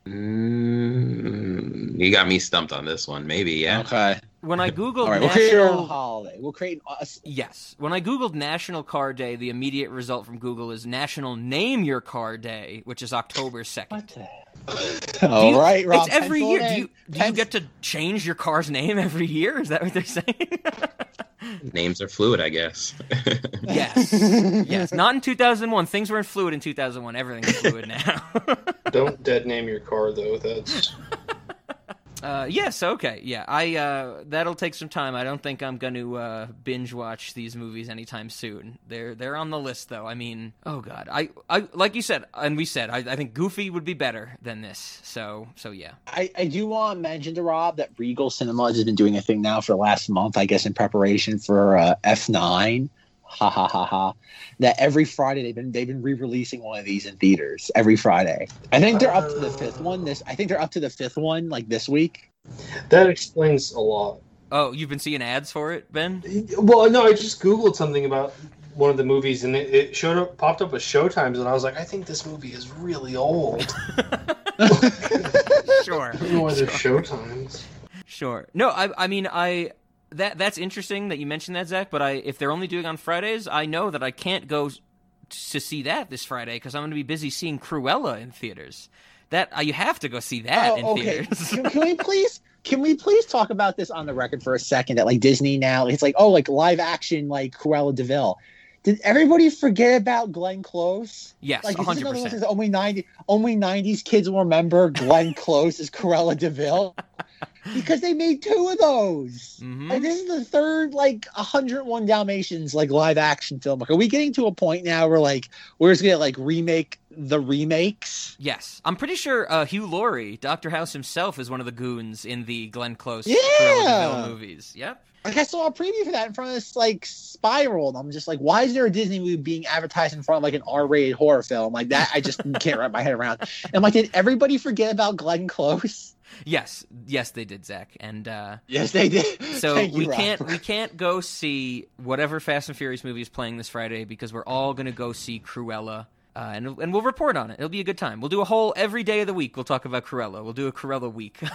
Mm, you got me stumped on this one. Maybe, yeah. Okay. When I googled All right. We'll create our own national, holiday. We'll create. A, yes, when I googled National Car Day, the immediate result from Google is National Name Your Car Day, which is October second. what? All right, Rob. It's every pencil year. it Do you do you get to change your car's name every year? Is that what they're saying? Names are fluid, I guess. yes, yes. Not in two thousand one. Things were in fluid in two thousand one. Everything's fluid now. Don't dead name your car though. That's Uh, yes, okay, yeah. I uh, that'll take some time. I don't think I'm going to uh, binge watch these movies anytime soon. They're they're on the list though. I mean, oh god, I, I like you said, and we said, I, I think Goofy would be better than this. So so yeah. I, I do want to mention to Rob that Regal Cinemas has been doing a thing now for the last month, I guess, in preparation for uh, F9. Ha ha ha ha! That every Friday they've been they've been re-releasing one of these in theaters every Friday. I think they're up to the fifth one. This I think they're up to the fifth one like this week. that explains a lot. Oh, you've been seeing ads for it, Ben? Well, no, I just googled something about one of the movies, and it, it showed up, popped up with showtimes, and I was like, I think this movie is really old. sure. I don't know why there's showtimes. Sure. No, I I mean I that that's interesting that you mentioned that Zach. But I if they're only doing on Fridays, I know that I can't go to see that this Friday because I'm going to be busy seeing Cruella in theaters. That uh, you have to go see that in Oh, okay. theaters. can, can we please can we please talk about this on the record for a second? That like Disney now it's like oh like live action like Cruella de Vil. Did everybody forget about Glenn Close? yes, Like, is hundred another one percent. that only ninety only nineties kids will remember Glenn Close as Cruella de Vil because they made two of those. Mhm. Like this is the third like 101 Dalmatians like live action film. Like, are we getting to a point now where like we're just gonna like remake the remakes? Yes, I'm pretty sure uh, Hugh Laurie, Doctor House himself, is one of the goons in the Glenn Close Yeah! Movies. Yep. Like I saw a preview for that in front of this like spiral, and I'm just like, why is there a Disney movie being advertised in front of like an R-rated horror film like that? I just can't wrap my head around. And I'm like, did everybody forget about Glenn Close? Yes, yes, they did, Zach, and. uh Yes, they did. So Thank we you, can't we can't go see whatever Fast and Furious movie is playing this Friday because we're all gonna go see Cruella. Uh, and and we'll report on it. It'll be a good time. We'll do a whole every day of the week. We'll talk about Cruella. We'll do a Cruella week.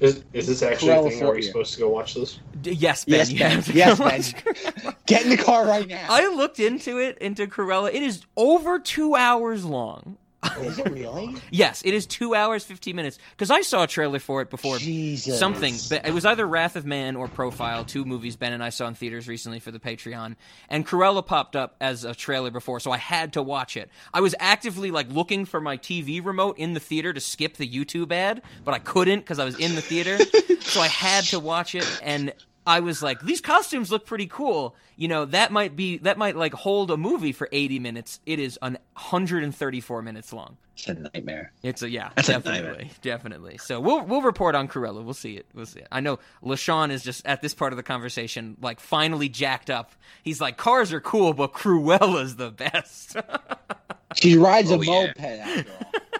Is, is this actually a Cruella thing? Are we phobia. supposed to go watch this? D- yes, Ben. Yes, you Ben. have to Yes, Ben. Get in the car right now. I looked into it into Cruella. It is over two hours long. Is it really? Yes, it is two hours fifteen minutes. Because I saw a trailer for it before Jesus. something. But it was either Wrath of Man or Profile, two movies Ben and I saw in theaters recently for the Patreon. And Cruella popped up as a trailer before, so I had to watch it. I was actively like looking for my TV remote in the theater to skip the YouTube ad, but I couldn't because I was in the theater. so I had to watch it and I was like, these costumes look pretty cool. You know, that might be that might like hold a movie for 80 minutes. It is an 134 minutes long. It's a nightmare. It's a yeah, That's definitely, nightmare. definitely. So we'll we'll report on Cruella. We'll see it. We'll see it. I know Lashawn is just at this part of the conversation, like finally jacked up. He's like, cars are cool, but Cruella's the best. She rides a Oh, yeah. moped after all.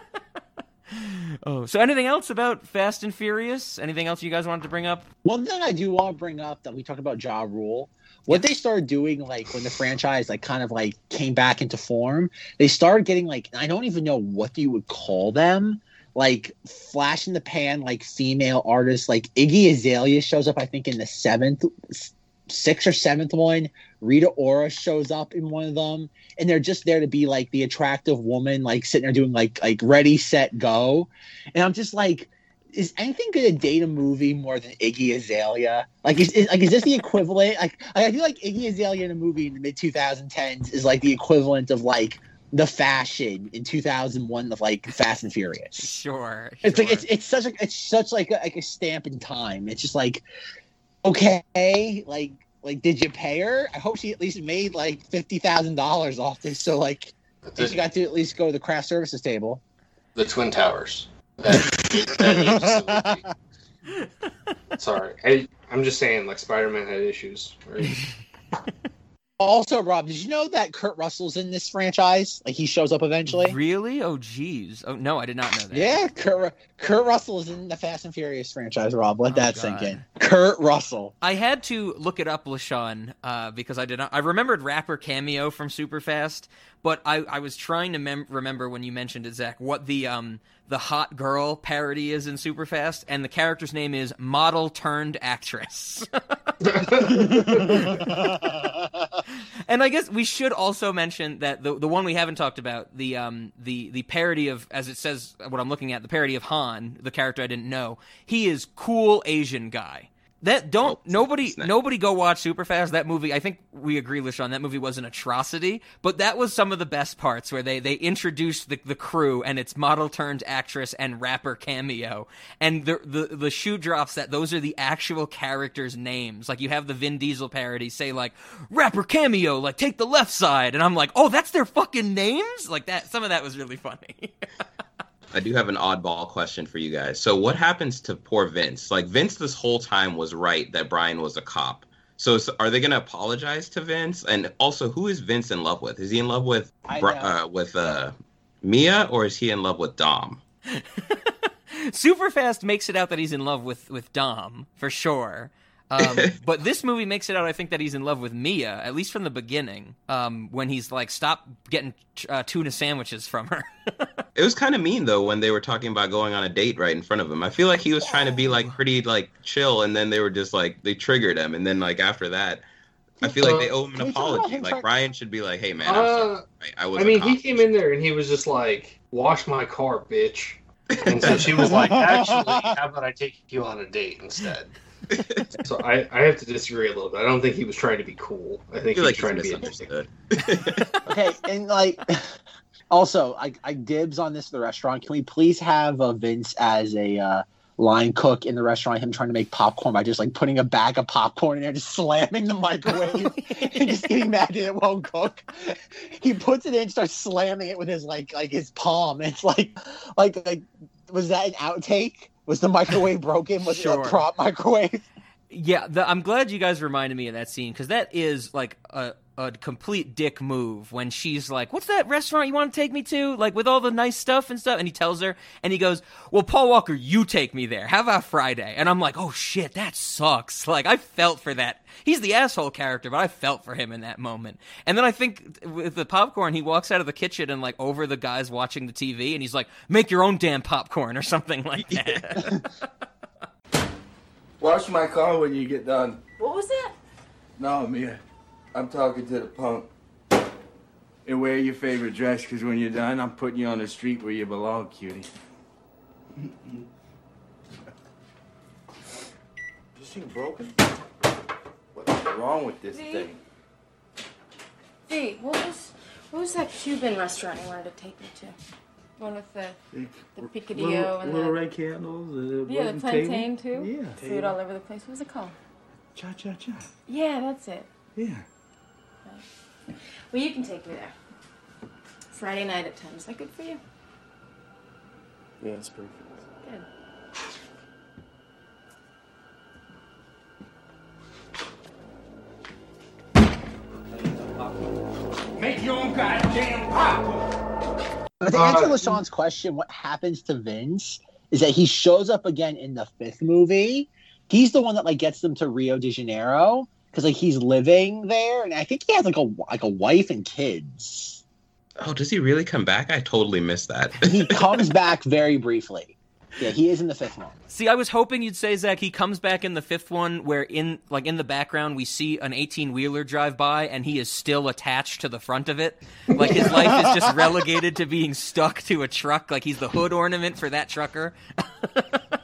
oh, so anything else about Fast and Furious? Anything else you guys wanted to bring up? One thing I do want to bring up that we talked about Ja Rule. what they started doing like when the franchise like kind of like came back into form they started getting like i don't even know what you would call them like flash in the pan like female artists like iggy azalea shows up i think in the seventh sixth or seventh one rita ora shows up in one of them and they're just there to be like the attractive woman like sitting there doing like like ready set go and i'm just like is anything gonna date a movie more than Iggy Azalea? Like, is, is like is this the equivalent? Like, I feel like Iggy Azalea in a movie in the mid 2010s is like the equivalent of like the fashion in 2001 of like Fast and Furious. Sure. It's like it's it's such a it's such like a, like a stamp in time. It's just like okay, like like did you pay her? I hope she at least made like fifty thousand dollars off this. So like, The, she got to at least go to the craft services table. the Twin Towers. That, that age. Sorry, I, I'm just saying. Like Spider-Man had issues. Right? Also, Rob, did you know that Kurt Russell's in this franchise? Like he shows up eventually. Really? Oh, geez. Oh no, I did not know that. Yeah, Kurt, Kurt Russell is in the Fast and Furious franchise. Rob, let Oh, that sink in. Kurt Russell. I had to look it up, LaShawn, uh, because I did not. I remembered rapper cameo from Superfast, but I, I was trying to mem- remember when you mentioned it, Zach, what the um the hot girl parody is in Superfast, and the character's name is model turned actress. and I guess we should also mention that the the one we haven't talked about, the um the the parody of as it says what I'm looking at, the parody of Han, the character I didn't know. He is cool Asian guy. That don't Oh, nobody nobody go watch Superfast. That movie, I think we agree, LaShawn, that movie was an atrocity, but that was some of the best parts where they they introduced the the crew and its model turned actress and rapper cameo, and the the the shoe drops that those are the actual characters' names. Like you have the Vin Diesel parody say like rapper cameo, like take the left side, and I'm like, oh, that's their fucking names. Like that. Some of that was really funny. I do have an oddball question for you guys. So, what happens to poor Vince? Like, Vince this whole time was right that Brian was a cop. So, is- are they going to apologize to Vince? And also, who is Vince in love with? Is he in love with I Bri- know. uh, with uh, Mia, or is he in love with Dom? Superfast makes it out that he's in love with with Dom for sure. Um, but this movie makes it out, I think, that he's in love with Mia, at least from the beginning, um, when he's like, stop getting uh, tuna sandwiches from her. It was kind of mean though when they were talking about going on a date right in front of him. I feel like he was trying to be like pretty like chill, and then they were just like they triggered him, and then like after that, I feel like they owe him an we talk about apology. Like trying- Brian should be like, "Hey man, I'm sorry. Uh, I was." I a mean, he came in there and he was just like, "Wash my car, bitch." And so she was like, "Actually, how about I take you on a date instead?" So I, I have to disagree a little bit. I don't think he was trying to be cool. I I think he was like trying to he's be interesting. okay, and like, also, I, I dibs on this at the restaurant. Can we please have uh, Vince as a uh, line cook in the restaurant? Him trying to make popcorn by just like putting a bag of popcorn in there, just slamming the microwave, and just getting mad that it won't cook. He puts it in, starts slamming it with his like like his palm. It's like like like was that an outtake? Was the microwave broken? Was it Sure. a prop microwave? Yeah, the, I'm glad you guys reminded me of that scene because that is like a, a complete dick move when she's like, "What's that restaurant you want to take me to?" Like with all the nice stuff and stuff, and he tells her, and he goes, "Well, Paul Walker, you take me there. How about Friday?" And I'm like, "Oh shit, that sucks." Like I felt for that. He's the asshole character, but I felt for him in that moment. And then I think with the popcorn, he walks out of the kitchen and like over the guys watching the TV, and he's like, "Make your own damn popcorn" or something like that. Wash my car when you get done. What was that? No, Mia. I'm talking to the punk. And wear your favorite dress, because when you're done, I'm putting you on the street where you belong, cutie. this thing broken? What's wrong with this See? thing? Hey, what was what was that Cuban restaurant you wanted to take me to? One with the the picadillo little, and little the little red candles. The yeah, the plantain table. too. Yeah. Food all over the place. What was it called? Cha cha cha. Yeah, that's it. Yeah. Well, you can take me there. Friday night at ten. Is that good for you? Yeah, it's perfect. Good. Make your own goddamn popcorn. But to Uh, answer LaShawn's question, what happens to Vince is that he shows up again in the fifth movie. He's the one that like gets them to Rio de Janeiro, because like he's living there, and I think he has like a like a wife and kids. Oh, does he really come back? I totally missed that. He comes back very briefly. Yeah, he is in the fifth one. See, I was hoping you'd say Zach. He comes back in the fifth one, where in like in the background we see an eighteen wheeler drive by, and he is still attached to the front of it. Like his life is just relegated to being stuck to a truck. Like he's the hood ornament for that trucker.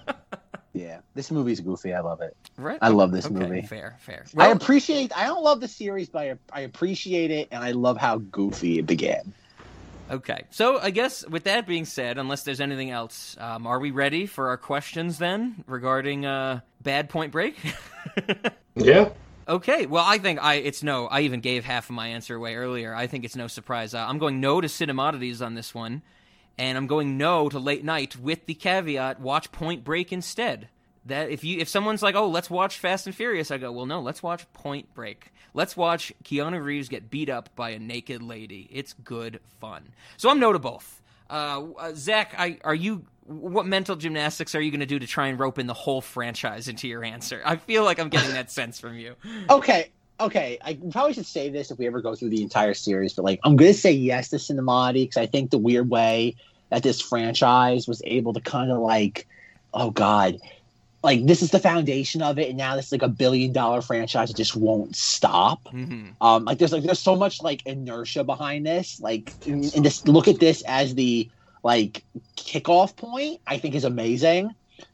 Yeah, this movie's goofy. I love it. Right. I love this Okay, movie. Fair, fair. I appreciate. I don't love the series, but I, I appreciate it, and I love how goofy it began. Okay, so I guess with that being said, unless there's anything else, um, are we ready for our questions then regarding uh, Bad Point Break? Yeah. okay, well I think I it's no. I even gave half of my answer away earlier. I think it's no surprise. Uh, I'm going no to Cinemodities on this one, and I'm going no to Late Night with the caveat: watch Point Break instead. That if you if someone's like, oh, let's watch Fast and Furious, I go, well, no, let's watch Point Break. Let's watch Keanu Reeves get beat up by a naked lady. It's good fun. So I'm no to both. Uh, uh, Zach, I, are you? What mental gymnastics are you going to do to try and rope in the whole franchise into your answer? I feel like I'm getting that sense from you. Okay, okay. I probably should say this if we ever go through the entire series, but like, I'm gonna say yes to Cinemati because I think the weird way that this franchise was able to kind of like, oh god, like this is the foundation of it, and now this is like a billion dollar franchise that just won't stop. hmm Um, like there's like there's so much like inertia behind this. Like and, and just look at this as the like kickoff point. I think is amazing.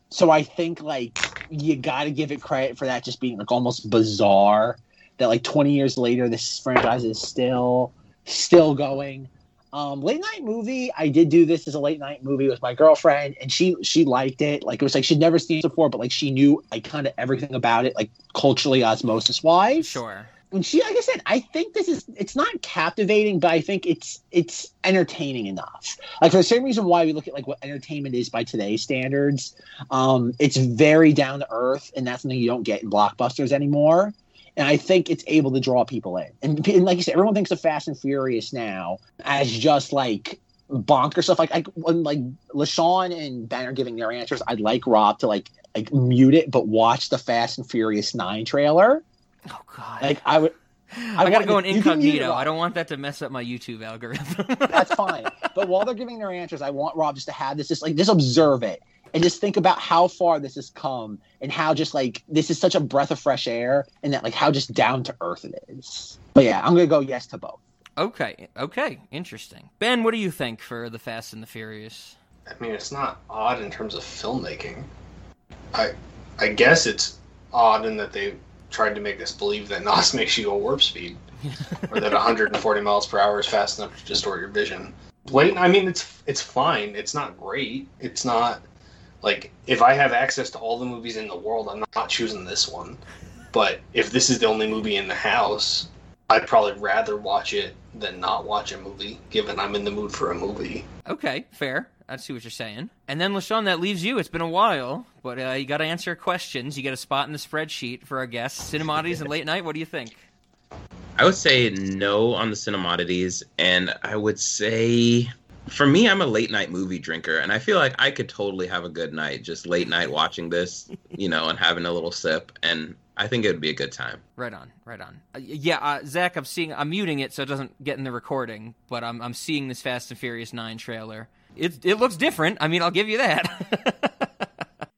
So I think like you got to give it credit for that just being like almost bizarre that like 20 years later this franchise is still still going. Um, late night movie. I did do this as a late night movie with my girlfriend, and she she liked it. Like it was like she'd never seen it before, but like she knew like kind of everything about it, like culturally osmosis wise Sure. and she like i said i think this is it's not captivating but i think it's it's entertaining enough like for the same reason why we look at like what entertainment is by today's standards um it's very down to earth and that's something you don't get in blockbusters anymore and i think it's able to draw people in and, and like you said everyone thinks of fast and furious now as just like bonker stuff like like when like lashawn and ben are giving their answers i'd like rob to like like mute it but watch the fast and furious 9 trailer Oh God. like I would, I, gotta want- go in you can mute it, incognito. I don't want that to mess up my YouTube algorithm. That's fine. but while they're giving their answers, I want Rob just to have this, just like just observe it and just think about how far this has come and how just like this is such a breath of fresh air and that like how just down to earth it is. But yeah, I'm gonna go yes to both. okay. Okay. Interesting. Ben, what do you think for the Fast and the Furious? I mean, it's not odd in terms of filmmaking. I, I guess it's odd in that they tried to make us believe that NOS makes you go warp speed, or that 140 miles per hour is fast enough to distort your vision. Blatant. I mean, it's it's fine. It's not great. It's not like if I have access to all the movies in the world, I'm not choosing this one. But if this is the only movie in the house, I'd probably rather watch it than not watch a movie, given I'm in the mood for a movie. Okay, fair. I see what you're saying. And then, LaShawn, that leaves you. It's been a while, but uh, you got to answer questions. You get a spot in the spreadsheet for our guests. Cinemodities and Late Night, what do you think? I would say no on the cinemodities, and I would say for me, I'm a late night movie drinker, and I feel like I could totally have a good night just late night watching this, you know, and having a little sip, and I think it would be a good time. Right on, right on. Uh, yeah, uh, Zach, I'm seeing. I'm muting it so it doesn't get in the recording, but I'm I'm seeing this Fast and Furious Nine trailer. It it looks different. I mean, I'll give you that.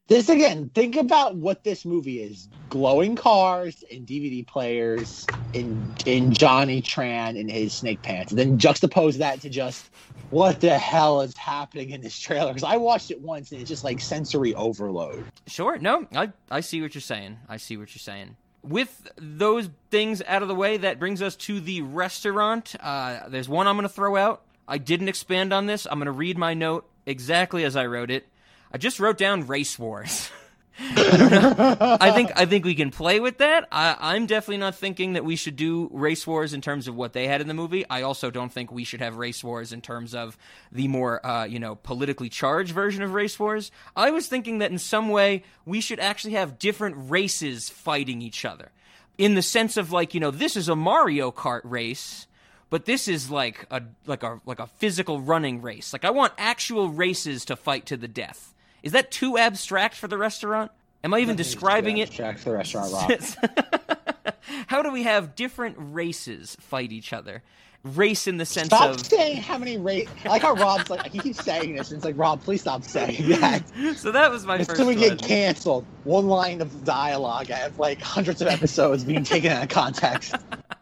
This again, think about what this movie is: glowing cars and DVD players, and in Johnny Tran in his snake pants. And then juxtapose that to just what the hell is happening in this trailer? Because I watched it once and it's just like sensory overload. Sure. No, I I see what you're saying. I see what you're saying. With those things out of the way, that brings us to the restaurant. Uh, there's one I'm going to throw out. I didn't expand on this. I'm going to read my note exactly as I wrote it. I just wrote down race wars. I. Think I think we can play with that. I, I'm definitely not thinking that we should do race wars in terms of what they had in the movie. I also don't think we should have race wars in terms of the more uh, you know politically charged version of race wars. I was thinking that in some way we should actually have different races fighting each other, in the sense of like you know this is a Mario Kart race. But this is like a like a like a physical running race. Like I want actual races to fight to the death. Is that too abstract for the restaurant? Am I even describing it? Jack the restaurant Rob. How do we have different races fight each other? Race in the sense of Stop of saying how many race. I like how Rob's like he keeps saying this, and it's like Rob, please stop saying that. so that was my first Until we get canceled, one line of dialogue. I have like hundreds of episodes being taken out of context.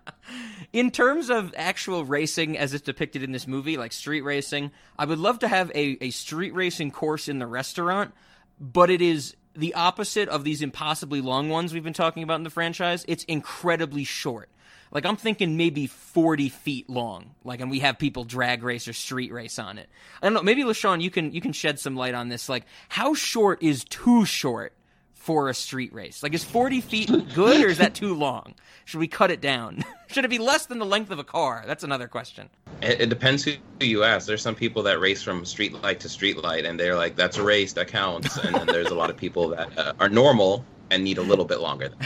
in terms of actual racing as it's depicted in this movie, like street racing, I would love to have a, a street racing course in the restaurant, but it is the opposite of these impossibly long ones we've been talking about in the franchise. It's incredibly short. Like I'm thinking maybe 40 feet long. Like, and we have people drag race or street race on it. I don't know. Maybe LaShawn, you can you can shed some light on this. Like, how short is too short for a street race? Like, is 40 feet good or is that too long? Should we cut it down? Should it be less than the length of a car? That's another question. It, it depends who you ask. There's some people that race from street light to street light, and they're like, "That's a race, that counts." And then there's a lot of people that uh, are normal and need a little bit longer than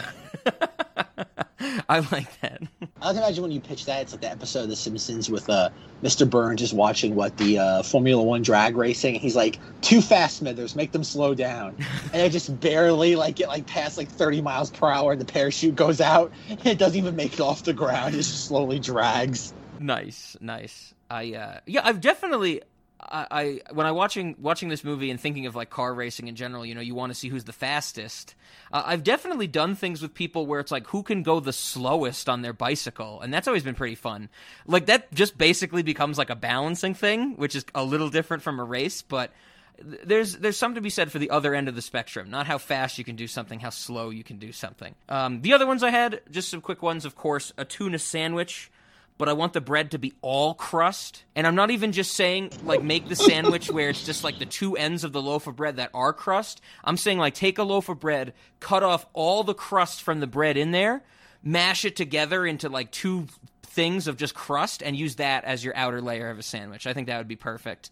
that. I like that. I can imagine when you pitch that, it's like the episode of The Simpsons with uh, Mr. Burns just watching what the uh, Formula One drag racing. And he's like, "Too fast, Smithers, make them slow down." and they just barely like get like past like 30 miles per hour, and the parachute goes out, and it doesn't even make it off the ground. It just slowly drags. Nice, nice. I uh, yeah, I've definitely. I, I when I watching watching this movie and thinking of like car racing in general, you know, you want to see who's the fastest. Uh, I've definitely done things with people where it's like who can go the slowest on their bicycle, and that's always been pretty fun. Like that just basically becomes like a balancing thing, which is a little different from a race, but there's there's something to be said for the other end of the spectrum. Not how fast you can do something, how slow you can do something. Um, the other ones I had, just some quick ones, of course, a tuna sandwich but I want the bread to be all crust. And I'm not even just saying like make the sandwich where it's just like the two ends of the loaf of bread that are crust. I'm saying like take a loaf of bread, cut off all the crust from the bread in there, mash it together into like two things of just crust and use that as your outer layer of a sandwich. I think that would be perfect.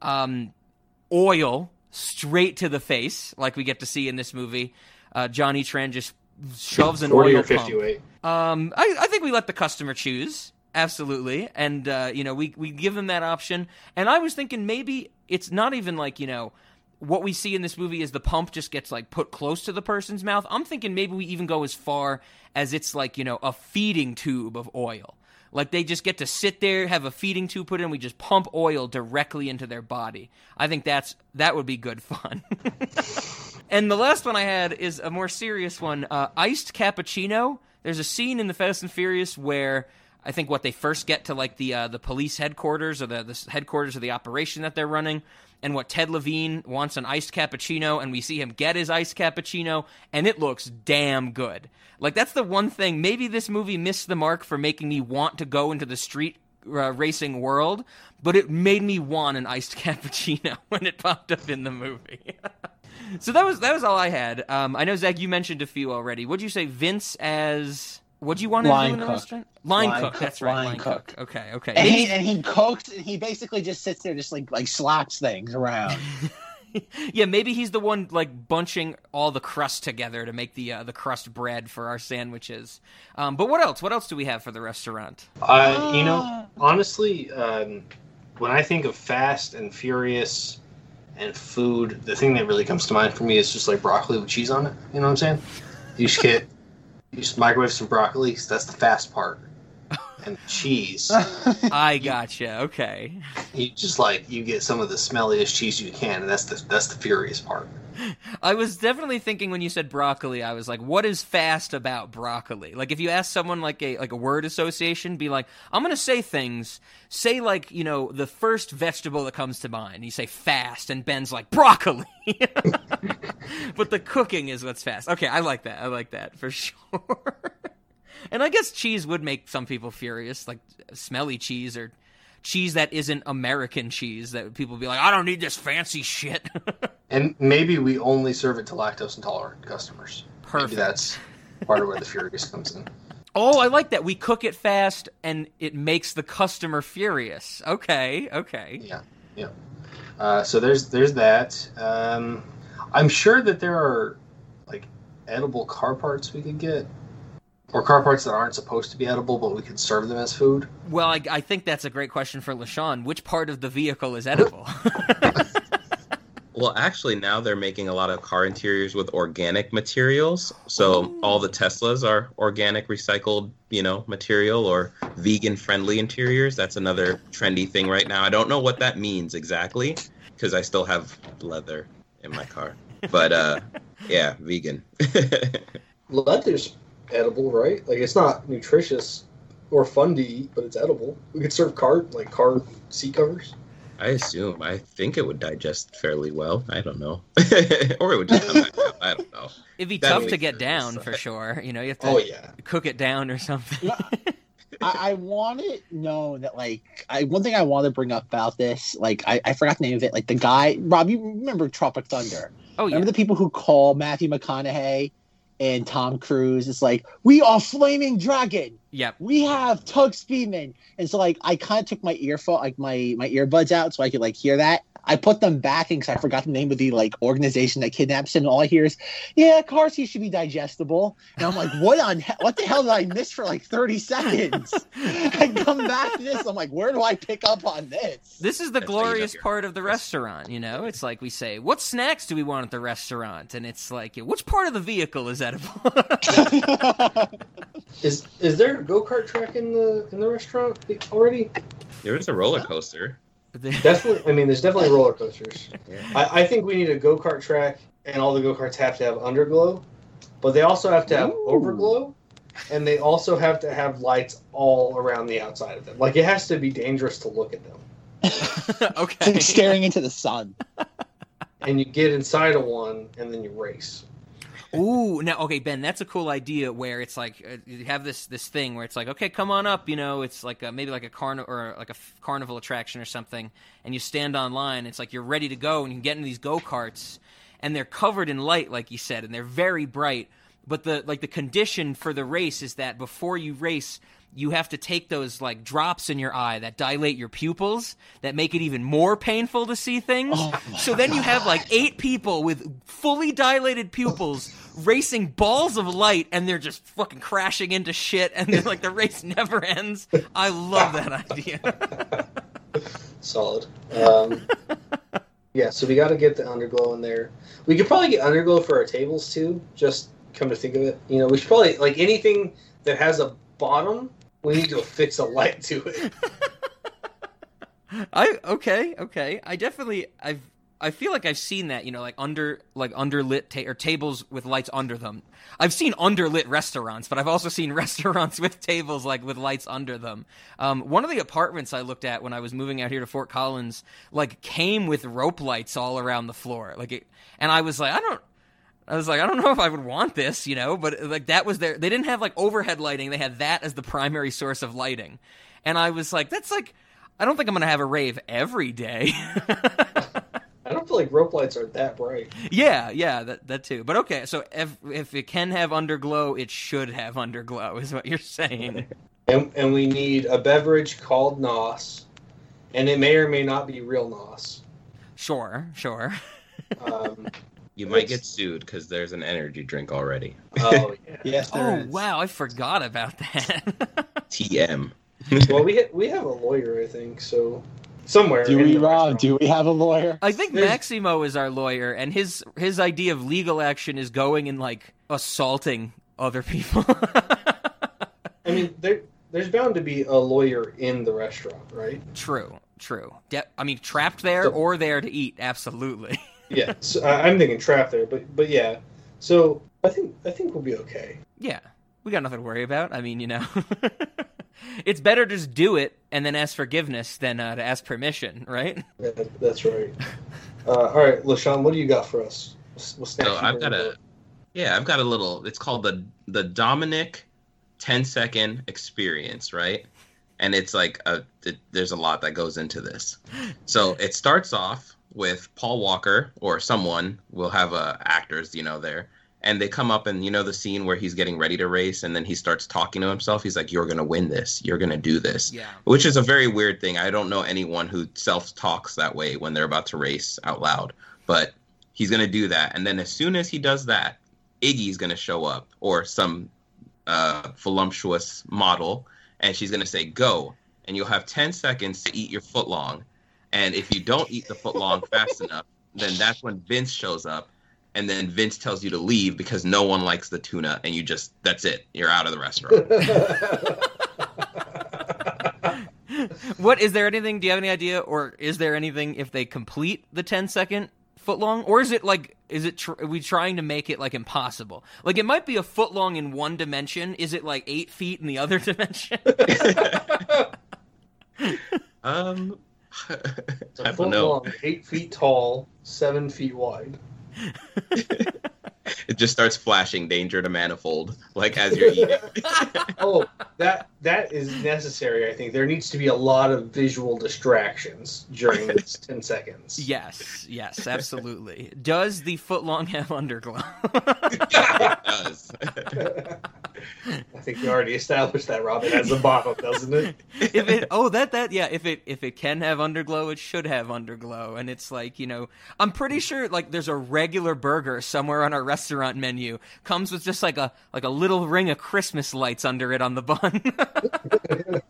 Um, oil straight to the face, like we get to see in this movie. Uh, Johnny Tran just shoves an 40 oil or 58. pump. Um, I, I think we let the customer choose. Absolutely, and uh, you know we we give them that option. And I was thinking maybe it's not even like you know what we see in this movie is the pump just gets like put close to the person's mouth. I'm thinking maybe we even go as far as it's like you know a feeding tube of oil. Like they just get to sit there, have a feeding tube put in, we just pump oil directly into their body. I think that's that would be good fun. and the last one I had is a more serious one, uh, iced cappuccino. There's a scene in the Fast and Furious where I think what they first get to like the uh, the police headquarters or the, the headquarters of the operation that they're running, and what Ted Levine wants an iced cappuccino, and we see him get his iced cappuccino, and it looks damn good. Like that's the one thing. Maybe this movie missed the mark for making me want to go into the street uh, racing world, but it made me want an iced cappuccino when it popped up in the movie. so that was that was all I had. Um, I know Zach, you mentioned a few already. What'd you say, Vince as? What'd you want to Line do in the cook. restaurant? Line, Line cook. cook, That's right. line Line cook. cook. Okay. Okay. And he Maybe- and he cooks. And he basically just sits there, just like like slaps things around. yeah, maybe he's the one like bunching all the crust together to make the uh, the crust bread for our sandwiches. Um, but what else? What else do we have for the restaurant? Uh, you know, honestly, um, when I think of Fast and Furious and food, the thing that really comes to mind for me is just like broccoli with cheese on it. You know what I'm saying? You just get, you just microwave some broccoli. That's the fast part, and cheese. I gotcha. Okay. You just like you get some of the smelliest cheese you can, and that's the that's the furious part. I was definitely thinking when you said broccoli, I was like, what is fast about broccoli? Like if you ask someone like a like a word association, be like, I'm gonna say things, say like, you know, the first vegetable that comes to mind. You say fast and Ben's like broccoli. but the cooking is what's fast. Okay, I like that. I like that for sure. And I guess cheese would make some people furious, like smelly cheese or cheese that isn't American cheese that people be like, I don't need this fancy shit. And maybe we only serve it to lactose intolerant customers. Perfect. Maybe that's part of where the furious comes in. Oh, I like that. We cook it fast and it makes the customer furious. Okay, okay. Yeah, yeah. Uh, so there's there's that. Um, I'm sure that there are like edible car parts we could get, or car parts that aren't supposed to be edible, but we can serve them as food. Well, I, I think that's a great question for LaShawn. Which part of the vehicle is edible? Well, actually, now they're making a lot of car interiors with organic materials. So all the Teslas are organic, recycled, you know, material or vegan-friendly interiors. That's another trendy thing right now. I don't know what that means exactly because I still have leather in my car. But uh, yeah, vegan. Leather's edible, right? Like it's not nutritious or fun to eat, but it's edible. We could serve car like car seat covers. I assume. I think it would digest fairly well. I don't know, or it would just come back out. I don't know. It'd be That tough to get down for sure. You know, you have to Oh yeah. cook it down or something. I, I want it known that like I one thing I want to bring up about this, like I, I forgot the name of it. Like the guy Rob, you remember Tropic Thunder. oh yeah. Remember the people who call Matthew McConaughey and Tom Cruise? It's like, we are flaming dragon. Yep. We have Tugg Speedman. And so like I kind of took my earphone like my my earbuds out so I could like hear that. I put them back in because I forgot the name of the like organization that kidnaps him. And all I hear is, "Yeah, car seats should be digestible." And I'm like, "What on? he- What the hell did I miss for like 30 seconds?" I come back to this. I'm like, "Where do I pick up on this?" This is the That's how you know glorious part of the restaurant, you know? It's like we say, what snacks do we want at the restaurant? And it's like, which part of the vehicle is edible? Is is there a go kart track in the in the restaurant already? There is a roller coaster. Definitely. I mean, there's definitely roller coasters. Yeah. I, I think we need a go kart track, and all the go karts have to have underglow, but they also have to have Ooh. overglow, and they also have to have lights all around the outside of them. Like it has to be dangerous to look at them. okay. Like staring into the sun. And you get inside of one, and then you race. Ooh, now okay, Ben, that's a cool idea. Where it's like uh, you have this this thing where it's like, okay, come on up. You know, it's like a, maybe like a carnival or like a f- carnival attraction or something, and you stand online. It's like you're ready to go, and you can get in these go karts, and they're covered in light, like you said, and they're very bright. But the like the condition for the race is that before you race, you have to take those like drops in your eye that dilate your pupils that make it even more painful to see things. Oh so then you have like eight people with fully dilated pupils racing balls of light and they're just fucking crashing into shit and then like the race never ends. I love that idea. Solid. Um, yeah, so we got to get the underglow in there. We could probably get underglow for our tables too. Just come to think of it, you know, we should probably like anything that has a bottom. We need to affix a light to it. I okay, okay. I definitely I've I feel like I've seen that, you know, like under like underlit ta- or tables with lights under them. I've seen underlit restaurants, but I've also seen restaurants with tables like with lights under them. Um, one of the apartments I looked at when I was moving out here to Fort Collins, like came with rope lights all around the floor, like it, and I was like, I don't. I was like, I don't know if I would want this, you know, but like that was their. They didn't have like overhead lighting; they had that as the primary source of lighting, and I was like, that's like, I don't think I'm gonna have a rave every day. I don't feel like rope lights are that bright. yeah, yeah, that that too. But okay, so if if it can have underglow, it should have underglow, is what you're saying. And, and we need a beverage called Nos, and it may or may not be real Nos. Sure, sure. Um, You might get sued because there's an energy drink already. oh yeah. Yes, there Oh is. wow, I forgot about that. TM. Well, we ha- we have a lawyer, I think. So somewhere. Do we, Rob? Do we have a lawyer? I think There's- Maximo is our lawyer, and his his idea of legal action is going and like assaulting other people. I mean, there there's bound to be a lawyer in the restaurant, right? true, true. De- I mean, trapped there or there to eat, absolutely. Yeah. So I- I'm thinking trap there, but but yeah. So I think I think we'll be okay. Yeah, we got nothing to worry about. I mean, you know, it's better to just do it and then ask forgiveness than uh, to ask permission, right? Yeah, that's right. Uh, all right, Lashawn, what do you got for us? What's- what's So? I've got a, yeah, I've got a little. It's called the the Dominic 10 second experience, right? And it's like a, it, there's a lot that goes into this. So it starts off with Paul Walker or someone. We'll have uh, actors, you know, there, and they come up and you know the scene where he's getting ready to race, and then he starts talking to himself. He's like, "You're gonna win this. You're gonna do this." Yeah. which is a very weird thing. I don't know anyone who self talks that way when they're about to race out loud, but he's going to do that. And then as soon as he does that, Iggy's going to show up or some uh, voluptuous model, and she's going to say, Go. And you'll have 10 seconds to eat your foot long. And if you don't eat the foot long fast enough, then that's when Vince shows up, and then Vince tells you to leave because no one likes the tuna, and you just that's it. You're out of the restaurant. What is there anything? Do you have any idea, or is there anything if they complete the 10 second foot long, or is it like is it tr- are we trying to make it like impossible? Like it might be a foot long in one dimension. Is it like eight feet in the other dimension? um, It's a I don't foot know. long, eight feet tall, seven feet wide. It just starts flashing danger to manifold like as you're eating. Oh, that that is necessary. I think there needs to be a lot of visual distractions during this ten seconds. yes, yes, absolutely. Does the foot long have underglow? it does. I think we already established that, Robin has a bottom, doesn't it? if it oh that that yeah if it if it can have underglow it should have underglow. And it's like you know i'm pretty sure like there's a regular burger somewhere on our restaurant menu. Comes with just like a like a little ring of christmas lights under it on the bun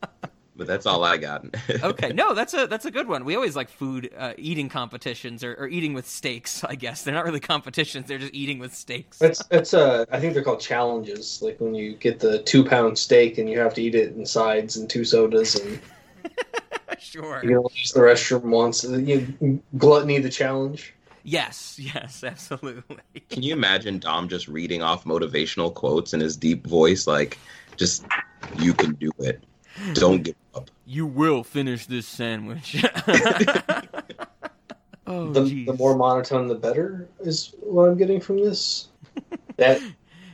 but that's all I got. okay. No that's a that's a good one. We always like food uh, eating competitions or, or eating with steaks i guess. They're not really competitions. They're just eating with steaks. That's that's uh I think they're called challenges. Like when you get the two pound steak and you have to eat it in sides and two sodas and sure. you can only use the restroom once. You gluttony the challenge. yes. Yes. Absolutely. Can you imagine Dom just reading off motivational quotes in his deep voice, like just "You can do it, don't give up." you will finish this sandwich oh the, jeez. the more monotone, the better is what I'm getting from this. that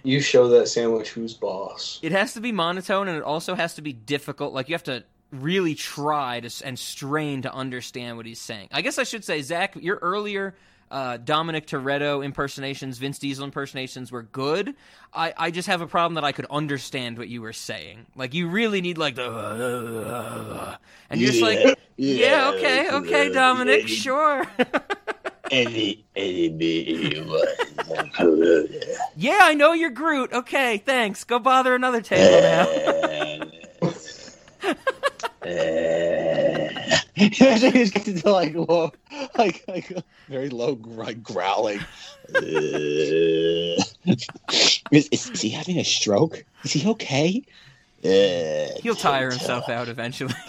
you show that sandwich who's boss. It has to be monotone, and it also has to be difficult. Like you have to really try to and strain to understand what he's saying. I guess I should say, Zach, your earlier uh, Dominic Toretto impersonations, Vince Diesel impersonations were good. I, I just have a problem that I could understand what you were saying. Like you really need like the and you're just like, yeah, okay, okay, Dominic, sure. Any, any, yeah, I know you're Groot. Okay, thanks. Go bother another table now. He just gets into like low, like like very low, like growling. Uh, is, is, is he having a stroke? Is he okay? Uh, He'll tire himself out eventually.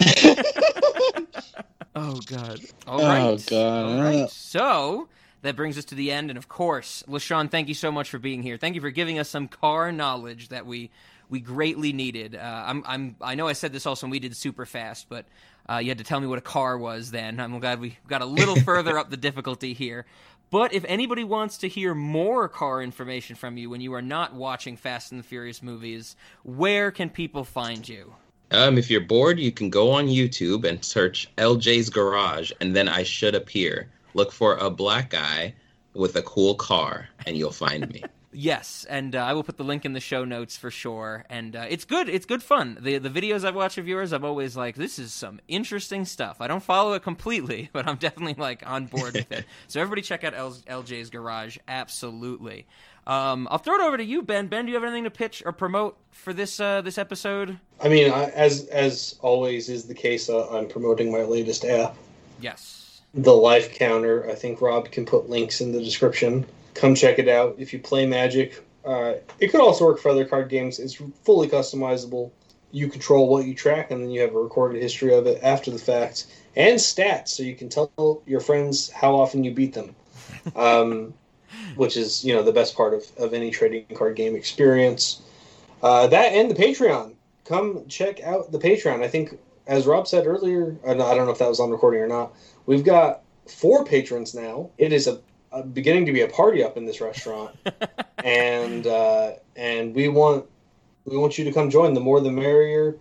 oh god. All Oh. God. All right. So that brings us to the end, and of course, Lashawn, thank you so much for being here. Thank you for giving us some car knowledge that we we greatly needed. Uh, I'm I'm I know I said this also when we did super fast, but uh, you had to tell me what a car was. Then I'm glad we got a little further up the difficulty here. But if anybody wants to hear more car information from you when you are not watching Fast and the Furious movies, where can people find you? Um, if you're bored, you can go on YouTube and search LJ's Garage, and then I should appear. Look for a black guy with a cool car, and you'll find me. Yes, and uh, I will put the link in the show notes for sure. And uh, it's good. It's good fun. The the videos I've watched of yours, I'm always like, this is some interesting stuff. I don't follow it completely, but I'm definitely like on board with it. So everybody check out L- LJ's Garage. Absolutely. Um, I'll throw it over to you, Ben. Ben, do you have anything to pitch or promote for this uh, this episode? I mean, I, as as always is the case, uh, I'm promoting my latest app, Yes. the Life Counter. I think Rob can put links in the description. Come check it out. If you play Magic, uh, it could also work for other card games. It's fully customizable. You control what you track, and then you have a recorded history of it after the fact, and stats, so you can tell your friends how often you beat them. Um, which is you know the best part of, of any trading card game experience. Uh, that and the Patreon. Come check out the Patreon. I think, as Rob said earlier, I don't I don't know if that was on recording or not. We've got four patrons now. It is a, beginning to be a party up in this restaurant, and uh, and we want we want you to come join. The more the merrier.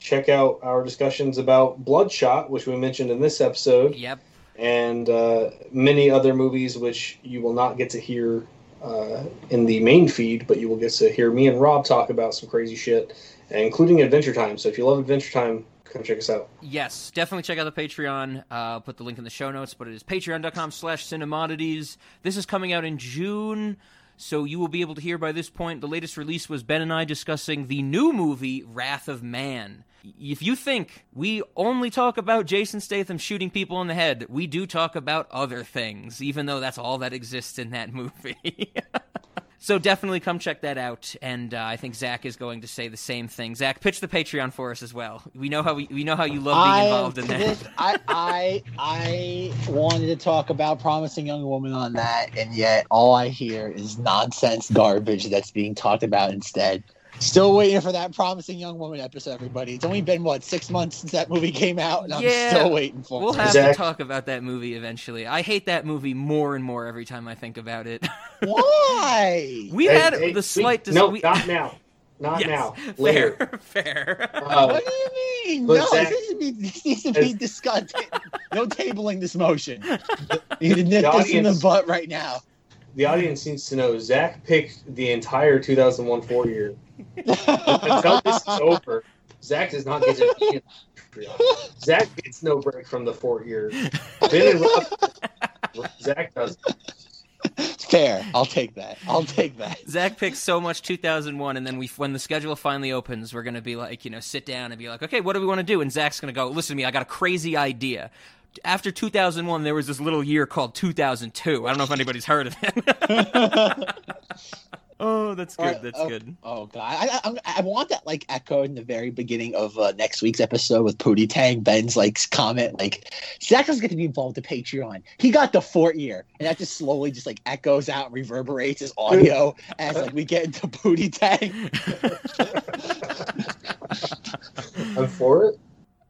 Check out our discussions about Bloodshot, which we mentioned in this episode Yep. and uh, many other movies which you will not get to hear uh, in the main feed, but you will get to hear me and Rob talk about some crazy shit, including Adventure Time. So if you love Adventure Time, come check us out. Yes, definitely check out the Patreon. Uh, I'll put the link in the show notes, but it is patreon.com slash cinemodities. This is coming out in June. So you will be able to hear by this point. The latest release was Ben and I discussing the new movie Wrath of Man. If you think we only talk about Jason Statham shooting people in the head, we do talk about other things, even though that's all that exists in that movie. So definitely come check that out, and uh, I think Zach is going to say the same thing. Zach, pitch the Patreon for us as well. We know how we, we know how you love being I- involved in that. this- I, I I wanted to talk about promising young woman on that, and yet all I hear is nonsense garbage that's being talked about instead. Still waiting for that promising young woman episode, everybody. It's only been what six months since that movie came out, and I'm Yeah, still waiting for We'll it. have Zach- to talk about that movie eventually. I hate that movie more and more every time I think about it. Why? we Hey, had hey, the slight. we- dis- no, we- not now. Not Yes, now. Fair, Later. fair. Uh, what do you mean? No, Zach- this needs to be, this needs to be discussed. No tabling this motion. You need to nip The this in the butt right now. The audience needs to know Zach picked the entire 2001 four year. Until this is over, Zach does not get to be in Patreon. Zach gets no break from the four years. Ben and Rob, Zach does. Fair. I'll take that. I'll take that. Zach picked so much 2001, and then we, when the schedule finally opens, we're gonna be like, you know, sit down and be like, okay, what do we want to do? And Zach's gonna go, listen to me, I got a crazy idea. After 2001, there was this little year called 2002. I don't know if anybody's heard of it. oh, that's good. Alright, That's oh, good. Oh god, I, I, I want that like echo in the very beginning of uh, next week's episode with Pootie Tang. Ben's like comment like Zach is going to be involved in Patreon. He got the fourth year, and that just slowly just like echoes out, and reverberates his audio as like we get into Pootie Tang. I'm for it.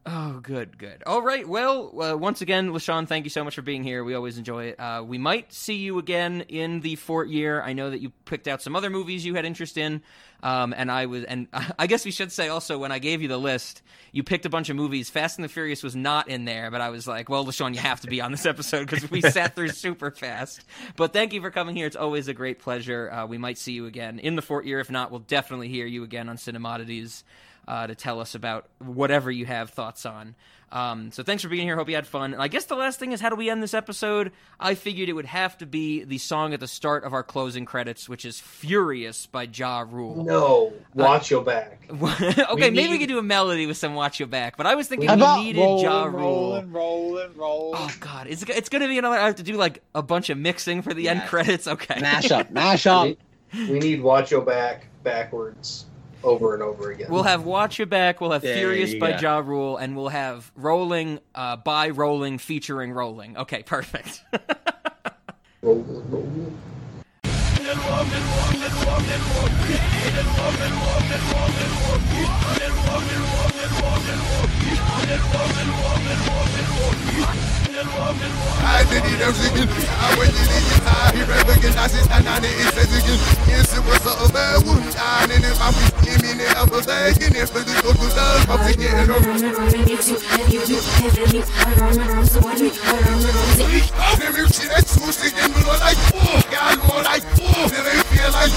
Oh, good, good. All right. Well, uh, once again, LaShawn, thank you so much for being here. We always enjoy it. Uh, we might see you again in the Fort year. I know that you picked out some other movies you had interest in, um, and I was, and I guess we should say also when I gave you the list, you picked a bunch of movies. Fast and the Furious was not in there, but I was like, well, LaShawn, you have to be on this episode because we sat through super fast. But thank you for coming here. It's always a great pleasure. Uh, we might see you again in the Fort year. If not, we'll definitely hear you again on Cinemodities uh, to tell us about whatever you have thoughts on. Um, so thanks for being here. Hope you had fun. And I guess the last thing is how do we end this episode? I figured it would have to be the song at the start of our closing credits, which is "Furious" by Ja Rule. No, watch your back. okay, We maybe we need- could do a melody with some "Watch Your Back," but I was thinking How we about needed rolling, Ja Rule. rolling, rolling, rolling? Oh God, it's it's gonna be another. I have to do like a bunch of mixing for the end credits. Okay, Mash up, mash up. We need watch your back backwards over and over again. We'll have Watch Your Back, we'll have There Furious you by go. Ja Rule, and we'll have Rolling uh, by Rolling featuring Rolling. Okay, perfect. Roll, roll. I did it again. I went to the high. He ran again. I said, I know it says again. Yes, it was a bad one. I didn't know I'm just in it. I was like, in it for the go to the I'm taking it over. Let me see that sushi in the like, oh, God, more like, oh, feel like,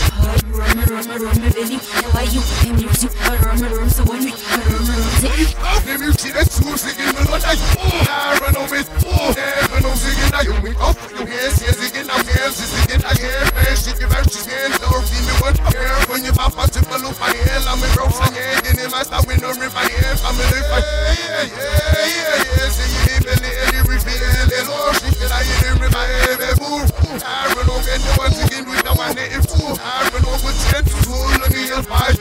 let me see that sushi in the like, oh, I run over it, oh, I never no singing. I owe me off your hands, yes, again, I'm hands, is again, I can't pass shit, you better just hands, if you know what, hair, when you pop out, a loop, I hand, I'm in ropes, I hand, and in my style, when I'm in my I'm in the fight, yeah, yeah, yeah, yeah, say you ain't been in the reveal, and all shit that I my head, and move, I dog and the one again with the one that is full. I run over ten to full on the L5.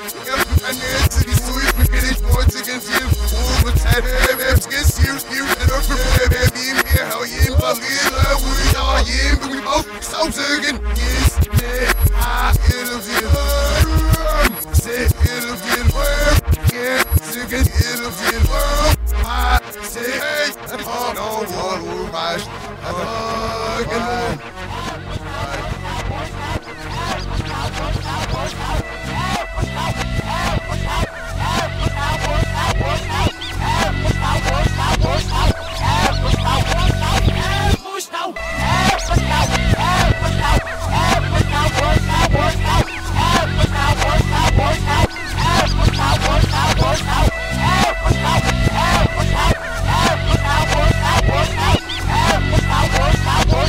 And then to the sweet, we finish once again. Feel over ten, MF's get serious, serious, and up from there, baby. Me, hell, you in Balila, we are in, but we both so. Yes, yeah, I it'll be hard. Say it'll be hard. Yeah, chicken, it'll be hard. I say, hey, I don't know what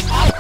Out!